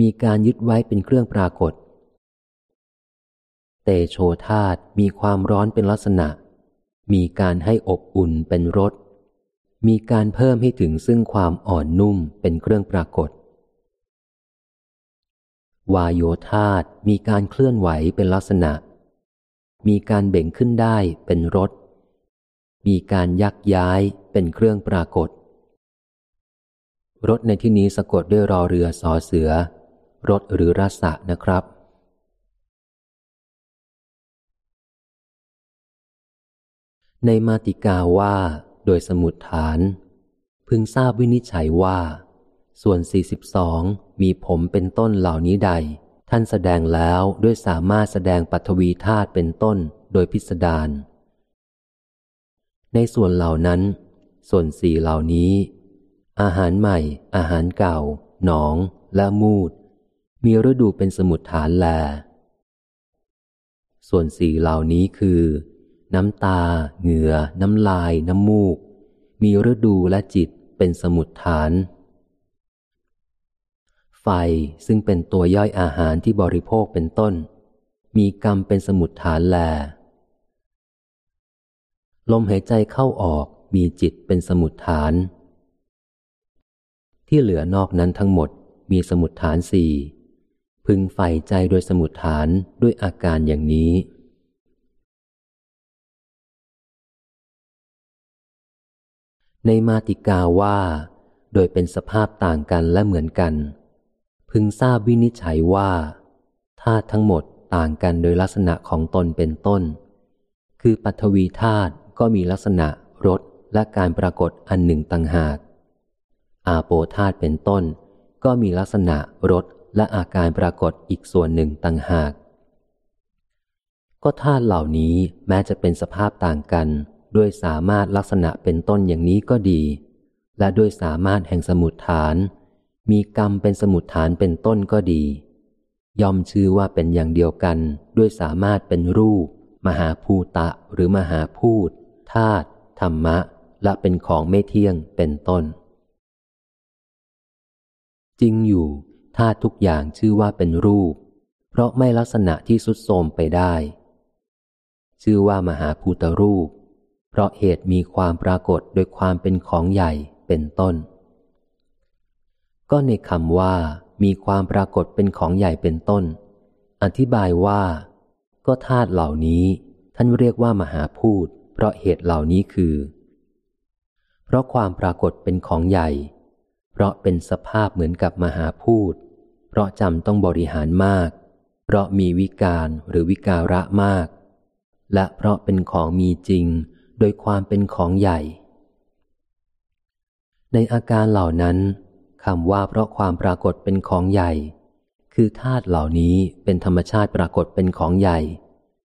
มีการยึดไว้เป็นเครื่องปรากฏ เตโชธาตมีความร้อนเป็นลักษณะ มีการให้อบอุ่นเป็นรถมีการเพิ่มให้ถึงซึ่งความอ่อนนุ่มเป็นเครื่องปรากฏ วายโยธาตมีการเคลื่อนไหวเป็นลักษณะ มีการเบ่งขึ้นได้เป็นรถมีการยักย้ายเป็นเครื่องปรากฏรถในที่นี้สะกดด้วยรอเรือสอเสือ รถหรือรสะนะครับ ในมาติกาว่า โดยสมุดฐาน พึงทราบวินิจฉัยว่า ส่วน 42 มีผมเป็นต้นเหล่านี้ใด ท่านแสดงแล้วด้วยสามารถแสดงปัทวีธาตุเป็นต้นโดยพิสดารในส่วนเหล่านั้น ส่วนสี่เหล่านี้ อาหารใหม่ อาหารเก่า หนอง และมูด มีฤดูเป็นสมุดฐานแล ส่วนสี่เหล่านี้คือ น้ำตา เหงื่อ น้ำลาย น้ำมูก มีฤดูและจิตเป็นสมุดฐาน ไฟซึ่งเป็นตัวย่อยอาหารที่บริโภคเป็นต้น มีกรรมเป็นสมุดฐานแล ลมหายใจเข้าออกมีจิตเป็นสมุดฐาน ที่เหลือนอกนั้นทั้งหมดมีสมุดฐานสี่ พึงใฝ่ใจโดยสมุดฐานด้วยอาการอย่างนี้ ในมาติกาว่า โดยเป็นสภาพต่างกันและเหมือนกัน พึงทราบวินิจฉัยว่าธาตุทั้งหมดต่างกันโดยลักษณะของตนเป็นต้น คือปัทวีธาตุก็มีลักษณะรสและการปรากฏอันหนึ่งต่างหาก อาโปธาตุเป็นต้น ก็มีลักษณะรส และอาการปรากฏอีกส่วนหนึ่งต่างหาก ก็ธาตุเหล่านี้แม้จะเป็นสภาพต่างกัน ด้วยสามารถลักษณะเป็นต้นอย่างนี้ก็ดี และด้วยสามารถแห่งสมุดฐาน มีกรรมเป็นสมุดฐานเป็นต้นก็ดี ยอมชื่อว่าเป็นอย่างเดียวกัน ด้วยสามารถเป็นรูป มหาภูตะหรือมหาพูดธาตุธรรมะ และเป็นของไม่เที่ยงเป็นต้น จริงอยู่ ธาตุทุกอย่างชื่อว่าเป็นรูป เพราะไม่ลักษณะที่สุดโทมไปได้ ชื่อว่ามหาภูตรูป เพราะเหตุมีความปรากฏโดยความเป็นของใหญ่เป็นต้น ก็ในคำว่า มีความปรากฏเป็นของใหญ่เป็นต้น อธิบายว่า ก็ธาตุเหล่านี้ ท่านเรียกว่ามหาพูดเพราะเหตุเหล่านี้คือ เพราะความปรากฏเป็นของใหญ่ เพราะเป็นสภาพเหมือนกับมหาพูด ราะจำต้องบริหารมาก เพราะมีวิการหรือวิการะมาก และเพราะเป็นของมีจริง โดยความเป็นของใหญ่ ในอาการเหล่านั้นคำว่าเพราะความปรากฏเป็นของใหญ่ คือธาตุเหล่านี้เป็นธรรมชาติปรากฏเป็นของใหญ่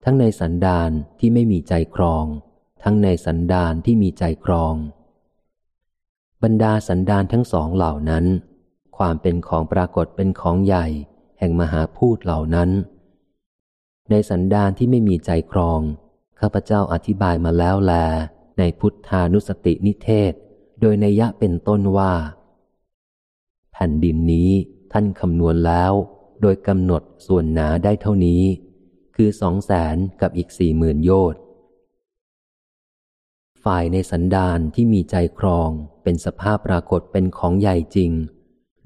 ทั้งในสันดานที่ไม่มีใจครอง ทั้งในสันดานที่มีใจครอง บรรดาสันดานทั้งสองเหล่านั้น ความเป็นของปรากฏเป็นของใหญ่ แห่งมหาพูดเหล่านั้น ในสันดานที่ไม่มีใจครอง ข้าพเจ้าอธิบายมาแล้วแล ในพุทธานุสตินิเทศ โดยในยะเป็นต้นว่า แผ่นดินนี้ท่านคำนวณแล้ว โดยกำหนดส่วนหนาได้เท่านี้ คือสองแสนกับอีกสี่หมื่นโยชน์ฝ่ายในสันดานที่มีใจครองเป็นสภาพปรากฏเป็นของใหญ่จริง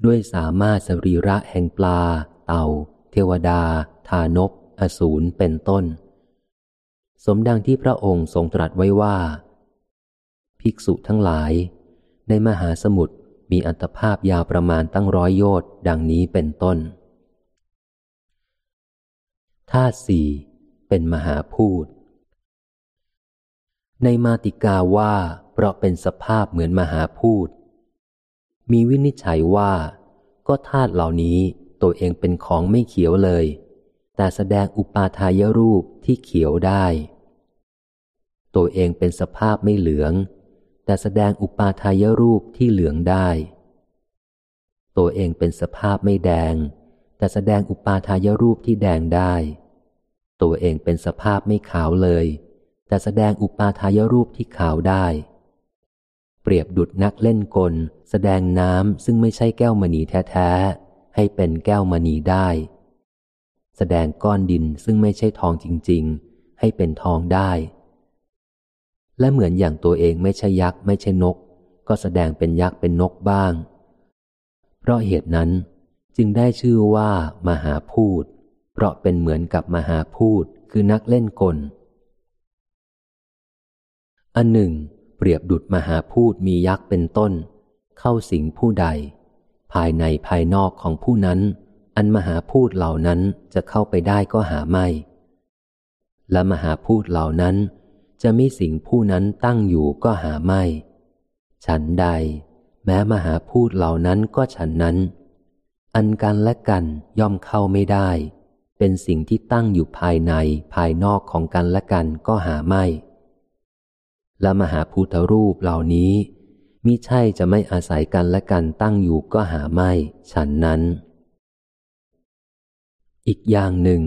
ด้วยสามารถสรีระแห่งปลา เต่า เทวดา ทานบอสูรเป็นต้น สมดังที่พระองค์ทรงตรัสไว้ว่า ภิกษุทั้งหลาย ในมหาสมุทรมีอัตภาพยาวประมาณตั้งร้อยโยชน์ดังนี้เป็นต้นธาตุสี่เป็นมหาพูด ในมาติกาว่าเพราะเป็นสภาพเหมือนมหาพูด มีวินิจฉัยว่า ก็ธาตุเหล่านี้ตัวเองเป็นของไม่เขียวเลย แต่แสดงอุปาทายรูปที่เขียวได้ ตัวเองเป็นสภาพไม่เหลือง แต่แสดงอุปาทายรูปที่เหลืองได้ ตัวเองเป็นสภาพไม่แดง แต่แสดงอุปาทายรูปที่แดงได้ ตัวเองเป็นสภาพไม่ขาวเลย แต่แสดงอุปาทายรูปที่ขาวได้ เปรียบดุดนักเล่นกล แสดงน้ำซึ่งไม่ใช่แก้วมณีแท้ๆ ให้เป็นแก้วมณีได้ แสดงก้อนดินซึ่งไม่ใช่ทองจริง ๆ ให้เป็นทองได้ และเหมือนอย่างตัวเองไม่ใช่ยักษ์ไม่ใช่นก ก็แสดงเป็นยักษ์เป็นนกบ้าง เพราะเหตุนั้นจึงได้ชื่อว่า มหาพูด เพราะเป็นเหมือนกับมหาพูดคือนักเล่นกล อันหนึ่ง เปรียบดุดมหาพูดมียักษ์เป็นต้น เข้าสิงผู้ใด ภายในภายนอกของผู้นั้น อันมหาพูดเหล่านั้นจะเข้าไปได้ก็หาไม่ และมหาพูดเหล่านั้น จะมีสิ่งผู้นั้นตั้งอยู่ก็หาไม่ ฉันใด แม้มหาพูดเหล่านั้นก็ฉันนั้น อันกันและกันย่อมเข้าไม่ได้ เป็นสิ่งที่ตั้งอยู่ภายในภายนอกของกันและกันก็หาไม่ และมหาพุทธรูปเหล่านี้มิใช่จะไม่อาศัยกันและกันตั้งอยู่ก็หาไม่ฉันนั้น อีกอย่างหนึ่ง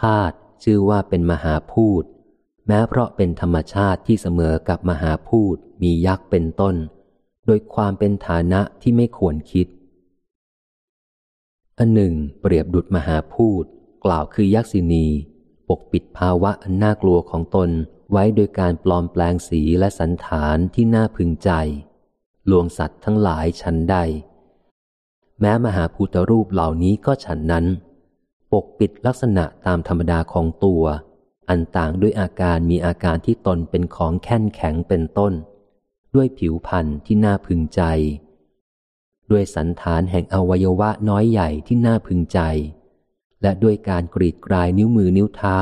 ธาตุชื่อว่าเป็นมหาพูดแม้เพราะเป็นธรรมชาติที่เสมอกับมหาพูดมียักษ์เป็นต้น โดยความเป็นฐานะที่ไม่ควรคิดอันหนึ่ง เปรียบดุจมหาพูดกล่าวคือยักษินี ปกปิดภาวะอันน่ากลัวของตนไว้โดยการปลอมแปลงสีและสันฐานที่น่าพึงใจ ลวงสัตว์ทั้งหลายชั้นใด แม้มหาภูตรูปเหล่านี้ก็ฉันนั้น ปกปิดลักษณะตามธรรมดาของตัว อันต่างด้วยอาการมีอาการที่ตนเป็นของแข็งแข็งเป็นต้น ด้วยผิวพันธ์ที่น่าพึงใจ ด้วยสันฐานแห่งอวัยวะน้อยใหญ่ที่น่าพึงใจ และด้วยการกรีดกลายนิ้วมือนิ้วเท้า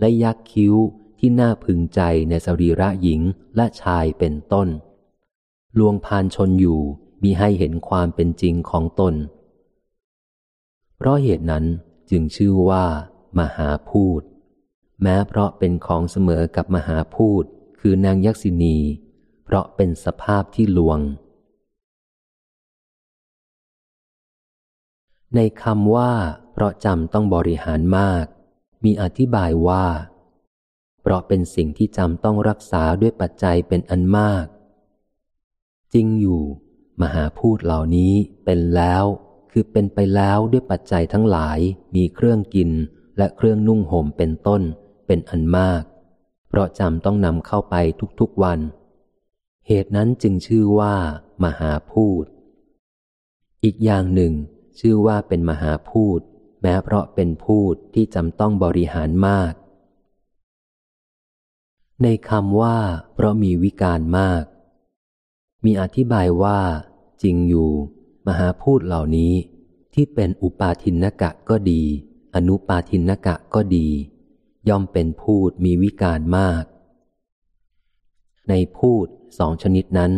และยักคิ้วที่น่าพึงใจในสรีระหญิงและชายเป็นต้น ลวงพานชนอยู่มีให้เห็นความเป็นจริงของตน เพราะเหตุนั้นจึงชื่อว่า มหาพูด แม้เพราะเป็นของเสมอกับมหาพูดคือนางยักษินี เพราะเป็นสภาพที่ลวง ในคำว่า เพราะจำต้องบริหารมาก มีอธิบายว่า เพราะเป็นสิ่งที่จำต้องรักษาด้วยปัจจัยเป็นอันมาก จริงอยู่ มหาพูดเหล่านี้เป็นแล้ว คือเป็นไปแล้วด้วยปัจจัยทั้งหลาย มีเครื่องกินและเครื่องนุ่งห่มเป็นต้น เป็นอันมาก เพราะจำต้องนำเข้าไปทุกๆวัน เหตุนั้นจึงชื่อว่า มหาพูด อีกอย่างหนึ่ง ชื่อว่าเป็นมหาพูด แม้เพราะเป็นพูดที่จำต้องบริหารมาก ในคำว่า เพราะมีวิการมาก มีอธิบายว่า จริงอยู่ มหาพูดเหล่านี้ที่เป็นอุปาทินกะก็ดี อนุปาทินกะก็ดี ย่อมเป็นพูดมีวิการมาก ในพูดสองชนิดนั้น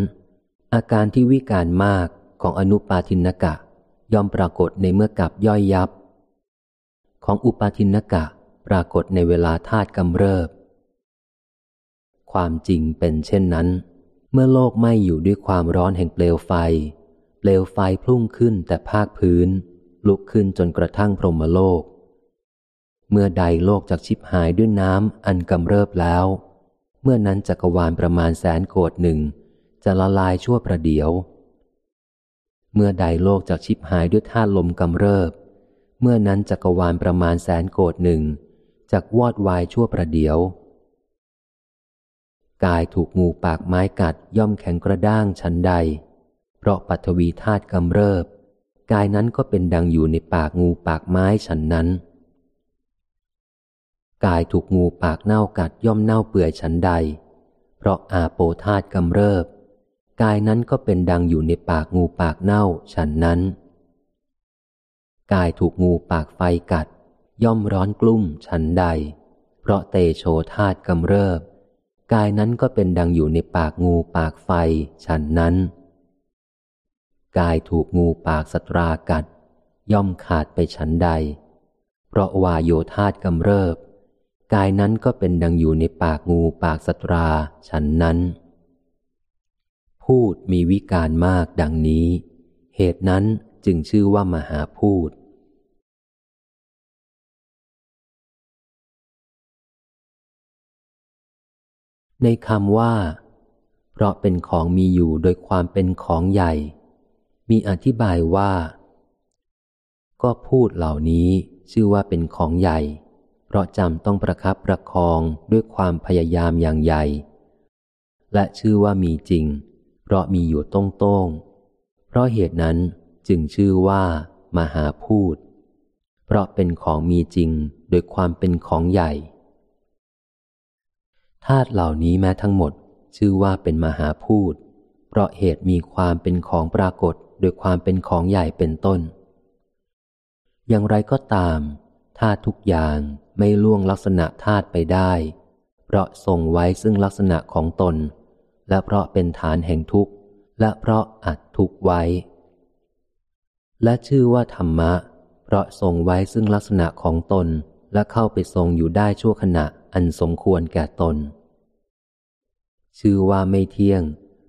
อาการที่วิการมากของอนุปาทินกะ ย่อมปรากฏในเมื่อกับย่อยยับ ของอุปาทินกะปรากฏในเวลาธาตุกำเริบ ความจริงเป็นเช่นนั้น เมื่อโลกไม่อยู่ด้วยความร้อนแห่งเปลวไฟ เปลวไฟพุ่งขึ้นแต่ภาคพื้น ลุกขึ้นจนกระทั่งพรหมโลก เมื่อใดโลกจากชิบหายด้วยน้ำอันกำเริบแล้ว เมื่อนั้นจักรวาลประมาณแสนโกดหนึ่ง จะละลายชั่วประเดียว เมื่อใดโลกจากชิบหายด้วยธาตุลมกำเริบ เมื่อนั้นจักรวาลประมาณแสนโกดหนึ่งจากวอดวายชั่วประเดียว กายถูกงูปากไม้กัดย่อมแข็งกระด้างชั้นใด เพราะปัทวีธาตุกำเริบ กายนั้นก็เป็นดังอยู่ในปากงูปากไม้ฉันนั้น กายถูกงูปากเน่ากัดย่อมเน่าเปื่อยฉันใด เพราะอาโปธาตุกำเริบ กายนั้นก็เป็นดังอยู่ในปากงูปากเน่าฉันนั้น กายถูกงูปากไฟกัด ย่อมร้อนกลุ่มฉันใด เพราะเตโชธาตุกำเริบ กายนั้นก็เป็นดังอยู่ในปากงูปากไฟฉันนั้น กายถูกงูปากสตรากัด ย่อมขาดไปชั้นใด เพราะวาโยธาตกำเริบ กายนั้นก็เป็นดังอยู่ในปากงูปากสตราฉันนั้น พูดมีวิการมากดังนี้ เหตุนั้น จึงชื่อว่ามหาพูดในคำว่า เพราะเป็นของมีอยู่โดยความเป็นของใหญ่ มีอธิบายว่า ก็พูดเหล่านี้ชื่อว่าเป็นของใหญ่ เพราะจำต้องประคับประคองด้วยความพยายามอย่างใหญ่ และชื่อว่ามีจริง เพราะมีอยู่ตรงตงเพราะเหตุนั้น จึงชื่อว่า มหาพูด เพราะเป็นของมีจริงโดยความเป็นของใหญ่ธาตุเหล่านี้แม้ทั้งหมด ชื่อว่าเป็นมหาพูด เพราะเหตุมีความเป็นของปรากฏโดยความเป็นของใหญ่เป็นต้น อย่างไรก็ตามธาตุทุกอย่างไม่ล่วงลักษณะธาตุไปได้ เพราะทรงไว้ซึ่งลักษณะของตน และเพราะเป็นฐานแห่งทุกข์ และเพราะอัดทุกข์ไว้ และชื่อว่าธรรมะ เพราะทรงไว้ซึ่งลักษณะของตนและเข้าไปทรงอยู่ได้ชั่วขณะอันสมควรแก่ตน ชื่อว่าไม่เที่ยง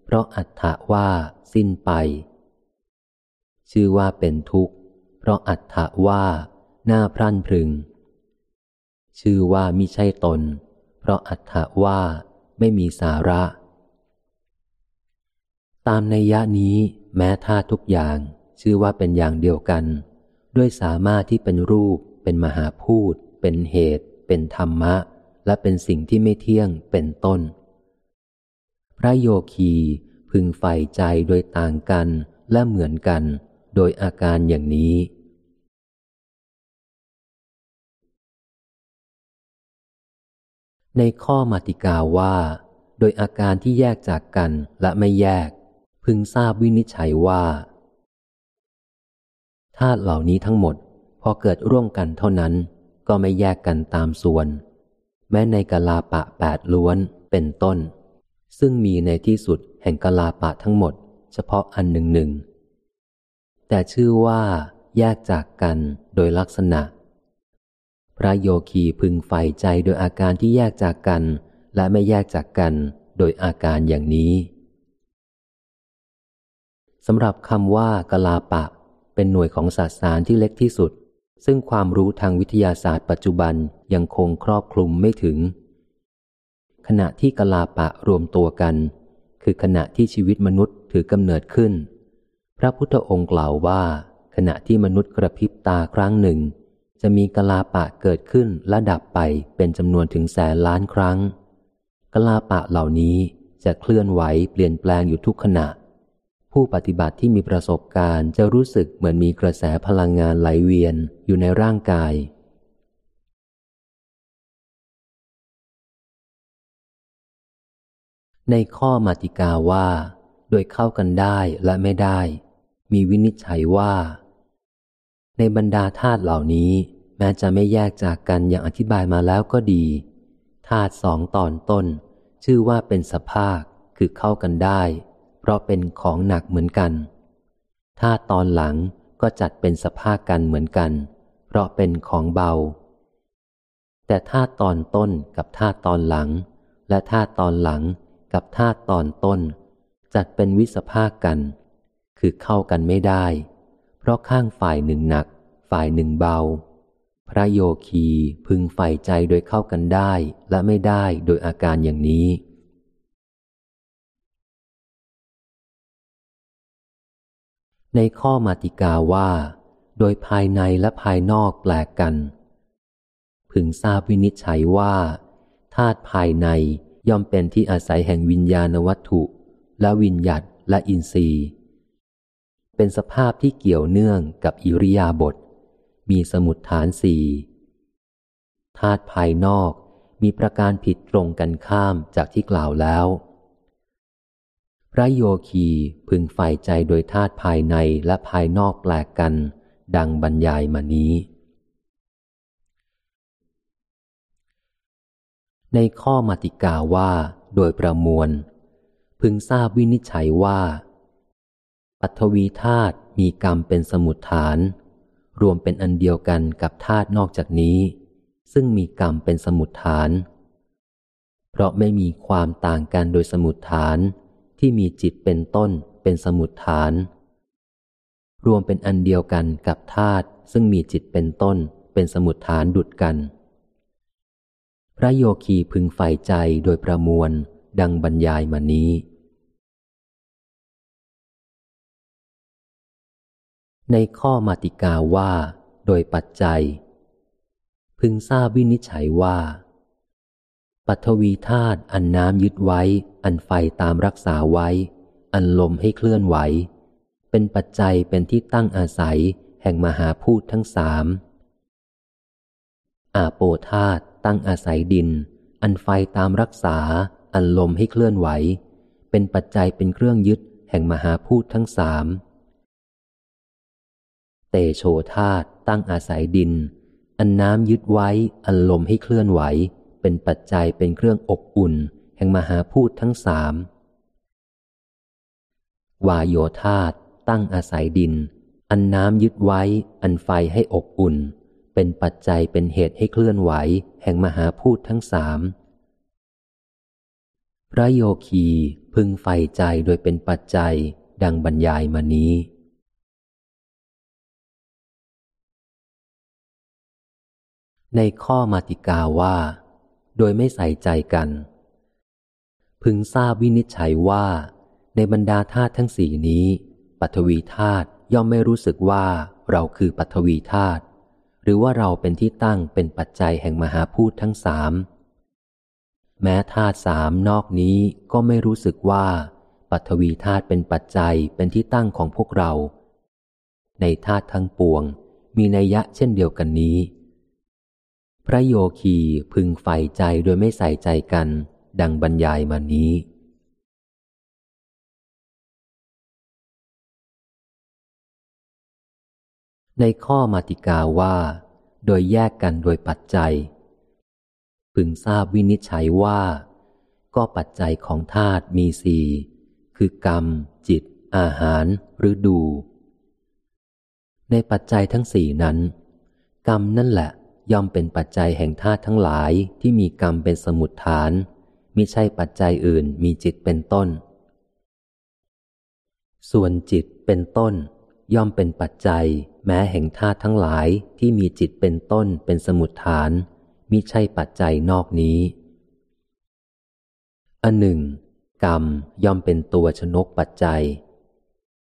เพราะอัตถะว่าสิ้นไป ชื่อว่าเป็นทุกข์ เพราะอัตถะว่าหน้าพรั่นพรึง ชื่อว่ามิใช่ตน เพราะอัตถะว่าไม่มีสาระ ตามในยะนี้แม้ธาตุทุกอย่าง ชื่อว่าเป็นอย่างเดียวกัน ด้วยสามารถที่เป็นรูป เป็นมหาพูด เป็นเหตุ เป็นธรรมะ และเป็นสิ่งที่ไม่เที่ยงเป็นต้น พระโยคีพึงใฝ่ใจโดยต่างกันและเหมือนกัน โดยอาการอย่างนี้ในข้อมาติกาว่า โดยอาการที่แยกจากกันและไม่แยก พึงทราบวินิจฉัยว่า ธาตุเหล่านี้ทั้งหมด พอเกิดร่วมกันเท่านั้น ก็ไม่แยกกันตามส่วน แม้ในกลาปะแปดล้วนเป็นต้น ซึ่งมีในที่สุดแห่งกลาปะทั้งหมด เฉพาะอันหนึ่งหนึ่งแต่ชื่อว่า แยกจากกันโดยลักษณะ พระโยคีพึงใฝ่ใจโดยอาการที่แยกจากกัน และไม่แยกจากกันโดยอาการอย่างนี้สำหรับคำว่ากลาปะ เป็นหน่วยของศาสตร์ที่เล็กที่สุด ซึ่งความรู้ทางวิทยาศาสตร์ปัจจุบันยังคงครอบคลุมไม่ถึง ขณะที่กลาปะรวมตัวกัน คือขณะที่ชีวิตมนุษย์ถือกำเนิดขึ้น พระพุทธองค์กล่าวว่า ขณะที่มนุษย์กระพริบตาครั้งหนึ่ง จะมีกลาปะเกิดขึ้นและดับไปเป็นจำนวนถึงแสนล้านครั้ง กลาปะเหล่านี้จะเคลื่อนไหวเปลี่ยนแปลงอยู่ทุกขณะ ผู้ปฏิบัติที่มีประสบการณ์จะรู้สึกเหมือนมีกระแสพลังงานไหลเวียนอยู่ในร่างกาย ในข้อมาติกาว่า โดยเข้ากันได้และไม่ได้ มีวินิจฉัยว่า ในบรรดาธาตุเหล่านี้ แม้จะไม่แยกจากกันอย่างอธิบายมาแล้วก็ดีธาตุสองตอนต้น ชื่อว่าเป็นสภาคคือเข้ากันได้ เพราะเป็นของหนักเหมือนกันธาตอนหลังก็จัดเป็นสภาคกันเหมือนกัน เพราะเป็นของเบา แต่ธาตอนต้นกับธาตอนหลัง และธาตอนหลังกับธาตอนต้น จัดเป็นวิสภาคกัน คือเข้ากันไม่ได้ เพราะข้างฝ่ายหนึ่งหนัก ฝ่ายหนึ่งเบา พระโยคีพึงใฝ่ใจโดยเข้ากันได้และไม่ได้โดยอาการอย่างนี้ ในข้อมาติกาว่า โดยภายในและภายนอกแปลกกัน พึงทราบวินิจฉัยว่าธาตุภายในย่อมเป็นที่อาศัยแห่งวิญญาณวัตถุ และวิญญัตและอินทรีย์ เป็นสภาพที่เกี่ยวเนื่องกับอิริยาบถมีสมุดฐานสี่ธาตุภายนอกมีประการผิดตรงกันข้ามจากที่กล่าวแล้ว พระโยคีพึงใฝ่ใจโดยธาตุภายในและภายนอกแปลกกัน ดังบรรยายมานี้ ในข้อมติกาว่า โดยประมวล พึงทราบวินิจฉัยว่า ปัทวีธาตุมีกรรมเป็นสมุดฐาน รวมเป็นอันเดียวกันกับธาตุนอกจากนี้ ซึ่งมีกรรมเป็นสมุดฐาน เพราะไม่มีความต่างกันโดยสมุดฐาน ที่มีจิตเป็นต้นเป็นสมุดฐาน รวมเป็นอันเดียวกันกับธาตุซึ่งมีจิตเป็นต้นเป็นสมุดฐานดุดกัน พระโยคีพึงใฝ่ใจโดยประมวลดังบรรยายมานี้ ในข้อมาติกาว่า โดยปัจจัย พึงทราบวินิจฉัยว่า ปัทวีธาตุอันน้ำยึดไว้ อันไฟตามรักษาไว้ อันลมให้เคลื่อนไหว เป็นปัจจัยเป็นที่ตั้งอาศัยแห่งมหาพูดทั้งสามอาโปธาตุตั้งอาศัยดิน อันไฟตามรักษา อันลมให้เคลื่อนไหว เป็นปัจจัยเป็นเครื่องยึดแห่งมหาพูดทั้งสามเตโชธาตุตั้งอาศัยดิน อันน้ำยึดไว้ อันลมให้เคลื่อนไหว เป็นปัจจัยเป็นเครื่องอบอุ่น แห่งมหาพูดทั้งสาม วายโยธาตตั้งอาศัยดิน อันน้ำยึดไว้ อันไฟให้อบอุ่น เป็นปัจจัยเป็นเหตุให้เคลื่อนไหว แห่งมหาพูดทั้งสามพระโยคีพึงไฟใจโดยเป็นปัจจัยดังบรรยายมานี้ในข้อมาติกาว่า โดยไม่ใส่ใจกัน พึงทราบวินิจฉัยว่า ในบรรดาธาตุทั้งสี่นี้ ปัทวีธาตุย่อมไม่รู้สึกว่าเราคือปัทวีธาตุหรือว่าเราเป็นที่ตั้งเป็นปัจจัยแห่งมหาพูดทั้งสามแม้ธาตุสามนอกนี้ก็ไม่รู้สึกว่าปัทวีธาตุเป็นปัจจัยเป็นที่ตั้งของพวกเรา ในธาตุทั้งปวง มีนัยยะเช่นเดียวกันนี้ พระโยคีพึงใฝ่ใจโดยไม่ใส่ใจกัน ดังบรรยายมานี้ ในข้อมาติกาว่า โดยแยกกันโดยปัจจัย พึงทราบวินิจฉัยว่า ก็ปัจจัยของธาตุมีสี่คือกรรม จิต อาหาร หรือดู ในปัจจัยทั้งสี่นั้น กรรมนั่นแหละ ย่อมเป็นปัจจัยแห่งธาตุทั้งหลายที่มีกรรมเป็นสมุดฐานมิใช่ปัจจัยอื่นมีจิตเป็นต้น ส่วนจิตเป็นต้น ย่อมเป็นปัจจัย แม้แห่งธาตุทั้งหลายที่มีจิตเป็นต้นเป็นสมุดฐานมิใช่ปัจจัยนอกนี้ อันหนึ่ง กรรมย่อมเป็นตัวชนกปัจจัย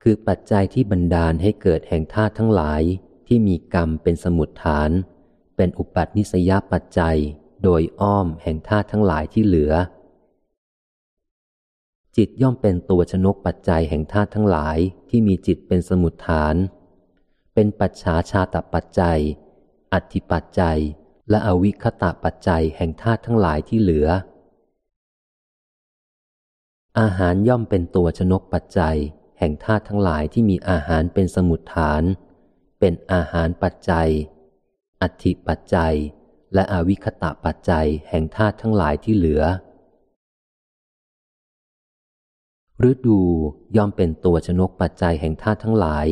คือปัจจัยที่บันดาลให้เกิดแห่งธาตุทั้งหลายที่มีกรรมเป็นสมุดฐาน เป็นอุปัตินิสยปัจจัย โดยอ้อมแห่งธาตุทั้งหลายที่เหลือ จิตย่อมเป็นตัวชนกปัจจัยแห่งธาตุทั้งหลายที่มีจิตเป็นสมุดฐาน เป็นปัจฉาชาตปัจจัยอธิปัจจัย และอวิคตะปัจจัยแห่งธาตุทั้งหลายที่เหลือ อาหารย่อมเป็นตัวชนกปัจจัย แห่งธาตุทั้งหลายที่มีอาหารเป็นสมุดฐาน เป็นอาหารปัจจัย อธิปัจจัย และอวิคตะปัจจัยแห่งธาตุทั้งหลายที่เหลือฤดูย่อมเป็นตัวชนกปัจจัยแห่งธาตุทั้งหลาย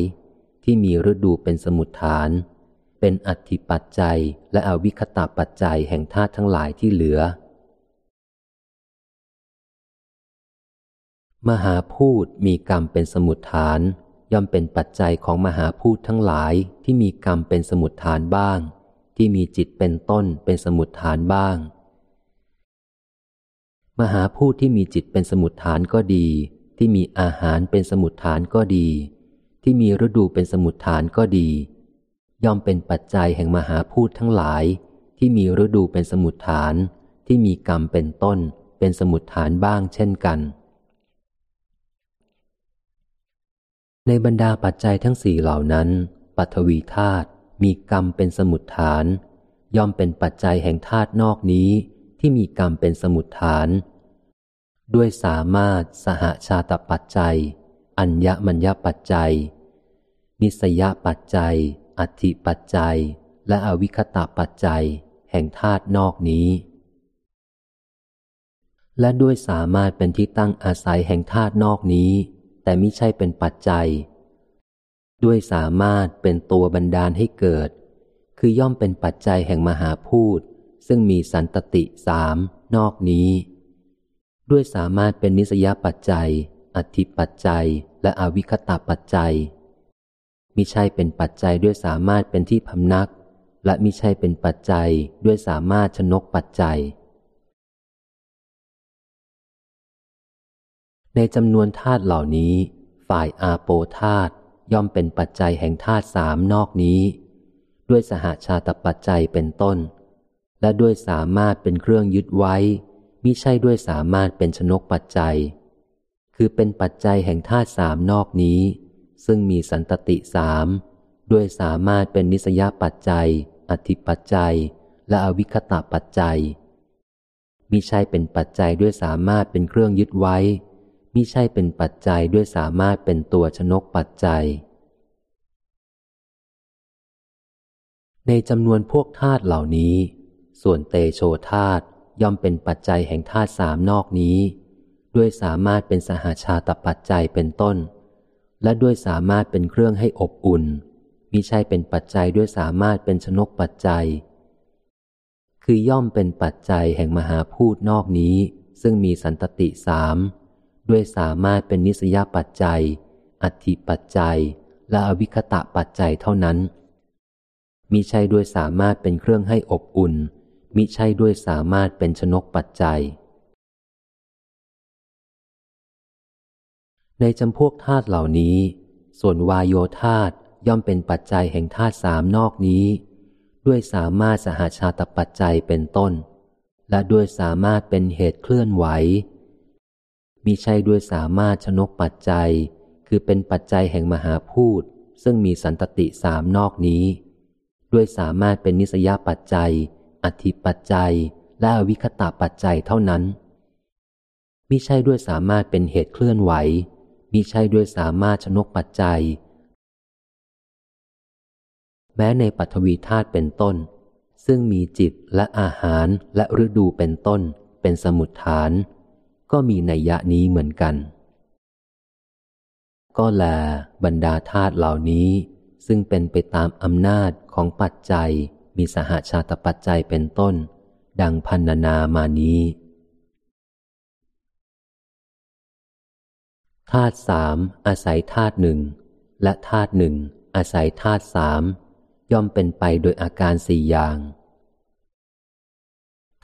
ที่มีฤดูเป็นสมุดฐาน เป็นอัติปัจจัย และอวิคตาปัจจัยแห่งธาตุทั้งหลายที่เหลือ มหาพูดมีกรรมเป็นสมุดฐาน ย่อมเป็นปัจจัยของมหาพูดทั้งหลายที่มีกรรมเป็นสมุดฐานบ้าง ที่มีจิตเป็นต้นเป็นสมุดฐานบ้าง มหาพูดที่มีจิตเป็นสมุดฐานก็ดี ที่มีอาหารเป็นสมุดฐานก็ดี ที่มีฤดูเป็นสมุดฐานก็ดี ย่อมเป็นปัจจัยแห่งมหาพูดทั้งหลาย ที่มีฤดูเป็นสมุดฐาน ที่มีกรรมเป็นต้นเป็นสมุดฐานบ้างเช่นกัน ในบรรดาปัจจัยทั้งสี่เหล่านั้น ปัทวีธาตุมีกรรมเป็นสมุดฐาน ย่อมเป็นปัจจัยแห่งธาตุนอกนี้ที่มีกรรมเป็นสมุดฐาน ด้วยสามารถสหชาตปัจจัย อัญญมัญญปัจจัย นิสยปัจจัย อัติปัจจัย และอวิคตาปัจจัย แห่งธาตุนอกนี้ และด้วยสามารถเป็นที่ตั้งอาศัยแห่งธาตุนอกนี้ แต่ไม่ใช่เป็นปัจจัย ด้วยสามารถเป็นตัวบันดาลให้เกิด คือย่อมเป็นปัจจัยแห่งมหาพูดซึ่งมีสันตติสามนอกนี้ ด้วยสามารถเป็นนิสยปัจจัย อธิปัจจัย และอวิคตาปัจจัยมิใช่เป็นปัจจัยด้วยสามารถเป็นที่พำนัก และมิใช่เป็นปัจจัยด้วยสามารถชนกปัจจัย ในจำนวนธาตุเหล่านี้ ฝ่ายอาโปธาตุย่อมเป็นปัจจัยแห่งธาตุสามนอกนี้ ด้วยสหาชาตปัจจัยเป็นต้น และด้วยสามารถเป็นเครื่องยึดไว้มิใช่ด้วยสามารถเป็นชนกปัจจัย คือเป็นปัจจัยแห่งธาตุสามนอกนี้ ซึ่งมีสันตติสามด้วยสามารถเป็นนิสยปัจจัย อธิปัจจัย และอวิคตะปัจจัยมิใช่เป็นปัจจัยด้วยสามารถเป็นเครื่องยึดไว้ มิใช่เป็นปัจจัยด้วยสามารถเป็นตัวชนกปัจจัย ในจำนวนพวกธาตุเหล่านี้ ส่วนเตโชธาตย่อมเป็นปัจจัยแห่งธาตุสามนอกนี้ ด้วยสามารถเป็นสหาชาตปัจจัยเป็นต้น และด้วยสามารถเป็นเครื่องให้อบอุ่นมิใช่เป็นปัจจัยด้วยสามารถเป็นชนกปัจจัย คือย่อมเป็นปัจจัยแห่งมหาพูดนอกนี้ ซึ่งมีสันตติสาม ด้วยสามารถเป็นนิสยปัจจัยอธิปัจจัย และอวิคตะปัจจัยเท่านั้น มิใช่ด้วยสามารถเป็นเครื่องให้อบอุ่น มิใช่ด้วยสามารถเป็นชนกปัจจัย ในจำพวกธาตุเหล่านี้ ส่วนวายโยธาตุย่อมเป็นปัจจัยแห่งธาตุสามนอกนี้ ด้วยสามารถสหาชาตปัจจัยเป็นต้น และด้วยสามารถเป็นเหตุเคลื่อนไหว มิใช่ด้วยสามารถชนกปัจจัย คือเป็นปัจจัยแห่งมหาพูด ซึ่งมีสันตติสามนอกนี้ ด้วยสามารถเป็นนิสยปัจจัย อธิปัจจัย และอวิคตาปัจจัยเท่านั้นมิใช่ด้วยสามารถเป็นเหตุเคลื่อนไหวมิใช่ด้วยสามารถชนกปัจจัย แม้ในปัทวีธาตุเป็นต้น ซึ่งมีจิตและอาหารและฤดูเป็นต้น เป็นสมุดฐาน ก็มีในยะนี้เหมือนกัน ก็แลบรรดาธาตุเหล่านี้ ซึ่งเป็นไปตามอำนาจของปัจจัย มีสหาชาตปัจจัยเป็นต้น ดังพันนามานี้ธาตุสามอาศัยธาตุหนึ่งและธาตุหนึ่งอาศัยธาตุสามย่อมเป็นไปโดยอาการสี่อย่าง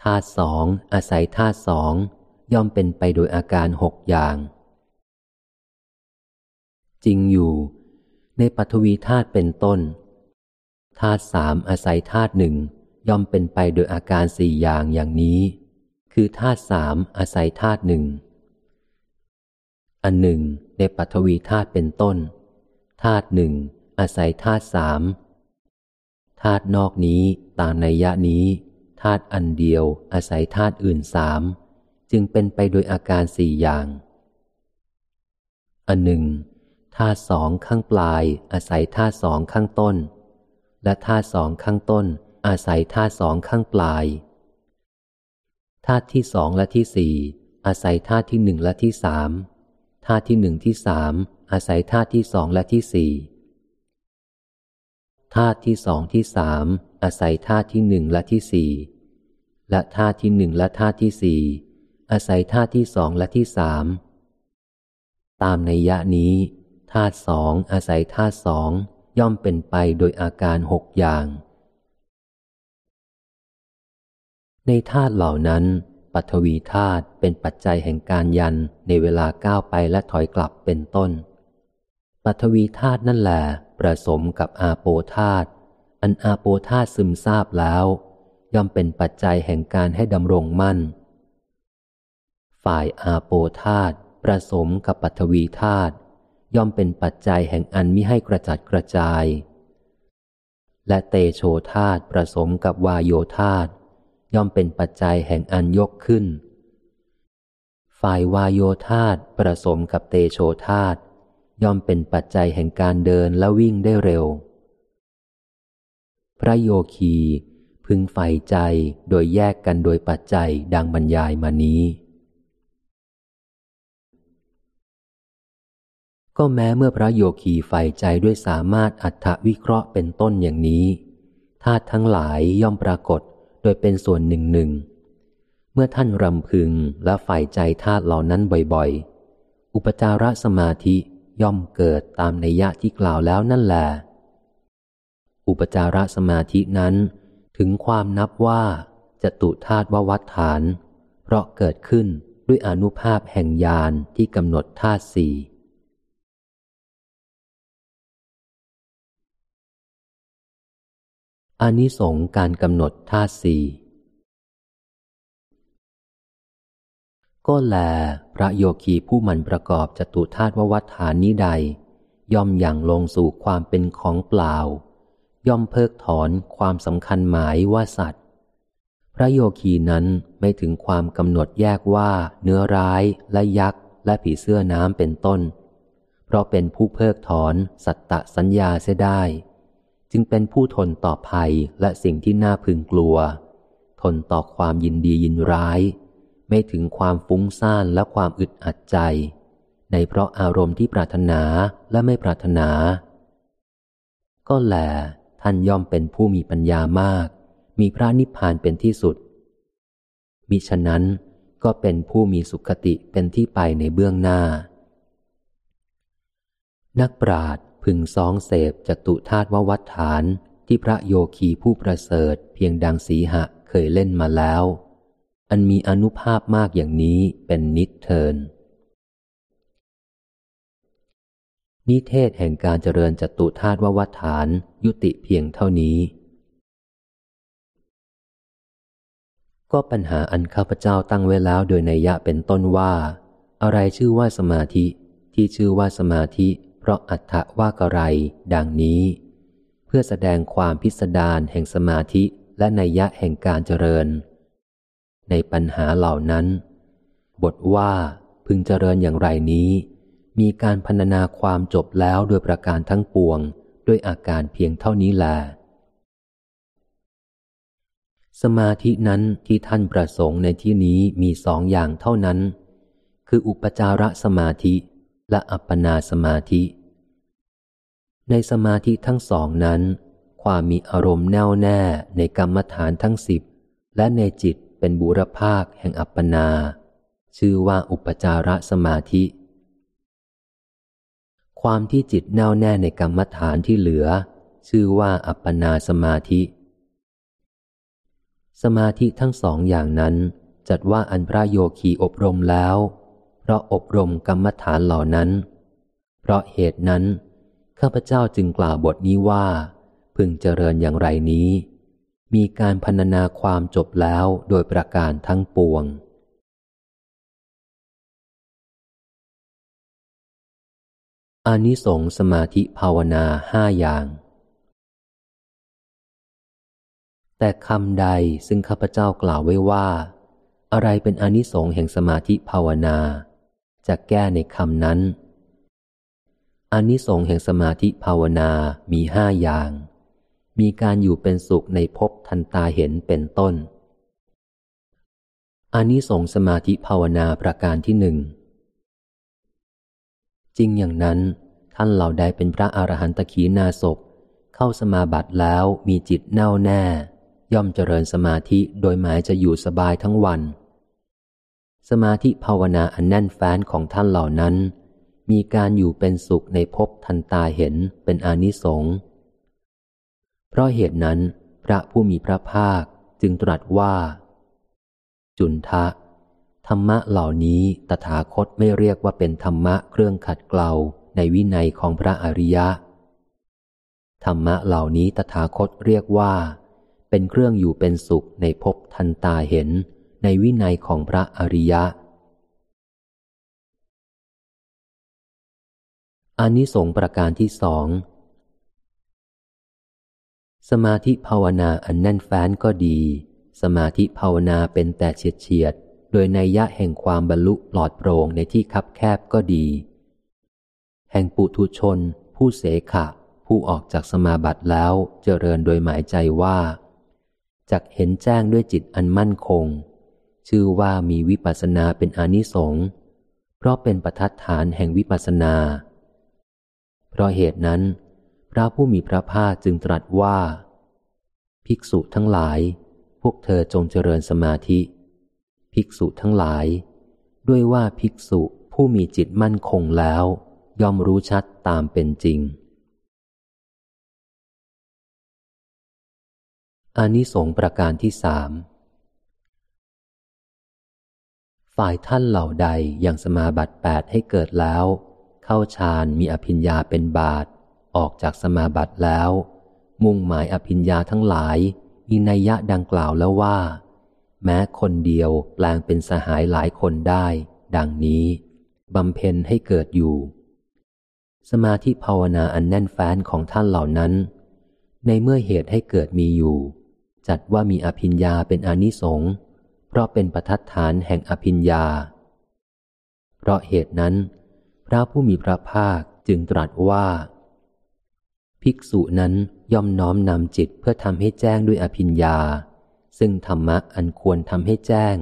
ธาตุสองอาศัยธาตุสอง ย่อมเป็นไปโดยอาการหกอย่าง จริงอยู่ ในปฐวีธาตุเป็นต้นธาตุสามอาศัยธาตุหนึ่งย่อมเป็นไปโดยอาการสี่อย่างอย่างนี้ คือธาตุสามอาศัยธาตุหนึ่งอันหนึ่ง ในปัทวีธาตุเป็นต้นธาตุหนึ่งอาศัยธาตุสามธาตุนอกนี้ตามในยะนี้ธาตุอันเดียวอาศัยธาตุอื่นสาม จึงเป็นไปโดยอาการสี่อย่าง อันหนึ่งธาสองข้างปลายอาศัยธาสองข้างต้น และธาสองข้างต้น อาศัยธาสองข้างปลายธาที่สองและที่สี่อาศัยธาที่หนึ่งและที่สามธาที่หนึ่งที่สามอาศัยธาที่สองและที่สี่ธาที่สองที่สามอาศัยธาที่หนึ่งและที่สี่และธาที่หนึ่งและธาที่สี่ อาศัยธาตุที่สองและที่สาม ตามในยะนี้ธาตุสองอาศัยธาตุสองย่อมเป็นไปโดยอาการหกอย่าง ในธาตุเหล่านั้นปัทวีธาตุเป็นปัจจัยแห่งการยันในเวลาก้าวไปและถอยกลับเป็นต้น ปัทวีธาตุนั่นแหละประสมกับอาโปธาตุอันอาโปธาตุซึมซาบแล้ว ย่อมเป็นปัจจัยแห่งการให้ดำรงมั่น ฝ่ายอาโปธาตุประสมกับปัทวีธาตุย่อมเป็นปัจจัยแห่งอันมิให้กระจัดกระจาย และเตโชธาตุประสมกับวายโยธาตุย่อมเป็นปัจจัยแห่งอันยกขึ้น ฝ่ายวายโยธาตประสมกับเตโชธาตย่อมเป็นปัจจัยแห่งการเดินและวิ่งได้เร็ว พระโยคีพึงใฝ่ใจโดยแยกกันโดยปัจจัยดังบรรยายมานี้ ก็แม้เมื่อพระโยคีใฝ่ใจด้วยสามารถอัตถวิเคราะห์เป็นต้นอย่างนี้ธาตุทั้งหลายย่อมปรากฏโดยเป็นส่วนหนึ่งหนึ่ง เมื่อท่านรำพึงและฝ่ายใจธาตุเหล่านั้นบ่อยๆ อุปจารสมาธิย่อมเกิดตามในยะที่กล่าวแล้วนั่นแหละอุปจารสมาธินั้น ถึงความนับว่าจะตุธาตุววัฏฐาน เพราะเกิดขึ้นด้วยอนุภาพแห่งญาณที่กำหนดธาตุสี่ อานิสงส์การกำหนดธาตุสี่ก็แล พระโยคีผู้มันประกอบจตุธาตุววัฏฐานนี้ใด ย่อมอย่างลงสู่ความเป็นของเปล่า ย่อมเพิกถอนความสำคัญหมายว่าสัตว์ พระโยคีนั้นไม่ถึงความกำหนดแยกว่าเนื้อร้ายและยักษ์และผีเสื้อน้ำเป็นต้น เพราะเป็นผู้เพิกถอนสัตตสัญญาเสียได้ จึงเป็นผู้ทนต่อภัยและสิ่งที่น่าพึงกลัว ทนต่อความยินดียินร้าย ไม่ถึงความฟุ้งซ่านและความอึดอัดใจ ในเพราะอารมณ์ที่ปรารถนาและไม่ปรารถนา ก็แลท่านย่อมเป็นผู้มีปัญญามาก มีพระนิพพานเป็นที่สุด มิฉะนั้นก็เป็นผู้มีสุขติเป็นที่ไปในเบื้องหน้า นักปราด พึงซองเสพจตุธาตุววัฏฐานที่พระโยคีผู้ประเสริฐเพียงดังสีหะเคยเล่นมาแล้ว อันมีอนุภาพมากอย่างนี้เป็นนิเทินนิเทศแห่งการเจริญจตุธาตุววัฏฐานยุติเพียงเท่านี้ ก็ปัญหาอันข้าพเจ้าตั้งไว้แล้วโดยในยะเป็นต้นว่า อะไรชื่อว่าสมาธิ ที่ชื่อว่าสมาธิ ราะอัฏฐว่ากระไร ดังนี้ เพื่อแสดงความพิสดารแห่งสมาธิและนัยยะแห่งการเจริญ ในปัญหาเหล่านั้น บทว่าพึงเจริญอย่างไรนี้ มีการพรรณนาความจบแล้วโดยประการทั้งปวงด้วยอาการเพียงเท่านี้แล สมาธินั้นที่ท่านประสงค์ในที่นี้มีสองอย่างเท่านั้น คืออุปจารสมาธิและอัปปนาสมาธิ ในสมาธิทั้งสองนั้น ความมีอารมณ์แน่วแน่ในกรรมฐานทั้งสิบและในจิตเป็นบุรภาคแห่งอัปปนา ชื่อว่าอุปจารสมาธิ ความที่จิตแน่วแน่ในกรรมฐานที่เหลือ ชื่อว่าอัปปนาสมาธิ สมาธิทั้งสองอย่างนั้น จัดว่าอันพระโยคีอบรมแล้ว เพราะอบรมกรรมฐานเหล่านั้น เพราะเหตุนั้น ข้าพเจ้าจึงกล่าวบทนี้ว่า พึงเจริญอย่างไรนี้ มีการพรรณนาความจบแล้วโดยประการทั้งปวง อานิสงส์สมาธิภาวนาห้าอย่าง แต่คำใดซึ่งข้าพเจ้ากล่าวไว้ว่า อะไรเป็นอานิสงส์แห่งสมาธิภาวนา จะแก้ในคำนั้น อานิสงส์แห่งสมาธิภาวนามีห้าอย่าง มีการอยู่เป็นสุขในภพทันตาเห็นเป็นต้นอานิสงส์สมาธิภาวนาประการที่หนึ่งจริงอย่างนั้น ท่านเหล่าใดเป็นพระอรหันตขีนาศพเข้าสมาบัติแล้วมีจิตแน่วแน่ ย่อมเจริญสมาธิโดยหมายจะอยู่สบายทั้งวัน สมาธิภาวนาอันแน่นแฟ้นของท่านเหล่านั้น มีการอยู่เป็นสุขในภพทันตาเห็นเป็นอนิสงส์เพราะเหตุนั้นพระผู้มีพระภาคจึงตรัสว่า จุนทะ ธรรมะเหล่านี้ตถาคตไม่เรียกว่าเป็นธรรมะเครื่องขัดเกลาในวินัยของพระอริยะ ธรรมะเหล่านี้ตถาคตเรียกว่า เป็นเครื่องอยู่เป็นสุขในภพทันตาเห็นในวินัยของพระอริยะ อานิสงส์ประการที่สอง สมาธิภาวนาอันแน่นแฟ้นก็ดี สมาธิภาวนาเป็นแต่เฉียดเฉียด โดยในยะแห่งความบรรลุปลอดโปร่งในที่คับแคบก็ดี แห่งปุถุชน ผู้เสขะ ผู้ออกจากสมาบัติแล้วเจริญโดยหมายใจว่าจักเห็นแจ้งด้วยจิตอันมั่นคง ชื่อว่ามีวิปัสสนาเป็นอนิสงส์เพราะเป็นประทัดฐานแห่งวิปัสสนา เพราะเหตุนั้น พระผู้มีพระภาคจึงตรัสว่า ภิกษุทั้งหลาย พวกเธอจงเจริญสมาธิ ภิกษุทั้งหลาย ด้วยว่าภิกษุผู้มีจิตมั่นคงแล้ว ย่อมรู้ชัดตามเป็นจริงอานิสงส์ประการที่สามฝ่ายท่านเหล่าใดยังสมาบัติแปดให้เกิดแล้ว เข้าฌานมีอภิญญาเป็นบาท ออกจากสมาบัติแล้ว มุ่งหมายอภิญญาทั้งหลาย มีนัยยะดังกล่าวแล้วว่า แม้คนเดียวแปลงเป็นสหายหลายคนได้ ดังนี้บำเพ็ญให้เกิดอยู่ สมาธิภาวนาอันแน่นแฟ้นของท่านเหล่านั้น ในเมื่อเหตุให้เกิดมีอยู่ จัดว่ามีอภิญญาเป็นอนิสงส์เพราะเป็นประทัดฐานแห่งอภิญญา เพราะเหตุนั้น พระผู้มีพระภาคจึงตรัสว่า ภิกษุนั้นย่อมน้อมนำจิตเพื่อทำให้แจ้งด้วยอภิญญา ซึ่งธรรมะอันควรทำให้แจ้ง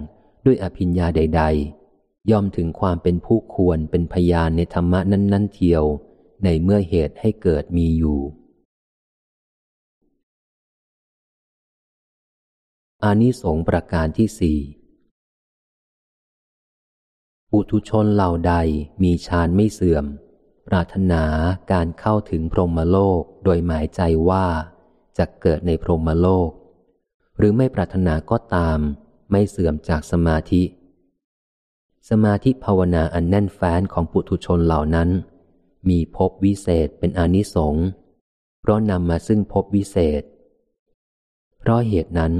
ด้วยอภิญญาใด ๆ ย่อมถึงความเป็นผู้ควรเป็นพยานในธรรมะนั้น ๆ เทียว ในเมื่อเหตุให้เกิดมีอยู่ อานิสงส์ประการที่สี่ ปุถุชนเหล่าใดมีฌานไม่เสื่อม ปรารถนาการเข้าถึงพรหมโลกโดยหมายใจว่าจะเกิดในพรหมโลก หรือไม่ปรารถนาก็ตาม ไม่เสื่อมจากสมาธิ สมาธิภาวนาอันแน่นแฟ้นของปุถุชนเหล่านั้น มีภพวิเศษเป็นอนิสงส์เพราะนำมาซึ่งภพวิเศษ เพราะเหตุนั้น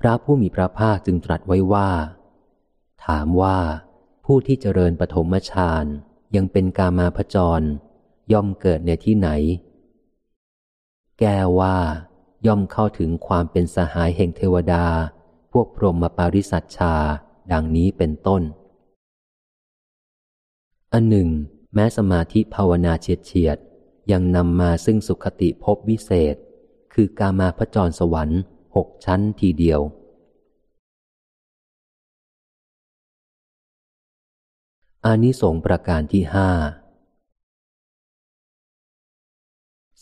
พระผู้มีพระภาคจึงตรัสไว้ว่า ถามว่า ผู้ที่เจริญปฐมฌานยังเป็นกามาพจร ย่อมเกิดในที่ไหน แก้ว่าย่อมเข้าถึงความเป็นสหายแห่งเทวดา พวกพรหมปาริสัชชา ดังนี้เป็นต้น อันหนึ่ง แม้สมาธิภาวนาเฉียดเฉียดยังนำมาซึ่งสุขติภพวิเศษ คือกามาพจรสวรรค์หกชั้นทีเดียว อานิสงส์ประการที่ห้า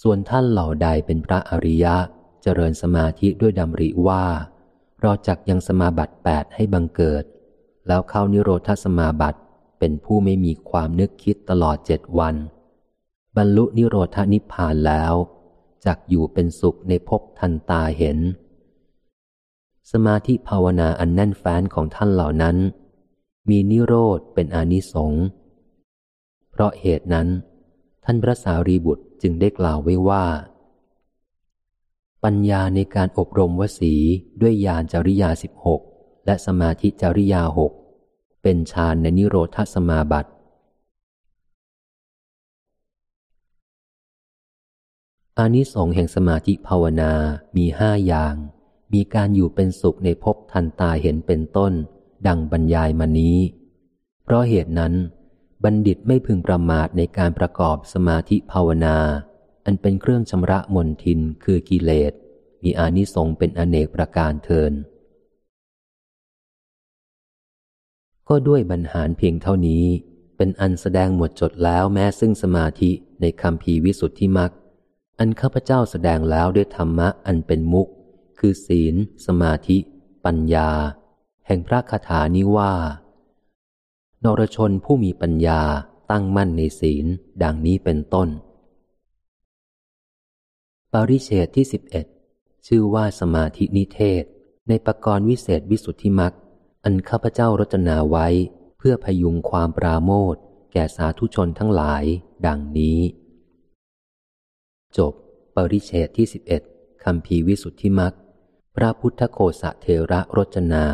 ส่วนท่านเหล่าใดเป็นพระอริยะ เจริญสมาธิด้วยดำริว่าเราจักยังสมาบัติแปดให้บังเกิด แล้วเข้านิโรธสมาบัติเป็นผู้ไม่มีความนึกคิดตลอดเจ็ดวัน บรรลุนิโรธนิพพานแล้วจักอยู่เป็นสุขในภพทันตาเห็น สมาธิภาวนาอันแน่นแฟ้นของท่านเหล่านั้น มีนิโรธเป็นอนิสงส์เพราะเหตุนั้น ท่านพระสารีบุตรจึงได้กล่าวไว้ว่า ปัญญาในการอบรมวสีด้วยญาณจริยาสิบหกและสมาธิจริยาหกเป็นฌานในนิโรธสมาบัติ อานิสงส์แห่งสมาธิภาวนามีห้าอย่าง มีการอยู่เป็นสุขในภพทันตาเห็นเป็นต้น ดังบรรยายมานี้ เพราะเหตุนั้น บัณฑิตไม่พึงประมาทในการประกอบสมาธิภาวนา อันเป็นเครื่องชำระมนทินคือกิเลส มีอานิสงส์เป็นอเนกประการเทิน ก็ด้วยบรรหารเพียงเท่านี้ เป็นอันแสดงหมดจดแล้วแม้ซึ่งสมาธิในคำพีวิสุทธิมักอันข้าพเจ้าแสดงแล้วด้วยธรรมะอันเป็นมุก คือศีล สมาธิ ปัญญา แห่งพระคาถานี้ว่า นรชนผู้มีปัญญาตั้งมั่นในศีลดังนี้เป็นต้นปริเชตที่สิบเอ็ดชื่อว่าสมาธินิเทศ ในปกรณ์วิเศษวิสุทธิมักอันข้าพเจ้ารจนาไว้เพื่อพยุงความปราโมทแก่สาธุชนทั้งหลายดังนี้ จบ ปริเชตที่สิบเอ็ดคำพีวิสุทธิมักพระพุทธโคสะเทระรจนา